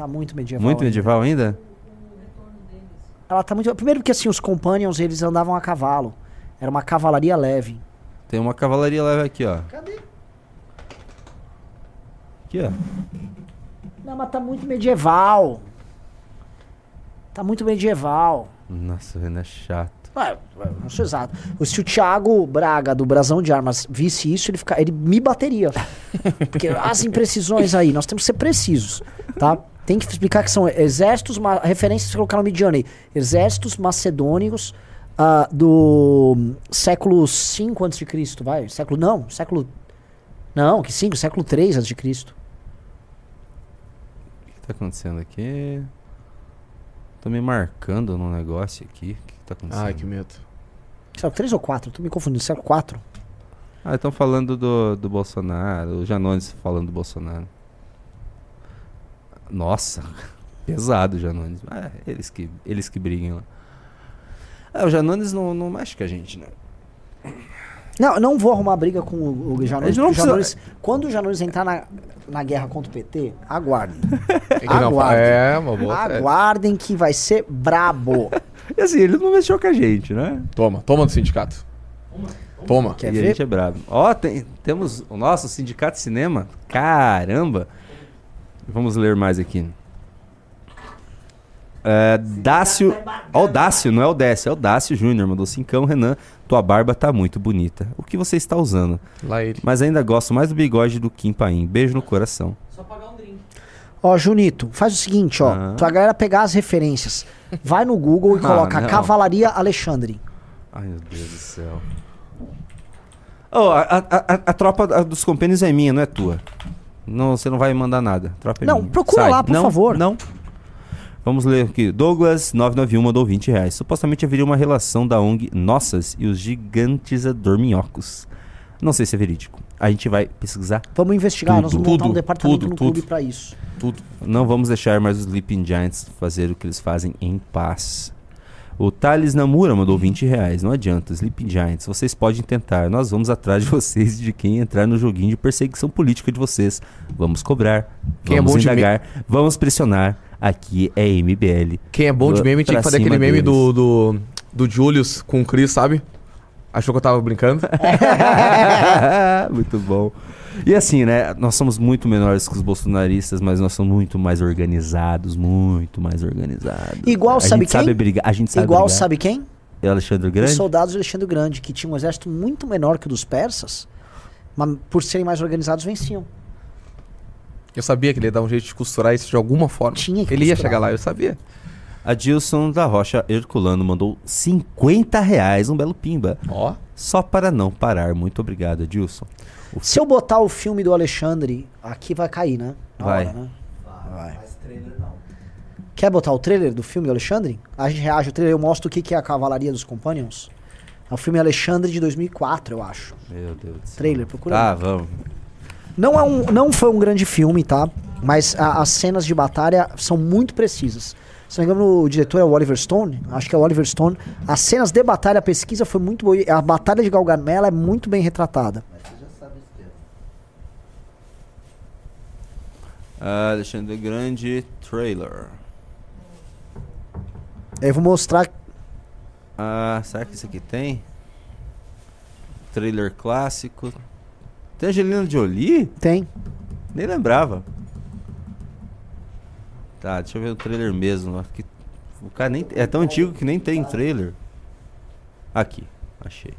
Tá muito medieval. Muito ainda. medieval ainda? Ela tá muito. Primeiro porque assim, os companions eles andavam a cavalo. Era uma cavalaria leve. Tem uma cavalaria leve aqui, ó. Cadê? Aqui, ó. Não, mas tá muito medieval. Tá muito medieval. Nossa, o Renan é chato. Ué, ué, não sou exato. Se o Thiago Braga, do Brasão de Armas, visse isso, ele, fica, ele me bateria. Porque as imprecisões aí, nós temos que ser precisos, tá? Tem que explicar que são exércitos, ma- referências colocaram no Midian aí. Exércitos macedônicos ah, do século 5 a.C., vai? Século, não, século... Não, que 5, século 3 a.C. O que tá acontecendo aqui? Tô me marcando num negócio aqui. O que, que tá acontecendo? Ai, que medo. Século 3 ou 4? Tô me confundindo, século 4? Ah, estão falando do, do Bolsonaro. O Janones falando do Bolsonaro. Nossa, pesado o Janones. Ah, eles que, eles que briguem lá. Ah, o Janones não, não mexe com a gente, né? Não, não vou arrumar briga com o, o Janones. Não precisam- Janones- quando o Janones entrar na, na guerra contra o PT, aguardem. É, que não, Aguardem. é uma boa. é. aguardem que vai ser brabo. E assim, ele não mexeu com a gente, né? Toma, toma do sindicato. Toma. Quer e a ver? gente é brabo. Ó, tem- temos o nosso Sindicato de Cinema. Caramba! Vamos ler mais aqui. É, Dácio. Ó, o Dácio, não é o Décio, é o Dácio Júnior. Mandou cincão, Renan. Tua barba tá muito bonita. O que você está usando? Lá ele. Mas ainda gosto mais do bigode do Kim Paim. Beijo no coração. Ó, Junito, faz o seguinte, ó. Ah. Pra galera pegar as referências. Vai no Google e Ah, coloca não. Cavalaria Alexandre. Ai, meu Deus do céu. Oh, a, a, a, a tropa dos compênios é minha, não é tua. Não, você não vai me mandar nada. Tropa Não, minha. procura lá, por não, favor. Não. Vamos ler aqui. Douglas 991 mandou 20 reais. Supostamente haveria uma relação da ONG Nossas e os gigantes dorminhocos. Não sei se é verídico. A gente vai pesquisar. Vamos investigar, Tudo, nós vamos montar um departamento tudo, no tudo. clube pra isso. Tudo. Não vamos deixar mais os Sleeping Giants fazer o que eles fazem em paz. O Thales Namura mandou 20 reais. Não adianta, Sleeping Giants, vocês podem tentar. Nós vamos atrás de vocês e de quem entrar no joguinho de perseguição política de vocês. Vamos cobrar, Quem é vamos de indagar, vamos pressionar. Aqui é MBL. Quem é bom de meme tinha que fazer aquele meme deles. do, do, do Julius com o Chris, sabe? Achou que eu tava brincando? muito bom. E assim, né? Nós somos muito menores que os bolsonaristas, mas nós somos muito mais organizados, muito mais organizados. Igual, a sabe gente sabe quem? brigar, a gente sabe Igual, brigar. sabe quem? É Alexandre Os Grande? soldados de Alexandre Grande, que tinham um exército muito menor que o dos persas, mas por serem mais organizados venciam. Eu sabia que ele ia dar um jeito de costurar isso de alguma forma. Tinha que Ele ia costurar. chegar lá, eu sabia. Adilson da Rocha Herculano mandou 50 reais, um belo pimba. Ó. Só para não parar. Muito obrigado, Adilson. Se eu botar o filme do Alexandre, aqui vai cair, né? Na Vai. hora, né? Vai. Quer botar o trailer do filme do Alexandre? A gente reage ao trailer, eu mostro o que que é a Cavalaria dos Companions. É o filme Alexandre de 2004, eu acho. Meu Deus do céu. Trailer, procura. Tá, vamos. Não, é um, não foi um grande filme, tá? Mas a- as cenas de batalha são muito precisas. Se não me engano, o diretor é o Oliver Stone. Acho que é o Oliver Stone. As cenas de batalha, a pesquisa foi muito boa. e A batalha de Galgamela é muito bem retratada. Ah, Alexandre Grande, trailer. Eu vou mostrar. Ah, será que isso aqui tem? Trailer clássico. Tem Angelina Jolie? Tem. Nem lembrava. Tá, deixa eu ver o trailer mesmo. que o cara nem é tão antigo que nem tem trailer. Aqui, achei.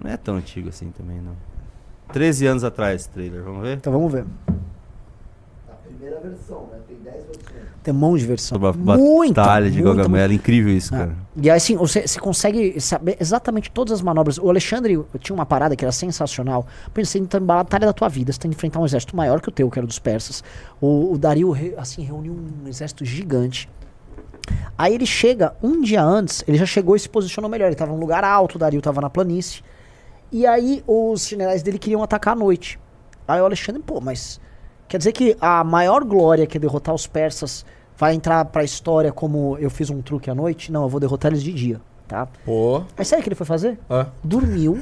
Não é tão antigo assim também, não. 13 anos atrás, trailer, vamos ver? Então vamos ver. A primeira versão, né? Tem 10 versões. Tem um monte de versão. Sobre a Muita, batalha de muita, Gaugamela. Incrível isso, muita. cara. E aí, assim, você, você consegue saber exatamente todas as manobras. O Alexandre tinha uma parada que era sensacional. Você tem uma batalha da tua vida, você tem que enfrentar um exército maior que o teu, que era dos persas. O, o Dario, assim, reuniu um exército gigante. Aí ele chega, um dia antes, ele já chegou e se posicionou melhor. Ele tava num lugar alto, o Dario tava na planície. E aí os generais dele queriam atacar à noite. Aí o Alexandre, pô, mas quer dizer que a maior glória que é derrotar os persas vai entrar pra história como eu fiz um truque à noite? Não, eu vou derrotar eles de dia, tá? Pô. Aí sabe o que ele foi fazer? Ah. Dormiu,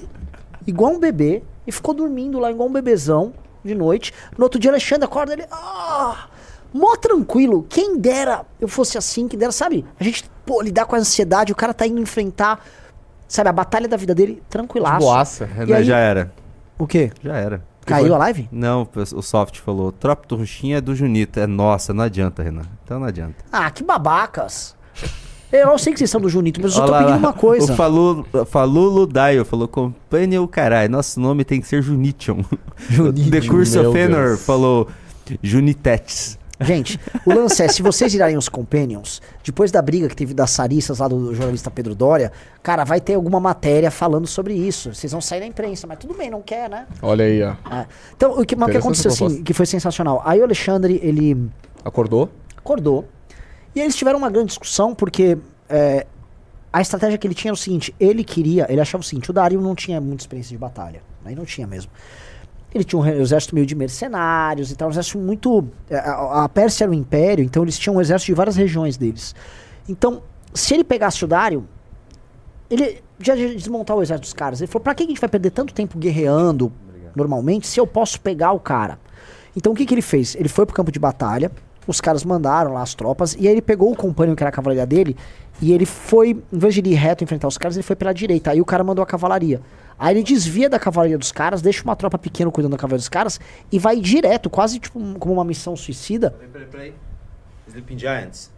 igual um bebê, e ficou dormindo lá igual um bebezão de noite. No outro dia, Alexandre acorda ele. Ah! Mó tranquilo. Quem dera eu fosse assim, quem dera, sabe? A gente, pô, lidar com a ansiedade, o cara tá indo enfrentar, sabe, a batalha da vida dele, tranquilaço. Boaça. E aí- Já era. O quê? Já era. Caiu a live? Não, o Soft falou. Tropa do Ruxinha é do Junito. É nossa, não adianta, Renan. Então não adianta. Ah, que babacas. Eu não sei que vocês são do Junito, mas eu só tô Olha lá, pedindo uma coisa. O Falu, Falulo Daio falou: Companion, caralho. Nosso nome tem que ser Junition. Junition, The Curse meu of Deus. falou: Junitetes. Gente, o lance é, se vocês virarem os Companions, depois da briga que teve das sarissas lá do jornalista Pedro Dória, cara, vai ter alguma matéria falando sobre isso. Vocês vão sair na imprensa, mas tudo bem, não quer, né? Olha aí, ó. É. Então, o que, mas o que aconteceu assim, que foi sensacional. Aí o Alexandre, ele Acordou? acordou. E eles tiveram uma grande discussão, porque é, a estratégia que ele tinha era o seguinte: ele queria, ele achava o seguinte, o Dario não tinha muita experiência de batalha. Aí não tinha mesmo. Ele tinha um exército meio de mercenários e tal, um exército muito. é, A, a Pérsia era um império, então eles tinham um exército de várias regiões deles. Então, se ele pegasse o Dario, ele já desmontar o exército dos caras. Ele falou: pra que a gente vai perder tanto tempo guerreando normalmente se eu posso pegar o cara? Então o que, que ele fez? Ele foi pro campo de batalha, os caras mandaram lá as tropas, e aí ele pegou o companheiro que era a cavalaria dele, e ele foi, em vez de ir reto enfrentar os caras, ele foi pela direita. Aí o cara mandou a cavalaria. Aí ele desvia da cavalaria dos caras, deixa uma tropa pequena cuidando da cavalaria dos caras, e vai direto, quase tipo um- como uma missão suicida. Sleeping Giants.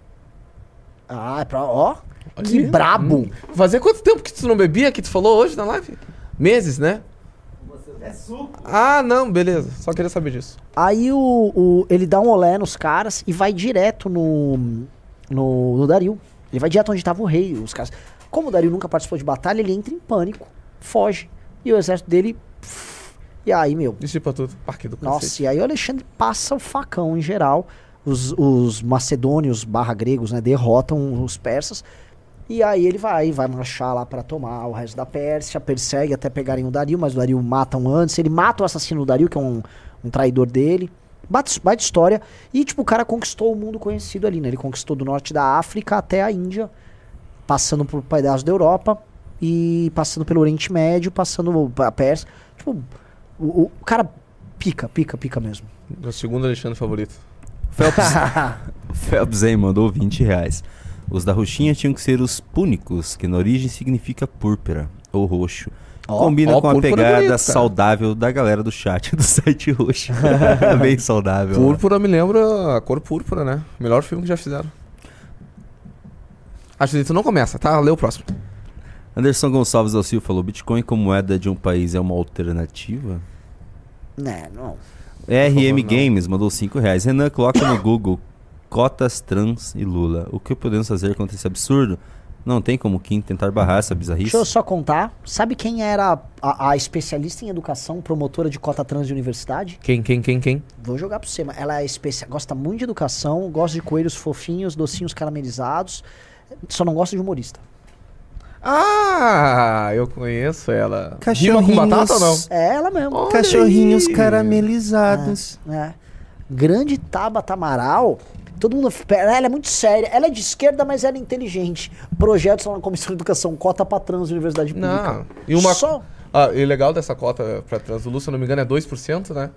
Ah, é pra. Ó. Olha Que aí. brabo. Hum. Fazia quanto tempo que tu não bebia que tu falou hoje na live? Meses, né? É suco. Ah, não, beleza. Só queria saber disso. Aí o, o- ele dá um olé nos caras e vai direto no, no, no Dario. Ele vai direto onde tava o rei. Os caras. Como o Dario nunca participou de batalha, ele entra em pânico, foge. E o exército dele. pff, E aí, meu. Isso pra tudo. Parque do Nossa, cacete. e aí o Alexandre passa o facão em geral. Os, os macedônios barra gregos, né, derrotam os persas. E aí ele vai, vai marchar lá pra tomar o resto da Pérsia, persegue até pegarem o Dario, mas o Dario matam antes. Ele mata o assassino do Dario, que é um, um traidor dele. Bate, bate história. E, tipo, o cara conquistou o mundo conhecido ali, né? Ele conquistou do norte da África até a Índia, passando por pedaços da Europa e passando pelo Oriente Médio, passando pra Pérsia. Tipo, o, o cara pica, pica, pica mesmo. Meu segundo Alexandre favorito. Phelps, Phelps aí mandou 20 reais. Os da roxinha tinham que ser os púnicos, que na origem significa púrpura ou roxo. Ó, Combina ó, com a é pegada bonito, cara. saudável da galera do chat do site roxo. Bem saudável. né? Púrpura me lembra a cor púrpura, né? Melhor filme que já fizeram. Acho que tu não começa, tá? Lê o próximo. Anderson Gonçalves da Silva falou: Bitcoin como moeda de um país é uma alternativa? Né, não. RM não. Games mandou 5 reais. Renan, coloca no Google cotas trans e Lula. O que podemos fazer contra esse absurdo? Não tem como Kim tentar barrar essa bizarrice? Deixa eu só contar. Sabe quem era a, a especialista em educação, promotora de cota trans de universidade? Quem, quem, quem, quem? Vou jogar pra você, mas ela é especia... gosta muito de educação, gosta de coelhos fofinhos, docinhos caramelizados, só não gosta de humorista. Ah, eu conheço ela. Cachorrinhos. Rima com batata ou não? É ela mesmo. Olha Cachorrinhos aí. caramelizados. É. Grande Tabata Amaral. Todo mundo. Ela é muito séria. Ela é de esquerda, mas ela é inteligente. Projetos lá na Comissão de Educação, cota pra trans, Universidade Pública. Não. E uma. Só. Ah, e o legal dessa cota pra trans do Lu, se eu não me engano, é 2%, né?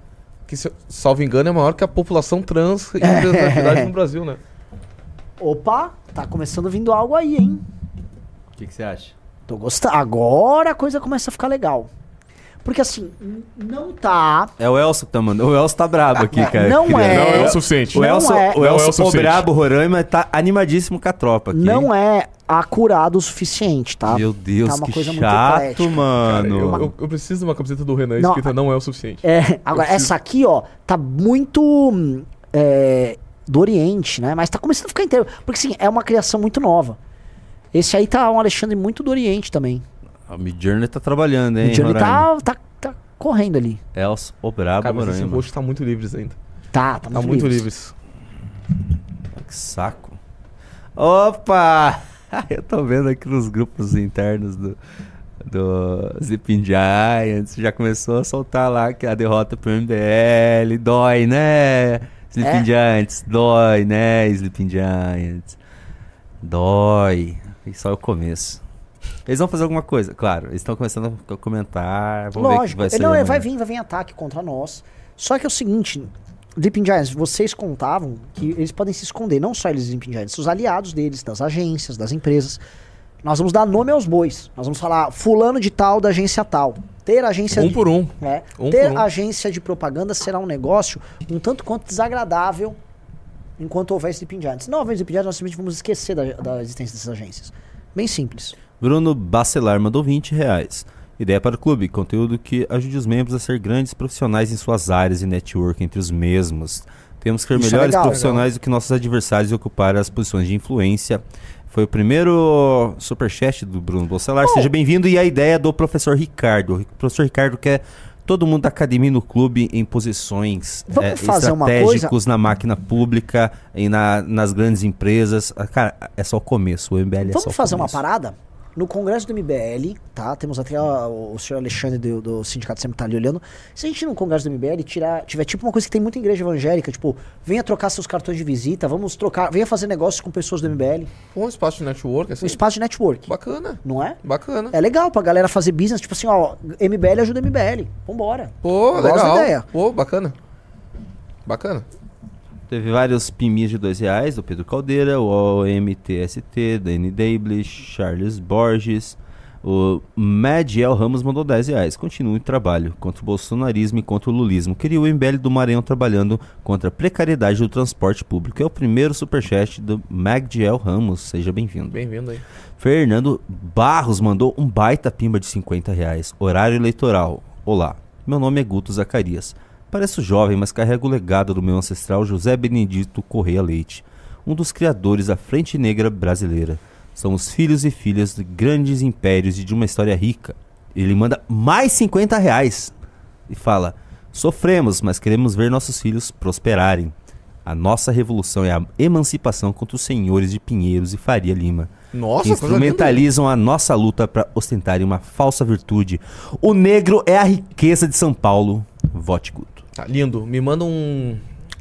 Que, se, salvo engano, é maior que a população trans e representatividade no Brasil, né? Opa, tá começando vindo algo aí, hein? O que que você acha? Tô gostando. Agora a coisa começa a ficar legal. Porque assim, não tá. É o Elson que tá mandando. O Elson tá brabo aqui, cara. Não Queria- é. Não é o suficiente. O Não Elson, é. o Não é o suficiente. brabo, Roraima, tá animadíssimo com a tropa aqui. Não é acurado o suficiente, tá? Meu Deus, Tá uma que coisa muito chato. Cara, mano. eu, eu- eu preciso de uma camiseta do Renan Não, escrita não é o suficiente. É, agora, essa aqui, ó, tá muito. hum, é, do Oriente, né? Mas tá começando a ficar inteiro. Porque, assim, é uma criação muito nova. Esse aí tá um Alexandre muito do Oriente também. A Midjourney tá trabalhando, hein, Roraima? tá, tá, tá correndo ali. Elson, o brabo, Cara, mas esse roxo tá muito livres ainda. Tá, tá Tá muito, muito livres. livres. Que saco. Opa! Eu tô vendo aqui nos grupos internos do, do Zipping Giants. Já começou a soltar lá que a derrota pro MBL. Dói, né? Sleeping É? Giants. Dói, né? Sleeping Giants. Dói. E só é o começo. Eles vão fazer alguma coisa, claro. Eles estão começando a comentar. Lógico. vai ser. não, amanhã. vai vir, vai vir ataque contra nós. Só que é o seguinte, Sleeping Giants, vocês contavam que eles podem se esconder, não só eles Sleeping Giants, os aliados deles, das agências, das empresas. Nós vamos dar nome aos bois. Nós vamos falar fulano de tal da agência tal. Ter agência Um de- por um. É. Um Ter por um. agência de propaganda será um negócio um tanto quanto desagradável enquanto houver Sleeping Giants. não houver Sleeping Giants, nós simplesmente vamos esquecer da, da existência dessas agências. Bem simples. Bruno Bacelar mandou 20 reais. Ideia para o clube, conteúdo que ajude os membros a ser grandes profissionais em suas áreas e network entre os mesmos. Temos que ser Isso é melhores legal. profissionais do que nossos adversários e ocupar as posições de influência. Foi o primeiro superchat do Bruno Bacelar. Seja bem-vindo. E a ideia do professor Ricardo. O professor Ricardo quer todo mundo da academia no clube em posições Vamos fazer uma estratégicos na máquina pública e na- nas grandes empresas. Ah, Cara, é só o começo. O MBL é só o Vamos fazer uma começo. parada? No congresso do MBL, tá? Temos até o senhor Alexandre do, do sindicato sempre tá ali olhando. Se a gente no congresso do MBL tirar, tiver tipo uma coisa que tem muita igreja evangélica, tipo, venha trocar seus cartões de visita, vamos trocar, venha fazer negócios com pessoas do MBL. Um espaço de network, assim. Um espaço de network, Bacana. não é? Bacana. É legal pra galera fazer business, tipo assim, ó, MBL ajuda MBL. Vambora. Pô, da legal. ideia. Pô, bacana. Bacana. Teve vários pimis de dois reais, do Pedro Caldeira, o OMTST, Danny Dable, Charles Borges, O Madiel Ramos mandou 10 reais. Continue o trabalho contra o bolsonarismo e contra o lulismo. Queria o MBL do Maranhão trabalhando contra a precariedade do transporte público. É o primeiro superchat do Magdiel Ramos. Seja bem-vindo. Bem-vindo aí. Fernando Barros mandou um baita pimba de 50 reais. Horário eleitoral. Olá, meu nome é Guto Zacarias. Pareço jovem, mas carrego o legado do meu ancestral José Benedito Correia Leite, um dos criadores da Frente Negra Brasileira. Somos filhos e filhas de grandes impérios e de uma história rica. Ele manda mais 50 reais e fala: Sofremos, mas queremos ver nossos filhos prosperarem. A nossa revolução é a emancipação contra os senhores de Pinheiros e Faria Lima Nossa, que instrumentalizam a nossa luta para ostentarem uma falsa virtude. O negro é a riqueza de São Paulo. Vote Guto. Tá lindo. Me manda um,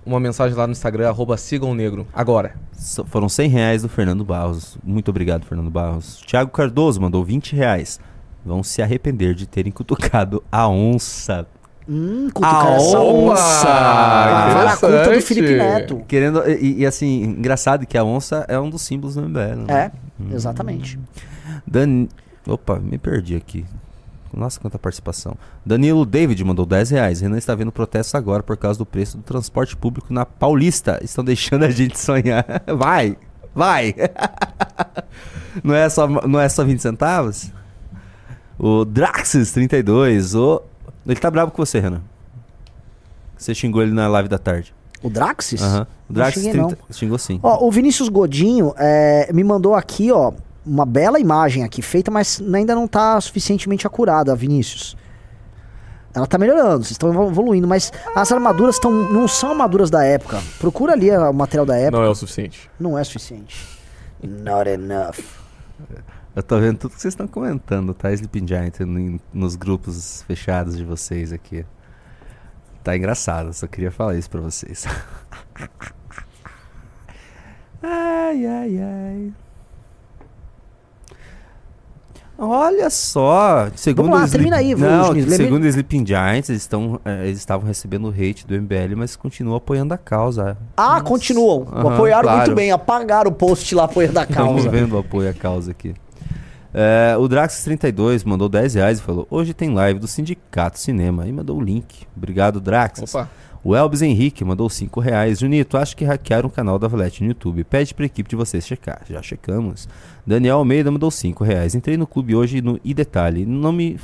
uma mensagem lá no Instagram, arroba sigam negro. Agora. So- foram 100 reais do Fernando Barros. Muito obrigado, Fernando Barros. Thiago Cardoso mandou 20 reais. Vão se arrepender de terem cutucado a onça. Hum, A essa onça! Ah, vai na conta do. Felipe Neto. Querendo, e, e assim, engraçado que a onça é um dos símbolos do MBL. né? É, exatamente. Dan... Opa, me perdi aqui. Nossa, quanta participação. Danilo David mandou 10 reais. Renan está vendo protestos agora por causa do preço do transporte público na Paulista. Estão deixando a gente sonhar. Vai, vai. não, é só, não é só 20 centavos? O Draxis32. O... Ele tá bravo com você, Renan. Você xingou ele na live da tarde. O Draxis? Aham. O Draxis xinguei, não. 30... xingou sim. Ó, o Vinícius Godinho é, me mandou aqui, ó, uma bela imagem aqui feita, mas ainda não tá suficientemente acurada, Vinícius. Ela tá melhorando, vocês estão evolu- evoluindo, mas as armaduras tão, não são armaduras da época. Procura ali o material da época. Não é o suficiente. Não é suficiente. Not enough. Eu tô vendo tudo que vocês estão comentando, tá? Sleeping Giant no- nos grupos fechados de vocês aqui. Tá engraçado, só queria falar isso pra vocês. ai, ai, ai. Olha só, segundo Vamos lá, o termina aí, Não, segundo Sleeping Giants, eles, estão, eh, eles estavam recebendo hate do MBL, mas continuam apoiando a causa. Ah, Nossa. continuam. Aham, Apoiaram claro. muito bem, apagaram o post lá apoiando a Estamos causa. vendo o apoio à causa aqui. É, o Drax32 mandou 10 reais e falou: Hoje tem live do Sindicato Cinema. E mandou o link. Obrigado, Drax. Opa. O Elvis Henrique mandou 5 reais. Junito, acho que hackearam o canal da Valete no YouTube. Pede pra equipe de vocês checar. Já checamos. Daniel Almeida mandou 5 reais. Entrei no clube hoje no e detalhe. Não me,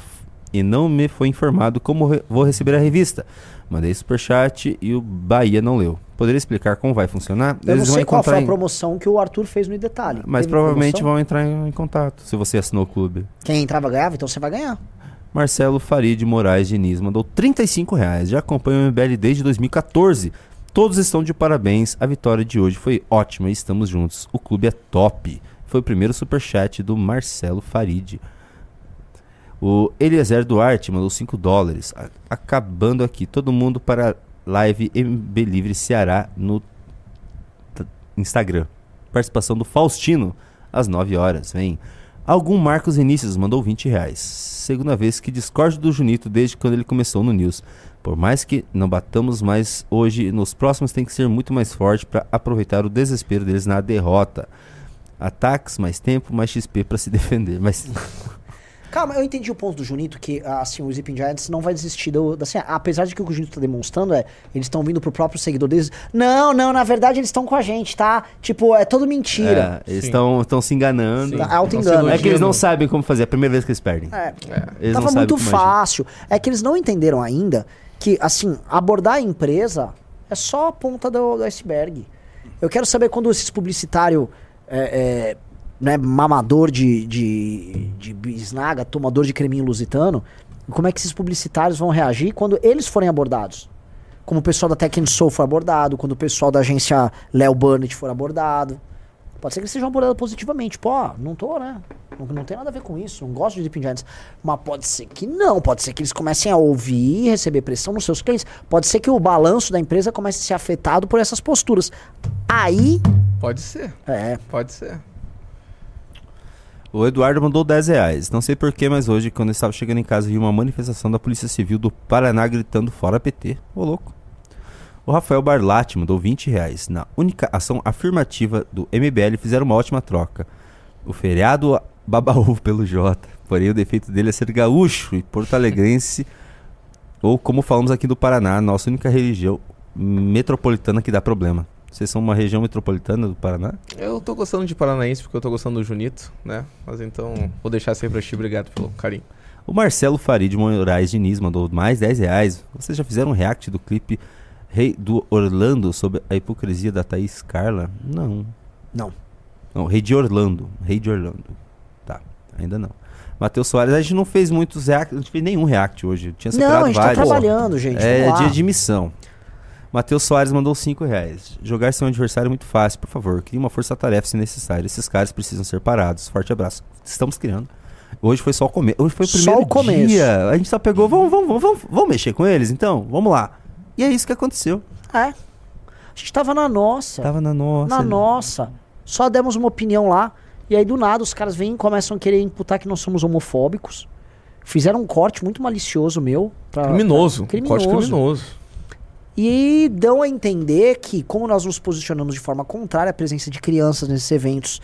e não me foi informado como re- vou receber a revista. Mandei superchat e o Bahia não leu. Poderia explicar como vai funcionar? Eu não sei qual foi a em- promoção que o Arthur fez no detalhe. mas Teve provavelmente vão entrar em, em contato se você assinou o clube. Quem entrava ganhava, então você vai ganhar. Marcelo Farid Moraes Diniz mandou 35 reais. Já acompanho o MBL desde 2014. Todos estão de parabéns. A vitória de hoje foi ótima e estamos juntos. O clube é top. Foi o primeiro superchat do Marcelo Farid. O Eliezer Duarte mandou 5 dólares. Acabando aqui. Todo mundo para live MB Livre Ceará no Instagram. Participação do Faustino às 9 horas. Vem. Algum Marcos Inícios mandou 20 reais. Segunda vez que discordo do Junito desde quando ele começou no News. Por mais que não batamos mais hoje, nos próximos tem que ser muito mais forte para aproveitar o desespero deles na derrota. Ataques, mais tempo, mais XP para se defender. Mas Calma, eu entendi o ponto do Junito, que assim, o Sleeping Giants não vai desistir do. Assim, apesar de que o que o Junito tá demonstrando é, eles estão vindo pro próprio seguidor deles. Não, não, na verdade eles estão com a gente, tá? Tipo, é tudo mentira. é, eles Sim. estão se enganando. Tá auto Tão se engano. É que eles não sabem como fazer. É a primeira vez que eles perdem. É, Eles não tava muito agir. fácil. É que eles não entenderam ainda que, assim, abordar a empresa é só a ponta do, do iceberg. Eu quero saber quando esses publicitários é, é, né, mamador de, de, de bisnaga, tomador de creminho lusitano, como é que esses publicitários vão reagir quando eles forem abordados? Como o pessoal da Tech Soul for abordado, quando o pessoal da agência Léo Burnett for abordado. Pode ser que eles sejam abordados positivamente. Pô, não tô, né? Não, não tem nada a ver com isso. Não gosto de Sleeping Giants. Mas pode ser que não. Pode ser que eles comecem a ouvir e receber pressão nos seus clientes. Pode ser que o balanço da empresa comece a ser afetado por essas posturas. Aí, Pode ser, é. pode ser. O Eduardo mandou 10 reais. Não sei porquê, mas hoje, quando eu estava chegando em casa, vi uma manifestação da Polícia Civil do Paraná gritando fora PT. Ô louco. O Rafael Barlatti mandou 20 reais. Na única ação afirmativa do MBL, fizeram uma ótima troca. O feriado baba ovo pelo Jota. Porém, o defeito dele é ser gaúcho e porto-alegrense, ou como falamos aqui do Paraná, nossa única religião metropolitana que dá problema. Vocês são uma região metropolitana do Paraná? Eu tô gostando de Paranaense porque eu tô gostando do Junito, né? Mas então, vou deixar sempre pra ti. Obrigado pelo carinho. O Marcelo Farid Moraes Diniz mandou mais 10 reais. Vocês já fizeram um react do clipe Rei do Orlando sobre a hipocrisia da Thaís Carla? Não. Não. Não, Rei de Orlando. Rei de Orlando. Tá, ainda não. Matheus Soares, a gente não fez muitos react, não fez nenhum react hoje. Tinha Não, a gente tá vários. trabalhando, gente. É dia de missão. Matheus Soares mandou 5 reais. Jogar seu adversário é muito fácil, por favor. Crie uma força-tarefa se necessário. Esses caras precisam ser parados. Forte abraço. Estamos criando. Hoje foi só o começo. Hoje foi o Só primeiro o começo. dia. A gente só pegou. Vamos, vamos, vamos, vamos, vamos mexer com eles então? Vamos lá. E é isso que aconteceu. É. A gente tava na nossa. Tava na nossa. na nossa. Só demos uma opinião lá. E aí, do nada, os caras vêm e começam a querer imputar que nós somos homofóbicos. Fizeram um corte muito malicioso meu. Pra, Criminoso. pra- Um criminoso. Corte criminoso. E dão a entender que, como nós nos posicionamos de forma contrária à presença de crianças nesses eventos,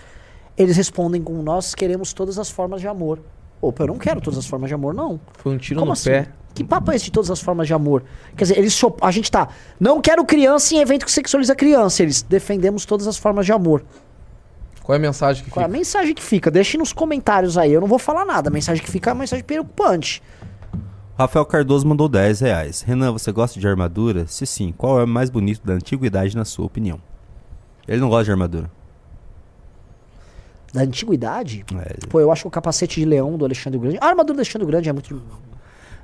eles respondem com nós queremos todas as formas de amor. Opa, eu não quero todas as formas de amor, não. Foi um tiro Como no assim? pé. Que papo é esse de todas as formas de amor? Quer dizer, eles se op- a gente tá. Não quero criança em evento que sexualiza criança. Eles defendemos todas as formas de amor. Qual é a mensagem que Qual é a fica? mensagem que fica? Deixe nos comentários aí. Eu não vou falar nada. A mensagem que fica é uma mensagem preocupante. Rafael Cardoso mandou 10 reais. Renan, você gosta de armadura? Se sim, qual é o mais bonito da antiguidade na sua opinião? Ele não gosta de armadura. Da antiguidade, É, pô, eu acho que o capacete de leão do Alexandre Grande. A armadura do Alexandre Grande é muito.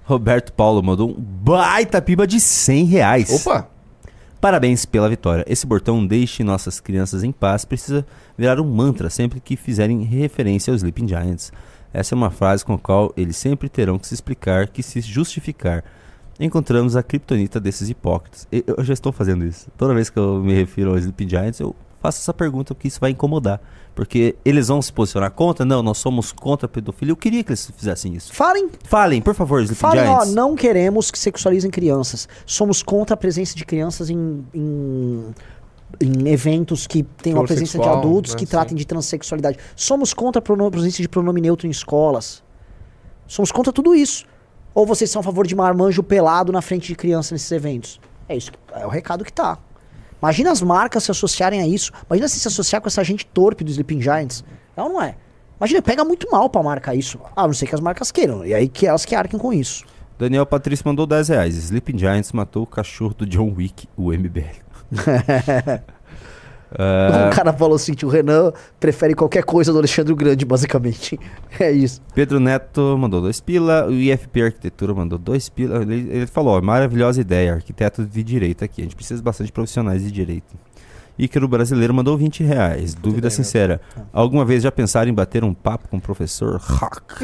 Roberto Paulo mandou um baita piba de 100 reais. Opa! Parabéns pela vitória. Esse botão deixe nossas crianças em paz precisa virar um mantra sempre que fizerem referência aos Sleeping Giants. Essa é uma frase com a qual eles sempre terão que se explicar, que se justificar. Encontramos a criptonita desses hipócritas. Eu já estou fazendo isso. Toda vez que eu me refiro aos Sleeping Giants, eu faço essa pergunta porque isso vai incomodar. Porque eles vão se posicionar contra? Não, nós somos contra a pedofilia. Eu queria que eles fizessem isso. Falem, Falem, por favor, Sleeping falem, ó, Giants. não queremos que sexualizem crianças. Somos contra a presença de crianças em, em, em eventos que tenham a presença de adultos né, que sim. tratem de transexualidade. Somos contra a presença de pronome neutro em escolas. Somos contra tudo isso. Ou vocês são a favor de marmanjo pelado na frente de criança nesses eventos? É isso, que- é o recado que tá. Imagina as marcas se associarem a isso. Imagina se se associar com essa gente torpe do Sleeping Giants. É ou não é? Imagina, pega muito mal pra marca isso. A não ser que as marcas queiram. E aí que elas que arquem com isso. Daniel Patrício mandou 10 reais. Sleeping Giants matou o cachorro do John Wick, o MBL. Um cara falou assim: o Renan prefere qualquer coisa do Alexandre o Grande, basicamente. É isso. Pedro Neto mandou dois pila. O IFP Arquitetura mandou dois pila. Ele, ele falou: ó, maravilhosa ideia, arquiteto de direito aqui. A gente precisa bastante de profissionais de direito. Ícaro Brasileiro mandou 20 reais. Dúvida sincera: alguma vez já pensaram em bater um papo com o professor?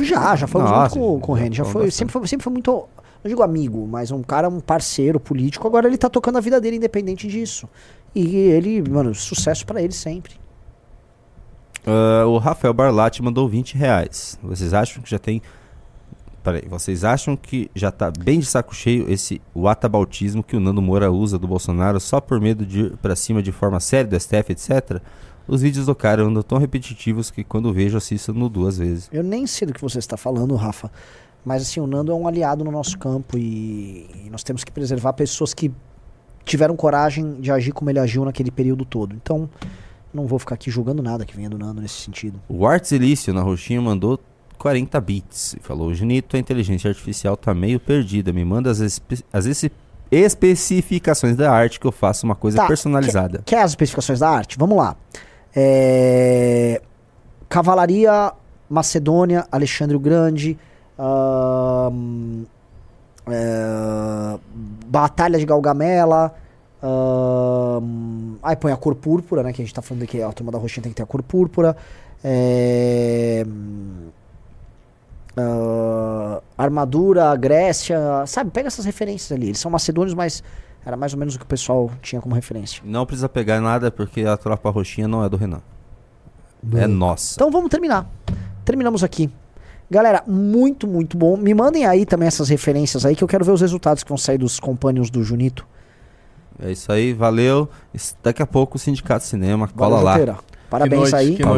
Já, já foi Nossa, junto com, com o já Reni. Já foi sempre, foi, sempre foi muito. Não digo amigo, mas um cara, um parceiro político. Agora ele tá tocando a vida dele independente disso. E ele, mano, sucesso pra ele sempre. Ah, o Rafael Barlatti mandou 20 reais. Vocês acham que já tem. Peraí, vocês acham que já tá bem de saco cheio esse whataboutismo que o Nando Moura usa do Bolsonaro só por medo de ir pra cima de forma séria do STF, etc? Os vídeos do cara andam tão repetitivos que quando vejo assisto no duas vezes. Eu nem sei do que você está falando, Rafa. Mas assim, o Nando é um aliado no nosso campo e, e nós temos que preservar pessoas que tiveram coragem de agir como ele agiu naquele período todo. Então, não vou ficar aqui julgando nada que venha do Nando nesse sentido. O Arts Elício na roxinha mandou 40 bits e falou: Junito, a inteligência artificial tá meio perdida. Me manda as, espe- as espe- especificações da arte que eu faço uma coisa Tá, personalizada. Quer as especificações da arte? Vamos lá. É, Cavalaria Macedônia, Alexandre o Grande. Ahn, é, Batalha de Galgamela. aí põe a cor púrpura, né? Que a gente tá falando que a turma da roxinha tem que ter a cor púrpura. É, ah, armadura, Grécia, sabe? Pega essas referências ali. Eles são macedônios, mas era mais ou menos o que o pessoal tinha como referência. Não precisa pegar nada porque a tropa roxinha não é do Renan. É nossa. Então vamos terminar. Terminamos aqui. Galera, muito, muito bom. Me mandem aí também essas referências aí que eu quero ver os resultados que vão sair dos companions do Junito. É isso aí, valeu. Daqui a pouco o Sindicato Cinema, cola Valeu, lá. Parabéns noite, aí.